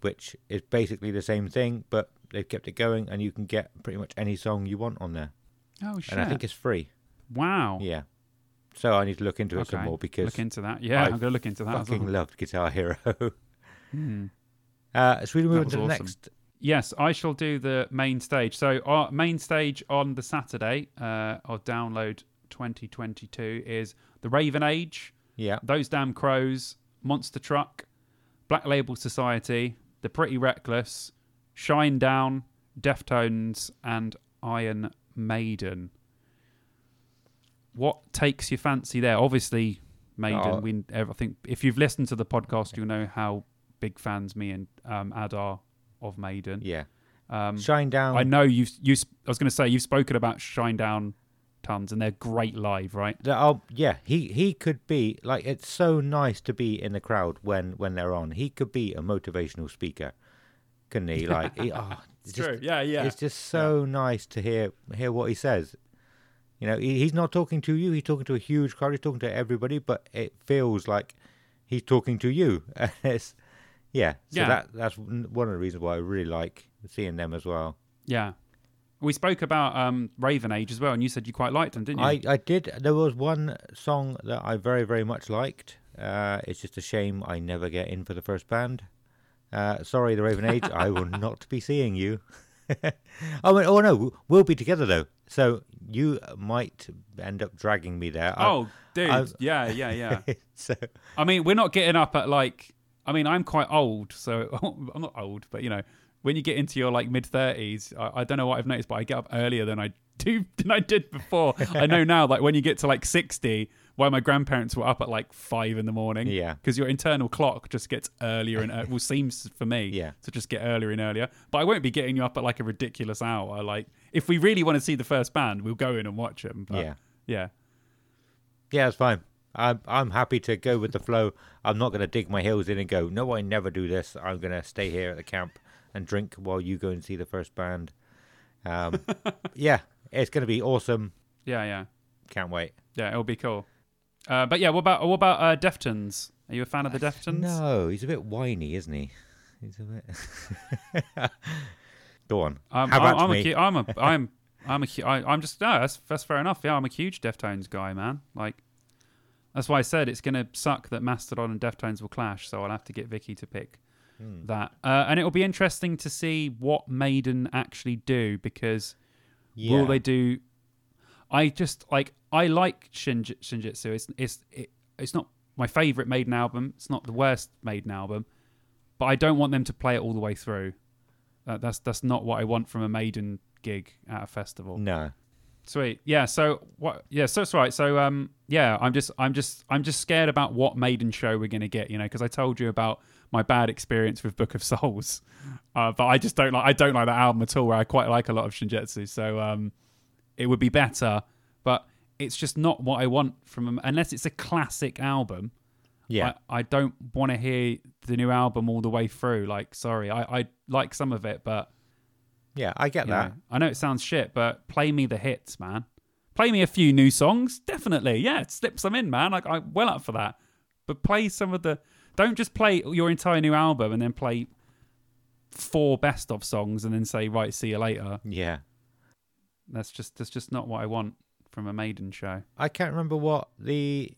which is basically the same thing, but they've kept it going, and you can get pretty much any song you want on there, Oh shit! and I think it's free. wow. Yeah, so I need to look into it some Okay. more because look into that. Yeah, I I'm going to look into that. fucking well. loved Guitar Hero. [laughs] Hmm. uh, should we move on to the awesome. next? Yes, I shall do the main stage. So our main stage on the Saturday uh, of Download 2022 is the Raven Age, Yeah, Those Damn Crows, Monster Truck, Black Label Society, The Pretty Reckless, Shinedown, Deftones, and Iron Maiden. What takes your fancy there? Obviously, Maiden. Oh. We, I think if you've listened to the podcast, you'll know how big fans me and um, Ad are of Maiden. yeah. Um, Shinedown. I know you've you. I was going to say you've spoken about Shinedown tons, and they're great live, right? Oh yeah, he he could be like it's so nice to be in the crowd when when they're on. He could be a motivational speaker, couldn't he? Like he, [laughs] oh, it's just, Yeah, yeah. It's just so nice to hear hear what he says. You know, he, he's not talking to you. He's talking to a huge crowd. He's talking to everybody, but it feels like he's talking to you. [laughs] It's yeah. So Yeah. that that's one of the reasons why I really like seeing them as well. Yeah. We spoke about um, Raven Age as well, and you said you quite liked them, didn't you? I, I did. There was one song that I very, very much liked. Uh, it's just a shame I never get in for the first band. Uh, sorry, the Raven Age. I will [laughs] not be seeing you. [laughs] oh, wait, oh no, we'll be together though. So you might end up dragging me there. I- oh, dude. I've- yeah, yeah, yeah. [laughs] so I mean, we're not getting up at like. I mean, I'm quite old, so [laughs] I'm not old, but you know, when you get into your like mid thirties, I, I don't know what I've noticed, but I get up earlier than I [laughs] do than I did before. I know now, like when you get to like sixty, why my grandparents were up at like five in the morning. Yeah. because your internal clock just gets earlier and uh, well seems for me. [laughs] Yeah. to just get earlier and earlier. But I won't be getting you up at like a ridiculous hour. Like if we really want to see the first band, we'll go in and watch them. But, Yeah. yeah. yeah, it's fine. I'm I'm happy to go with the flow. I'm not going to dig my heels in and go. No, I never do this. I'm going to stay here at the camp and drink while you go and see the first band. Um, [laughs] yeah, it's going to be awesome. Yeah, yeah. Can't wait. Yeah, it'll be cool. Uh, but yeah, what about what about uh, Deftones? Are you a fan of the Deftones? No, he's a bit whiny, isn't he? He's a bit. [laughs] Go on. I'm, How I'm, about I'm me? a, I'm a, [laughs] I'm, I'm a, hu- I, I'm just no, that's that's fair enough. Yeah, I'm a huge Deftones guy, man. Like, that's why I said it's gonna suck that Mastodon and Deftones will clash. So I'll have to get Vicky to pick Hmm. that, uh, and it'll be interesting to see what Maiden actually do because Yeah. will they do? I just like I like Shinj- Senjutsu. It's it's it, it's not my favorite Maiden album. It's not the worst Maiden album, but I don't want them to play it all the way through. That, that's that's not what I want from a Maiden gig at a festival. No. Sweet, yeah. So what? Yeah, so that's right. So um, yeah, I'm just I'm just I'm just scared about what Maiden show we're gonna get. You know, because I told you about my bad experience with Book of Souls, [laughs] uh, but I just don't like I don't like that album at all. Where I quite like a lot of Senjutsu. So um, it would be better, but it's just not what I want from them unless it's a classic album. Yeah. I, I don't want to hear the new album all the way through. Like, sorry, I, I like some of it, but yeah, I get you that. know, I know it sounds shit, but play me the hits, man. Play me a few new songs, definitely. Yeah, slip some in, man. Like I'm well up for that. But play some of the. Don't just play your entire new album and then play four best of songs and then say right, see you later. Yeah. That's just that's just not what I want from a Maiden show. I can't remember what the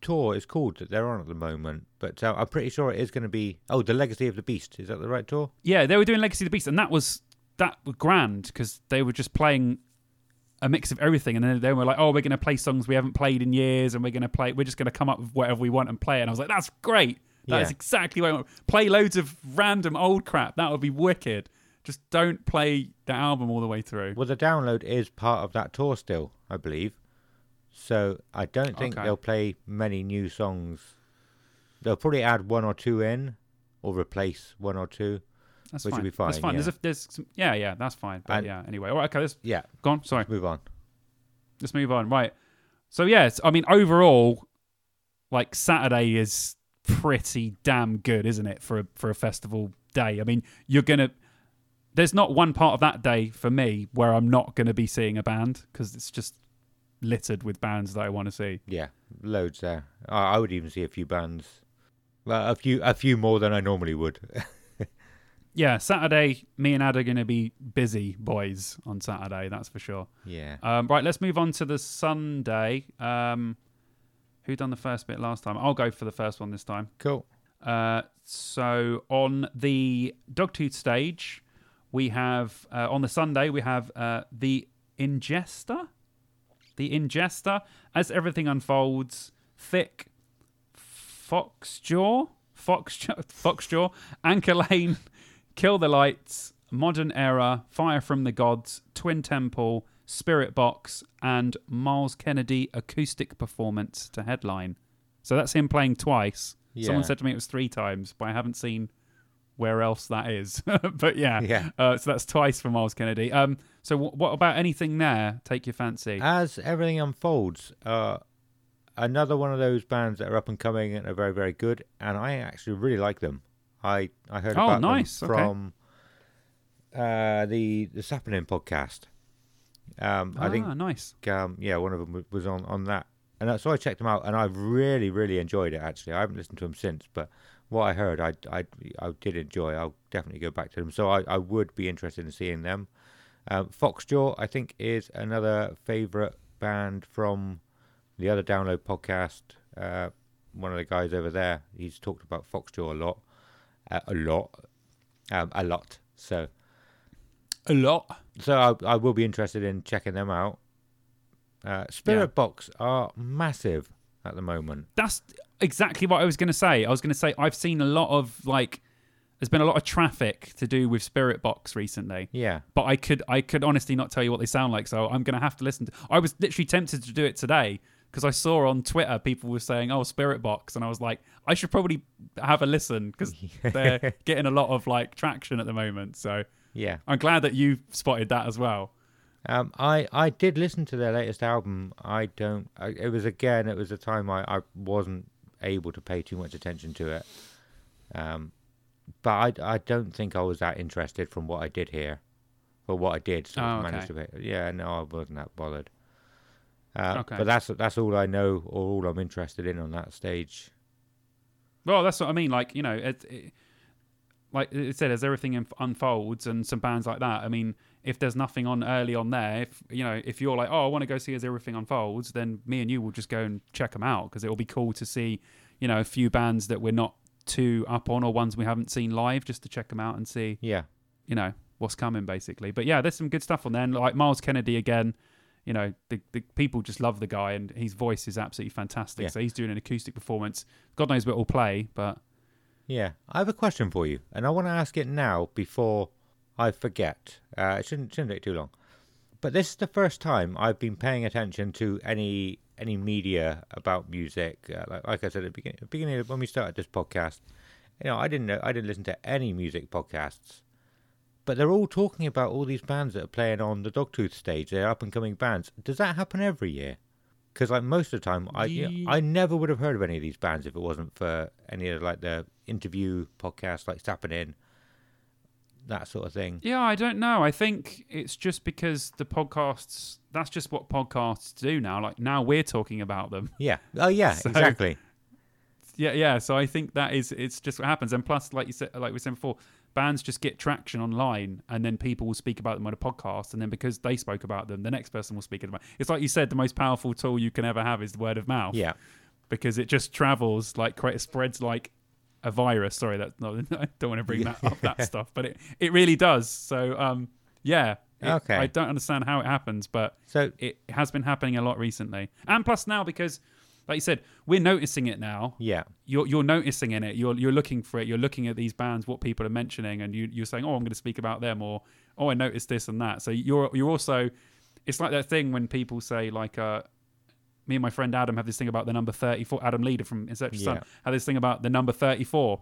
tour is called that they're on at the moment, but uh, I'm pretty sure it is going to be. Oh, the Legacy of the Beast. Is that the right tour? Yeah, they were doing Legacy of the Beast, and that was that was grand because they were just playing a mix of everything, and then they were like, "Oh, we're going to play songs we haven't played in years, and we're going to play. We're just going to come up with whatever we want and play." it. And I was like, "That's great. That's Yeah. exactly what I want. Play loads of random old crap. That would be wicked. Just don't play the album all the way through." Well, the download is part of that tour still, I believe. So I don't think Okay. they'll play many new songs. They'll probably add one or two in, or replace one or two. That's which fine. would be That's fine, fine. yeah. There's, a, there's some, yeah, yeah, that's fine. But And- yeah, anyway, all right, okay, let's Yeah, go on. Sorry. move on. let's move on. Right. So yes, I mean overall, like Saturday is pretty damn good, isn't it, for a for a festival day? I mean, you're gonna. There's not one part of that day for me where I'm not going to be seeing a band because it's just littered with bands that I want to see. Yeah, loads there. I I would even see a few bands. Well, a few, a few more than I normally would. [laughs] Yeah, Saturday, me and Ad are going to be busy boys on Saturday. That's for sure. yeah. Um, right, let's move on to the Sunday. Um, who done the first bit last time? I'll go for the first one this time. Cool. Uh, so on the Dogtooth stage, we have uh, on the Sunday we have uh, the Ingester, the Ingester. As everything unfolds, thick fox Foxjaw, Foxjaw, Foxjaw, Anchor Lane, Kill the Lights, Modern Era, Fire from the Gods, Twin Temple, Spiritbox, and Myles Kennedy acoustic performance to headline. So that's him playing twice. Someone said to me it was three times, but I haven't seen where else that is. [laughs] but yeah, Yeah. Uh, so that's twice for Myles Kennedy. Um, so w- what about anything there? Take your fancy. As everything unfolds, uh, another one of those bands that are up and coming and are very, very good, and I actually really like them. I I heard Oh, about nice. them Okay. from uh, the the Sappenin podcast. Um, I think ah, nice. um, yeah, one of them was on on that, and so I checked them out, and I really, really enjoyed it. Actually, I haven't listened to them since, but what I heard, I, I, I did enjoy. I'll definitely go back to them. So I, I would be interested in seeing them. Um, Foxjaw, I think, is another favourite band from the other download podcast. Uh, one of the guys over there, he's talked about Foxjaw a lot, a lot, um, a lot. So A lot. so I, I will be interested in checking them out. Uh, Spiritbox are massive at the moment. That's exactly what I was going to say. I was going to say I've seen a lot of like. There's been a lot of traffic to do with Spiritbox recently. Yeah, but I could I could honestly not tell you what they sound like, so I'm gonna have to listen to. I was literally tempted to do it today because I saw on Twitter people were saying, "Oh, Spiritbox," and I was like, I should probably have a listen because [laughs] they're getting a lot of like traction at the moment. So yeah. I'm glad that you spotted that as well. Um, I I did listen to their latest album. I don't. I, it was again. It was a time I, I wasn't able to pay too much attention to it. Um, but I I don't think I was that interested from what I did hear, or what I did. So Oh, managed to. Pay, yeah, no, I wasn't that bothered. Uh, Okay. But that's that's all I know, or all I'm interested in on that stage. Well, that's what I mean. Like you know, it, it, like it said, as everything unfolds and some bands like that. I mean, if there's nothing on early on there, if you know, if you're like, oh, I want to go see as everything unfolds, then me and you will just go and check them out because it will be cool to see, you know, a few bands that we're not too up on or ones we haven't seen live, just to check them out and see, Yeah, you know, what's coming basically. But yeah, there's some good stuff on there. And like Myles Kennedy again. You know, the, the people just love the guy, and his voice is absolutely fantastic. Yeah. So he's doing an acoustic performance. God knows what it'll play, but yeah. I have a question for you, and I want to ask it now before I forget. Uh, it shouldn't shouldn't take too long. But this is the first time I've been paying attention to any any media about music. Uh, like, like I said at the beginning, beginning of, when we started this podcast, you know, I didn't know I didn't listen to any music podcasts, but they're all talking about all these bands that are playing on the Dogtooth stage. They're up and coming bands. Does that happen every year? Because like most of the time, I you know, I never would have heard of any of these bands if it wasn't for any of like the interview podcasts like Stapping In, that sort of thing. Yeah, I don't know. I think it's just because the podcasts. That's just what podcasts do now. Like now we're talking about them. Yeah. Oh yeah, [laughs] So- exactly. Yeah, yeah. So I think that is it's just what happens. And plus, like you said, like we said before, bands just get traction online, and then people will speak about them on a podcast, and then because they spoke about them, the next person will speak about. It. It's like you said, the most powerful tool you can ever have is the word of mouth. Yeah. because it just travels like quite spreads like a virus. Sorry, that's not. [laughs] I don't want to bring that up that stuff, but it it really does. So um, yeah. It- Okay. I don't understand how it happens, but So it has been happening a lot recently. And plus now because, like you said, we're noticing it now. yeah, You're you're noticing in it. You're you're looking for it. You're looking at these bands, what people are mentioning, and you you're saying, oh, I'm going to speak about them, or oh, I noticed this and that. So you're you're also, it's like that thing when people say like, uh, me and my friend Adam have this thing about the number 34. Adam Leader from Inception Yeah. Sun had this thing about the number 34.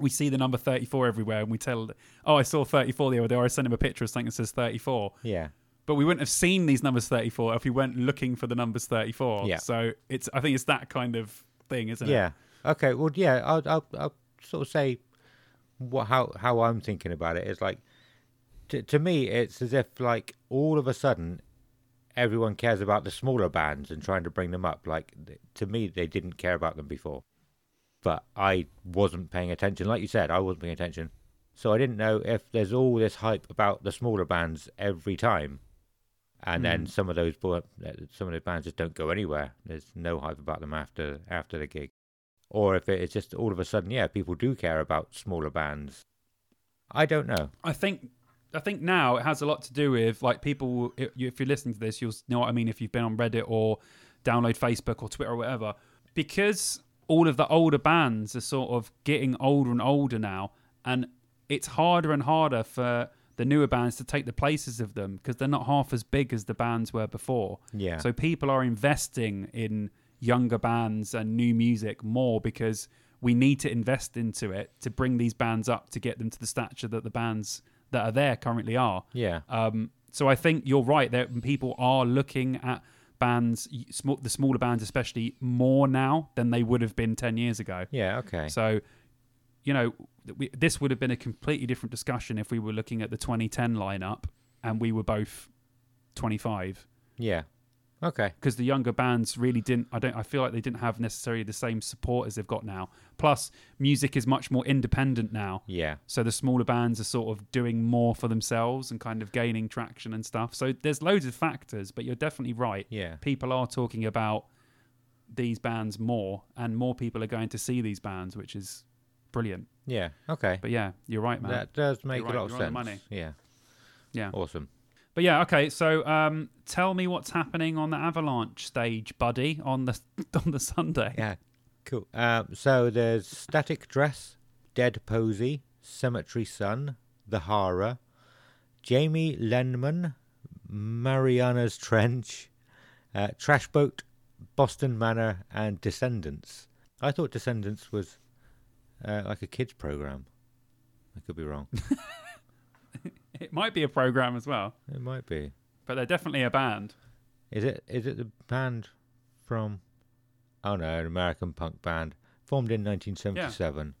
We see the number 34 everywhere, and we tell, oh, I saw 34 the other day. Or I sent him a picture of something that says 34 yeah, but we wouldn't have seen these numbers 34 if we weren't looking for the numbers 34 Yeah. so it's i think it's that kind of thing isn't it yeah. Okay. Well, yeah. I'll, I'll, I'll sort of say what how how I'm thinking about it is like to to me it's as if like all of a sudden everyone cares about the smaller bands and trying to bring them up. Like to me, they didn't care about them before, but I wasn't paying attention. Like you said, I wasn't paying attention, so I didn't know if there's all this hype about the smaller bands every time, and then mm. some of those uh, some of the bands just don't go anywhere. There's no hype about them after after the gig, or if it's just all of a sudden, yeah, people do care about smaller bands. I don't know. i think i think now it has a lot to do with like people if you're listening to this you'll know what i mean if you've been on reddit or download facebook or twitter or whatever because all of the older bands are sort of getting older and older now and it's harder and harder for the newer bands to take the places of them because they're not half as big as the bands were before Yeah. So people are investing in younger bands and new music more because we need to invest into it to bring these bands up to get them to the stature that the bands that are there currently are. Yeah. Um, so I think you're right that people are looking at bands, small, the smaller bands especially, more now than they would have been ten years ago. Yeah. Okay. So, you know, we, this would have been a completely different discussion if we were looking at the 2010 lineup and we were both 25 Yeah. Okay. because the younger bands really didn't I don't I feel like they didn't have necessarily the same support as they've got now. Plus music is much more independent now. Yeah. So the smaller bands are sort of doing more for themselves and kind of gaining traction and stuff. So there's loads of factors, but you're definitely right. Yeah. People are talking about these bands more and more people are going to see these bands, which is brilliant. Yeah. Okay. But yeah, you're right, man. That does make You're a right, lot of you're sense. money. Yeah. Yeah. Awesome. But yeah, okay. So um, tell me what's happening on the Avalanche stage, buddy, on the [laughs] on the Sunday. Yeah. Cool. Um, so there's Static Dress, Dead Posy, Cemetery Sun, The Horror, Jamie Lenman, Mariana's Trench, uh, Trash Boat, Boston Manor, and Descendents. I thought Descendants was uh, like a kids program. I could be wrong. [laughs] It might be a program as well, it might be. but they're definitely a band. Is it? Is it the band from? Oh no, an American punk band formed in 1977. Yeah.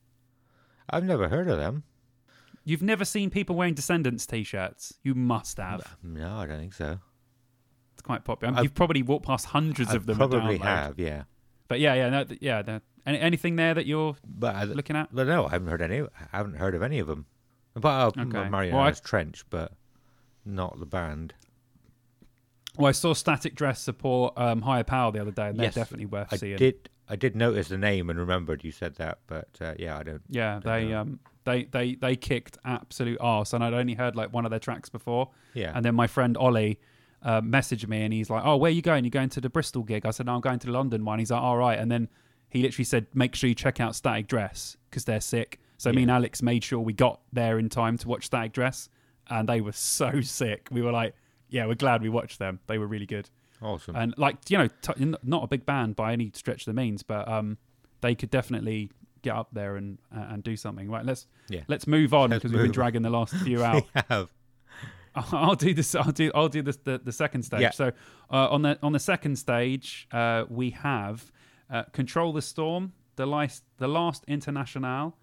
I've never heard of them. You've never seen people wearing Descendents t-shirts. You must have. No, I don't think so. It's quite popular. I've- You've probably walked past hundreds I of them. probably have, yeah. But yeah, yeah, no, th- yeah. no. Any, anything there that you're But I, looking at? but no, I haven't heard any. I haven't heard of any of them. But uh, Okay. Mariana's Well, I- Trench, but not the band. Well, I saw Static Dress support um, Higher Power the other day, and Yes, they're definitely worth I seeing. did. I did notice the name and remembered you said that, but uh, yeah, I don't. Yeah, they know. um they they they kicked absolute arse, and I'd only heard like one of their tracks before. Yeah, And then my friend Ollie uh, messaged me, and he's like, "Oh, where are you going? You're going to the Bristol gig?" I said, "No, I'm going to the London one." He's like, "All right." And then he literally said, "Make sure you check out Static Dress because they're sick." So me and Alex made sure we got there in time to watch Static Dress, and they were so [laughs] sick. We were like, "Yeah, we're glad we watched them. They were really good." awesome. and like you know t- not a big band by any stretch of the means but um they could definitely get up there and uh, and do something right let's Yeah. let's move on because we've been dragging the last [laughs] few out we have. [laughs] I'll do this. I'll do. I'll do this. The, the second stage. Yeah. So uh, on the on the second stage, uh, we have uh, Control the Storm, the last the last Internationale,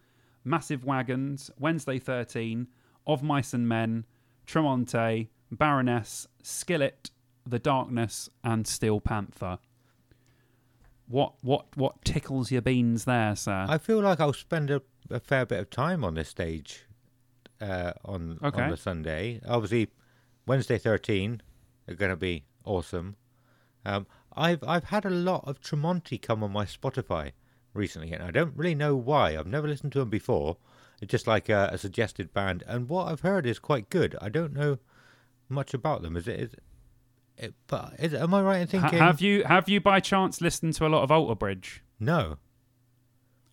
Massive Wagons, Wednesday Thirteen, Of Mice and Men, Tremonti, Baroness, Skillet, The Darkness, and Steel Panther. What what what tickles your beans there, sir? I feel like I'll spend a, a fair bit of time on this stage uh, on Okay. on the Sunday. Obviously, Wednesday thirteen are going to be awesome. Um, I've I've had a lot of Tremonti come on my Spotify recently, and I don't really know why. I've never listened to them before. It's just like a, a suggested band, and what I've heard is quite good. I don't know much about them. Is it? Is it but is, am I right in Ha- thinking? have you have you by chance listened to a lot of Alter Bridge? no,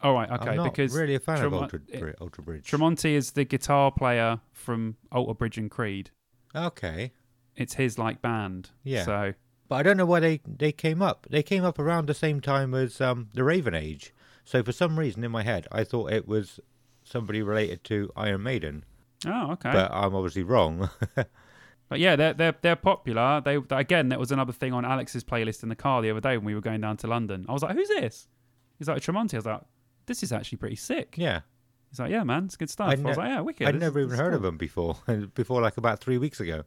All right, okay, I'm not because really a fan of Ultra, Alter Bridge. Tremonti is the guitar player from Alter Bridge and Creed. okay. It's his like band. Yeah. So But I don't know why they, they came up. They came up around the same time as um, the Raven Age. So for some reason in my head, I thought it was somebody related to Iron Maiden. oh okay. But I'm obviously wrong. [laughs] But yeah, they're they're they're popular. They again, that was another thing on Alex's playlist in the car the other day when we were going down to London. I was like, "Who's this?" He's like, "Tremonti." I was like, "This is actually pretty sick." yeah. He's like, "Yeah, man, it's good stuff." I'd I was ne- like, "Yeah, wicked." I'd never even heard of them before. [laughs] before like about three weeks ago.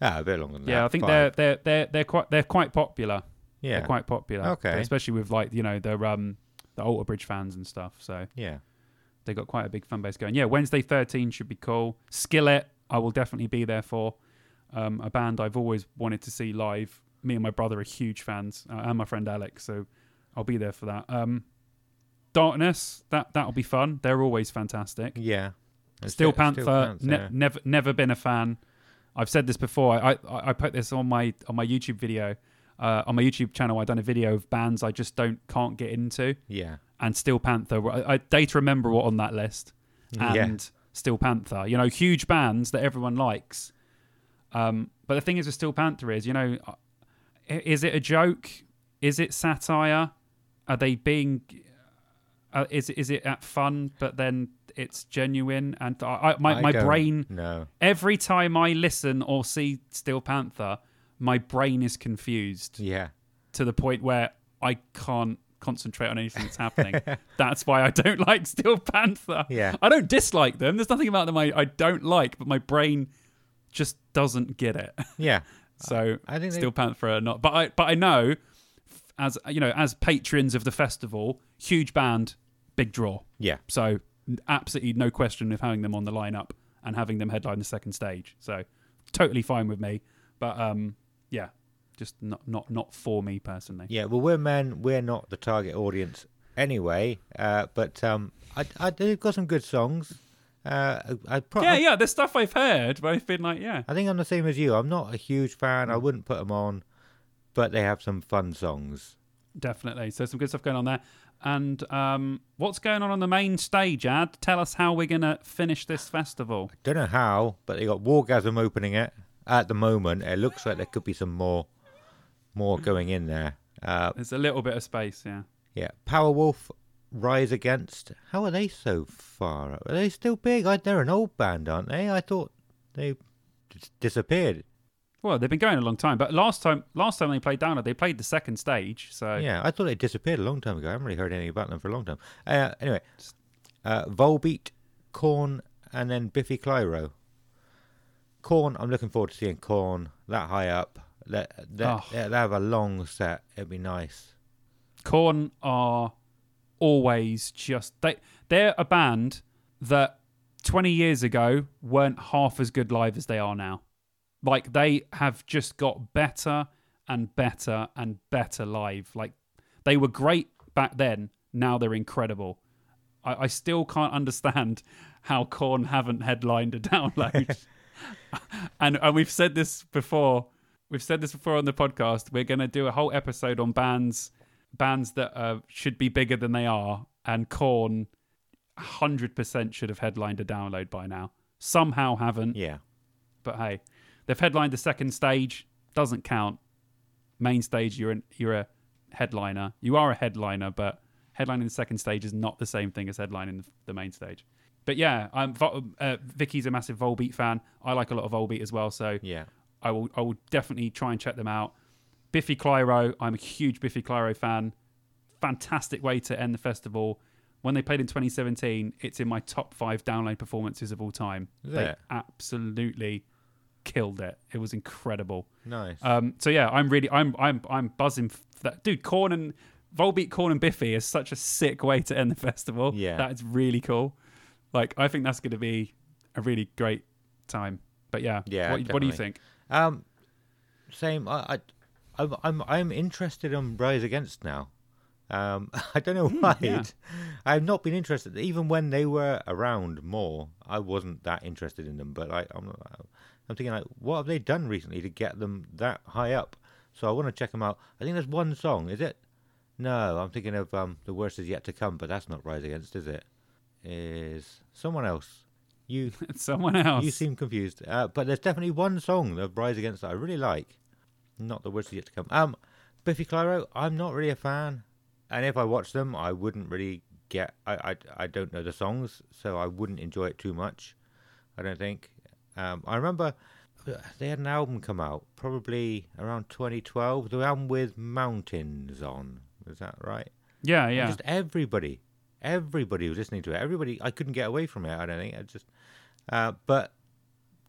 Ah, a bit longer than that. Yeah, I think they're they're they're they're quite they're quite popular. Yeah. They're quite popular. Okay. especially with like you know the um the Alter Bridge fans and stuff. So Yeah. they got quite a big fan base going. Yeah, Wednesday 13 should be cool. Skillet, I will definitely be there for. Um, a band I've always wanted to see live. Me and my brother are huge fans, uh, and my friend Alex, so I'll be there for that. Um, Darkness, that that'll be fun. They're always fantastic. Yeah. Steel Panther, Panther, ne- yeah. never never been a fan. I've said this before. I, I I put this on my on my YouTube video. Uh, on my YouTube channel, I've done a video of bands I just don't can't get into Yeah. and Steel Panther. I, I, Data Remember were on that list, and Yeah. Steel Panther. You know, huge bands that everyone likes. Um, but the thing is with Steel Panther is, you know, uh, is it a joke? Is it satire? Are they being? Uh, is is it at fun? But then it's genuine, and I, I, my I my brain No. every time I listen or see Steel Panther, my brain is confused Yeah. to the point where I can't concentrate on anything that's happening. [laughs] that's why I don't [laughs] like Steel Panther. Yeah. I don't dislike them. There's nothing about them I, I don't like, but my brain just doesn't get it. [laughs] Yeah. So I think they- Steel Panther are not. But I but I know as you know as patrons of the festival, huge band, big draw. Yeah. So absolutely no question of having them on the lineup and having them headline the second stage. So totally fine with me. But um, yeah, just not not not for me personally. Yeah, well, we're men. We're not the target audience anyway. Uh, but um, I, I, they've got some good songs. Uh, I, pro- Yeah, yeah. There's stuff I've heard, but I've been like, yeah, I think I'm the same as you. I'm not a huge fan. I wouldn't put them on, but they have some fun songs. definitely. So some good stuff going on there. And um, what's going on on the main stage, Ad? Tell us how we're gonna finish this festival. Don't know how, but they got Wargasm opening it at the moment. It looks like there could be some more, more going in there. Uh, There's a little bit of space, yeah. yeah, Powerwolf, Rise Against. How are they so far? Are they still big? I, they're an old band, aren't they? I thought they disappeared. Well, they've been going a long time, but last time, last time they played Download, they played the second stage. So Yeah, I thought they disappeared a long time ago. I haven't really heard anything about them for a long time. Uh, anyway, uh, Volbeat, Korn, and then Biffy Clyro. Korn, I'm looking forward to seeing Korn that high up. They, they, Oh. they have a long set. It'd be nice. Korn are always just they they're a band that 20 years ago weren't half as good live as they are now. Like they have just got better and better and better live. Like they were great back then. Now they're incredible. I, I still can't understand how Korn haven't headlined a download. [laughs] and and we've said this before. We've said this before on the podcast. We're going to do a whole episode on bands bands that uh, should be bigger than they are, and Korn, hundred percent should have headlined a download by now. Somehow haven't, Yeah. but hey, they've headlined the second stage. Doesn't count. Main stage, you're an, you're a headliner. You are a headliner, but headlining the second stage is not the same thing as headlining the, main stage. But yeah, I'm uh, Vicky's a massive Volbeat fan. I like a lot of Volbeat as well, so Yeah. I will I will definitely try and check them out. Biffy Clyro, I'm a huge Biffy Clyro fan. Fantastic way to end the festival. When they played in 2017, it's in my top five download performances of all time. Is they absolutely killed it. It was incredible. Nice. Um, so yeah, I'm really I'm I'm I'm buzzing for that. Dude, Korn and Volbeat, Korn and Biffy is such a sick way to end the [laughs] festival. Yeah. that is really cool. Like I think that's going to be a really great time. But yeah, Yeah, What, what do you think? Um, same. I, I, I'm, I'm, I'm interested in Rise Against now. Um, [laughs] I don't know why. yeah. [laughs] I've not been interested, even when they were around more. I wasn't that interested in them, but I, I'm, I'm thinking like, what have they done recently to get them that high up? So I want to check them out. I think there's one song. Is it? No, I'm thinking of um, the worst is yet to come, but that's not Rise Against, is it? Is someone else? You [laughs] Someone else. you seem confused. Uh, but there's definitely one song of Rise Against that I really like. Not the worst is yet to come. Um, Biffy Clyro, I'm not really a fan. And if I watch them, I wouldn't really get. I, I, I don't know the songs, so I wouldn't enjoy it too much. I don't think. Um, I remember uh, they had an album come out probably around 2012. The album with Mountains on. Is that right? yeah, And yeah. Just everybody, everybody was listening to it. Everybody, I couldn't get away from it. I don't think. I just, uh, but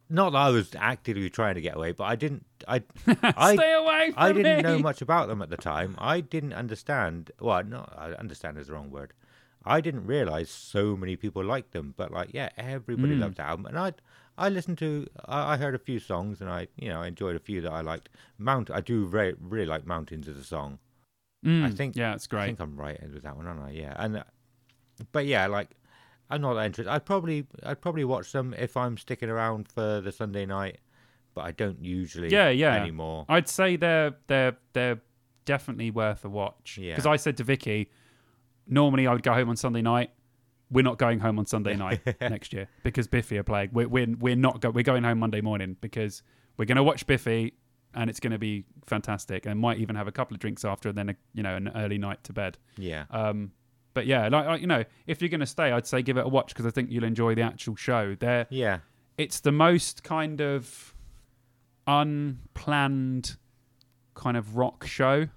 not that I was actively trying to get away, but I didn't. I, [laughs] I, Stay away from I didn't me. know much about them at the time. I didn't understand. Well, no, I understand is the wrong word. I didn't realize so many people liked them, but like, yeah, everybody Mm. loved the album, and I, I listened to, I, I heard a few songs, and I, you know, I enjoyed a few that I liked. Mount, I do very, really like Mountains as a song. Mm, I think yeah, it's great. I think I'm right with that one, aren't I? Yeah, and uh, but yeah, like I'm not that interested. I'd probably I'd probably watch them if I'm sticking around for the Sunday night, but I don't usually. Yeah, yeah. Anymore. I'd say they're they're they're definitely worth a watch. Yeah. Because I said to Vicky, normally I would go home on Sunday night. We're not going home on Sunday night [laughs] next year because Biffy are playing. We're we're, we're not go- we're going home Monday morning because we're going to watch Biffy and it's going to be fantastic and might even have a couple of drinks after and then a, you know an early night to bed. Yeah. Um, but yeah, like, like you know, if you're going to stay, I'd say give it a watch because I think you'll enjoy the actual show. They're yeah. it's the most kind of unplanned kind of rock show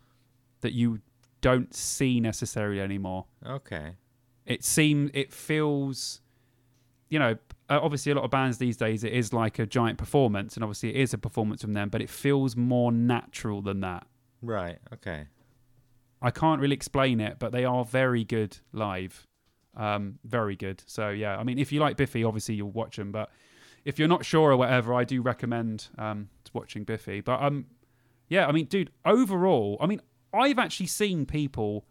that you don't see necessarily anymore. Okay. It seems it feels you know uh, obviously a lot of bands these days it is like a giant performance, and obviously it is a performance from them, but it feels more natural than that. Right. Okay. I can't really explain it, but they are very good live. Um, very good. So yeah, I mean, if you like Biffy, obviously you'll watch them. But if you're not sure or whatever, I do recommend um, watching Biffy. But um, yeah, I mean, dude, overall, I mean, I've actually seen people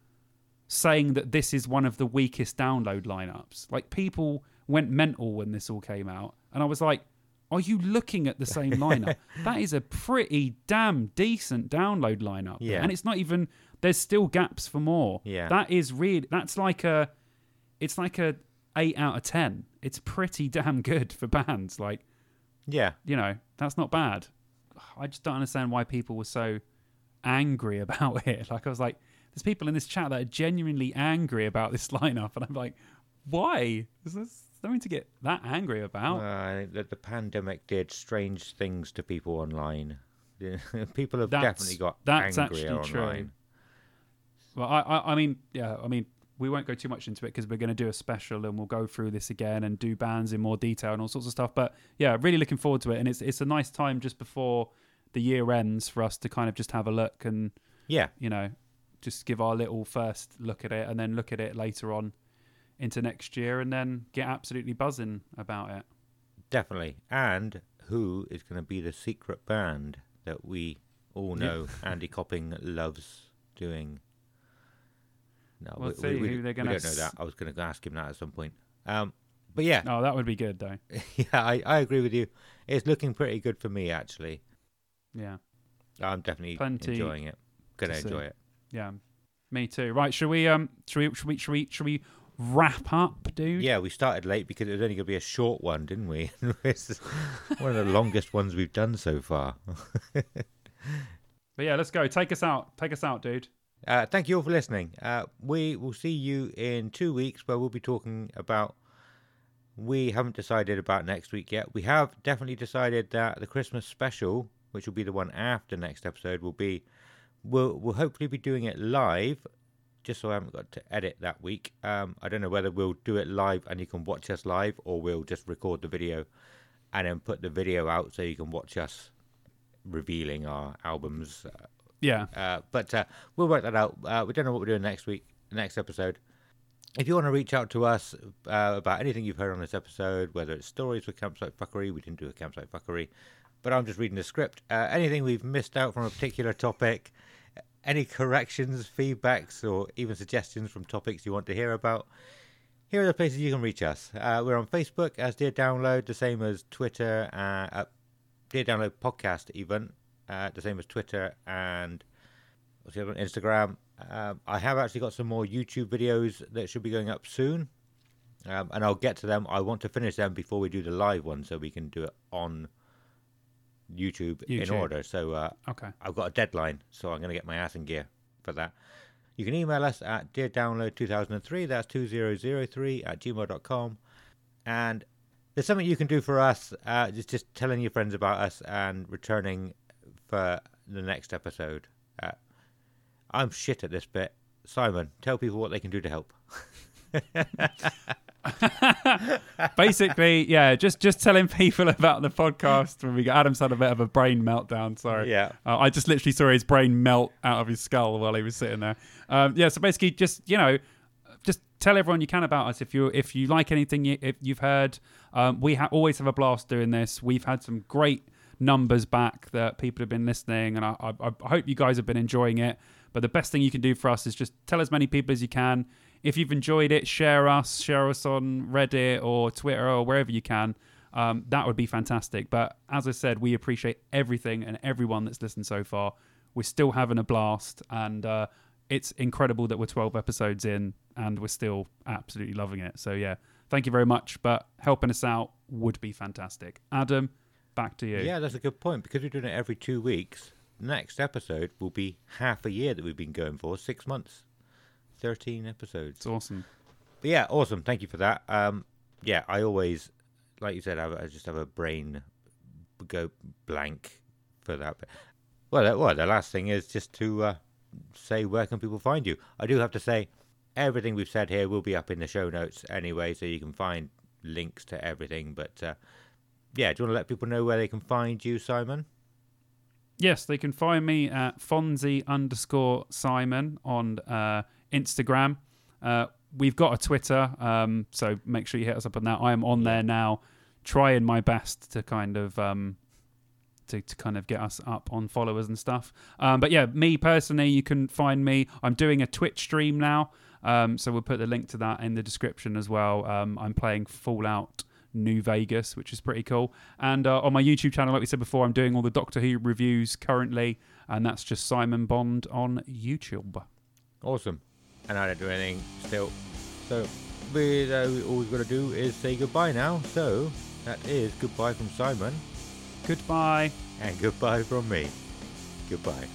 saying that this is one of the weakest download lineups. Like people went mental when this all came out, and I was like, "Are you looking at the same [laughs] lineup? that is a pretty damn decent download lineup." Yeah. and it's not even. There's still gaps for more. Yeah. that is really. That's like a. It's like a eight out of ten. It's pretty damn good for bands. Like Yeah. you know, that's not bad. I just don't understand why people were so angry [laughs] about it. Like I was like, there's people in this chat that are genuinely angry about this [laughs] lineup, and I'm like, why? Is there something to get that angry about? Uh, the, the pandemic did strange things to people online. [laughs] people have That's- definitely got that's angrier actually true. Well, I, I, I mean, yeah, I mean, we won't go too much into it because we're going to do a special and we'll go through this again and do bands in more detail and all sorts of stuff. But yeah, really looking forward to it, and it's it's a nice time just before the year ends for us to kind of just have a look and Yeah. you know, just give our little first look at it and then look at it later on into next year and then get absolutely buzzing about it. Definitely. And who is going to be the secret band that we all Yeah. know Andy Copping loves doing? No, We'll we, see we, we, who they're gonna don't know that. I was going to ask him that at some point. Um, but yeah, Oh, that would be good though. [laughs] yeah, I, I agree with you. It's looking pretty good for me, actually. Yeah. I'm definitely Plenty enjoying it. Going to to see. enjoy it. Yeah. Me too. Right, should we um should we should we should we, should we wrap up, dude? Yeah, we started late because it was only going to be a short one, didn't we? [laughs] it's one of the longest ones we've done so far. But yeah, let's go. Take us out. Take us out, dude. Uh, thank you all for listening. Uh, we will see you in two weeks where we'll be talking about. We haven't decided about next week yet. We have definitely decided that the Christmas special, which will be the one after next episode, will be. We'll, we'll hopefully be doing it live, just so I haven't got to edit that week. Um, I don't know whether we'll do it live and you can watch us live, or we'll just record the video and then put the video out so you can watch us revealing our albums uh, Yeah. uh, but uh, we'll work that out. Uh, we don't know what we're doing next week, next episode. If you want to reach out to us uh, about anything you've heard on this episode, whether it's stories for Campsite Fuckery, we didn't do a Campsite Fuckery, but I'm just reading the script. Uh, anything we've missed out from a particular topic, any corrections, feedbacks, or even suggestions from topics you want to hear about, here are the places you can reach us. Uh, we're on Facebook as Dear Download, the same as Twitter, uh, Dear Download Podcast, even uh, the same as Twitter and what's the other? Instagram. Um, I have actually got some more YouTube videos that should be going up soon, um, and I'll get to them. I want to finish them before we do the live one, so we can do it on YouTube, in order. So uh, Okay. I've got a deadline, so I'm going to get my ass in gear for that. You can email us at deardownload2003, that's 2003 at gmail.com. And there's something you can do for us, uh, just, just telling your friends about us and returning for the next episode. Uh, I'm shit at this bit. Simon, tell people what they can do to help. [laughs] [laughs] Basically, yeah, just just telling people [laughs] about the podcast when we got Adam's had a bit of a brain meltdown. Sorry. Yeah. Uh, I just literally saw his brain melt out of his skull while he was sitting there. Um, yeah, so basically, just you know, just tell everyone you can about us if you if you like anything you, if you've heard. Um, we ha- always have a blast doing this. We've had some great numbers back that people have been listening, and I, I, I hope you guys have been enjoying it. But the best thing you can do for us is just tell as many people as you can. If you've enjoyed it, share us, share us on Reddit or Twitter or wherever you can. Um, that would be fantastic. But as I said, we appreciate everything and everyone that's listened so far. We're still having a blast, and uh, it's incredible that we're 12 episodes in and we're still absolutely loving it. So, yeah, thank you very much. But helping us out would be fantastic. Adam, back to you. Yeah, that's a good point. Because we're doing it every two weeks, next episode will be half a year that we've been going for, six months. 13 episodes. It's awesome. But yeah, awesome. Thank you for that. Um, yeah, I always, like you said, I, I just have a brain go blank for that. But, well, well, the last thing is just to uh, say where can people find you. I do have to say, everything we've said here will be up in the show notes anyway, so you can find links to everything. But uh, yeah, do you want to let people know where they can find you, Simon? Yes, they can find me at Fonzie underscore Simon on uh, Instagram. Uh, we've got a Twitter, um, so make sure you hit us up on that. I am on there now, trying my best to kind of um, to, to kind of get us up on followers and stuff. Um, but yeah, me personally, you can find me. I'm doing a Twitch stream now, um, so we'll put the link to that in the description as well. Um, I'm playing Fallout. New Vegas, which is pretty cool. And uh, on my YouTube channel, like we said before, I'm doing all the Doctor Who reviews currently, and that's just Simon Bond on YouTube. Awesome. And I don't do anything still. So we, uh, all we've got to do is say goodbye now. So that is goodbye from Simon Goodbye. and goodbye from me. Goodbye.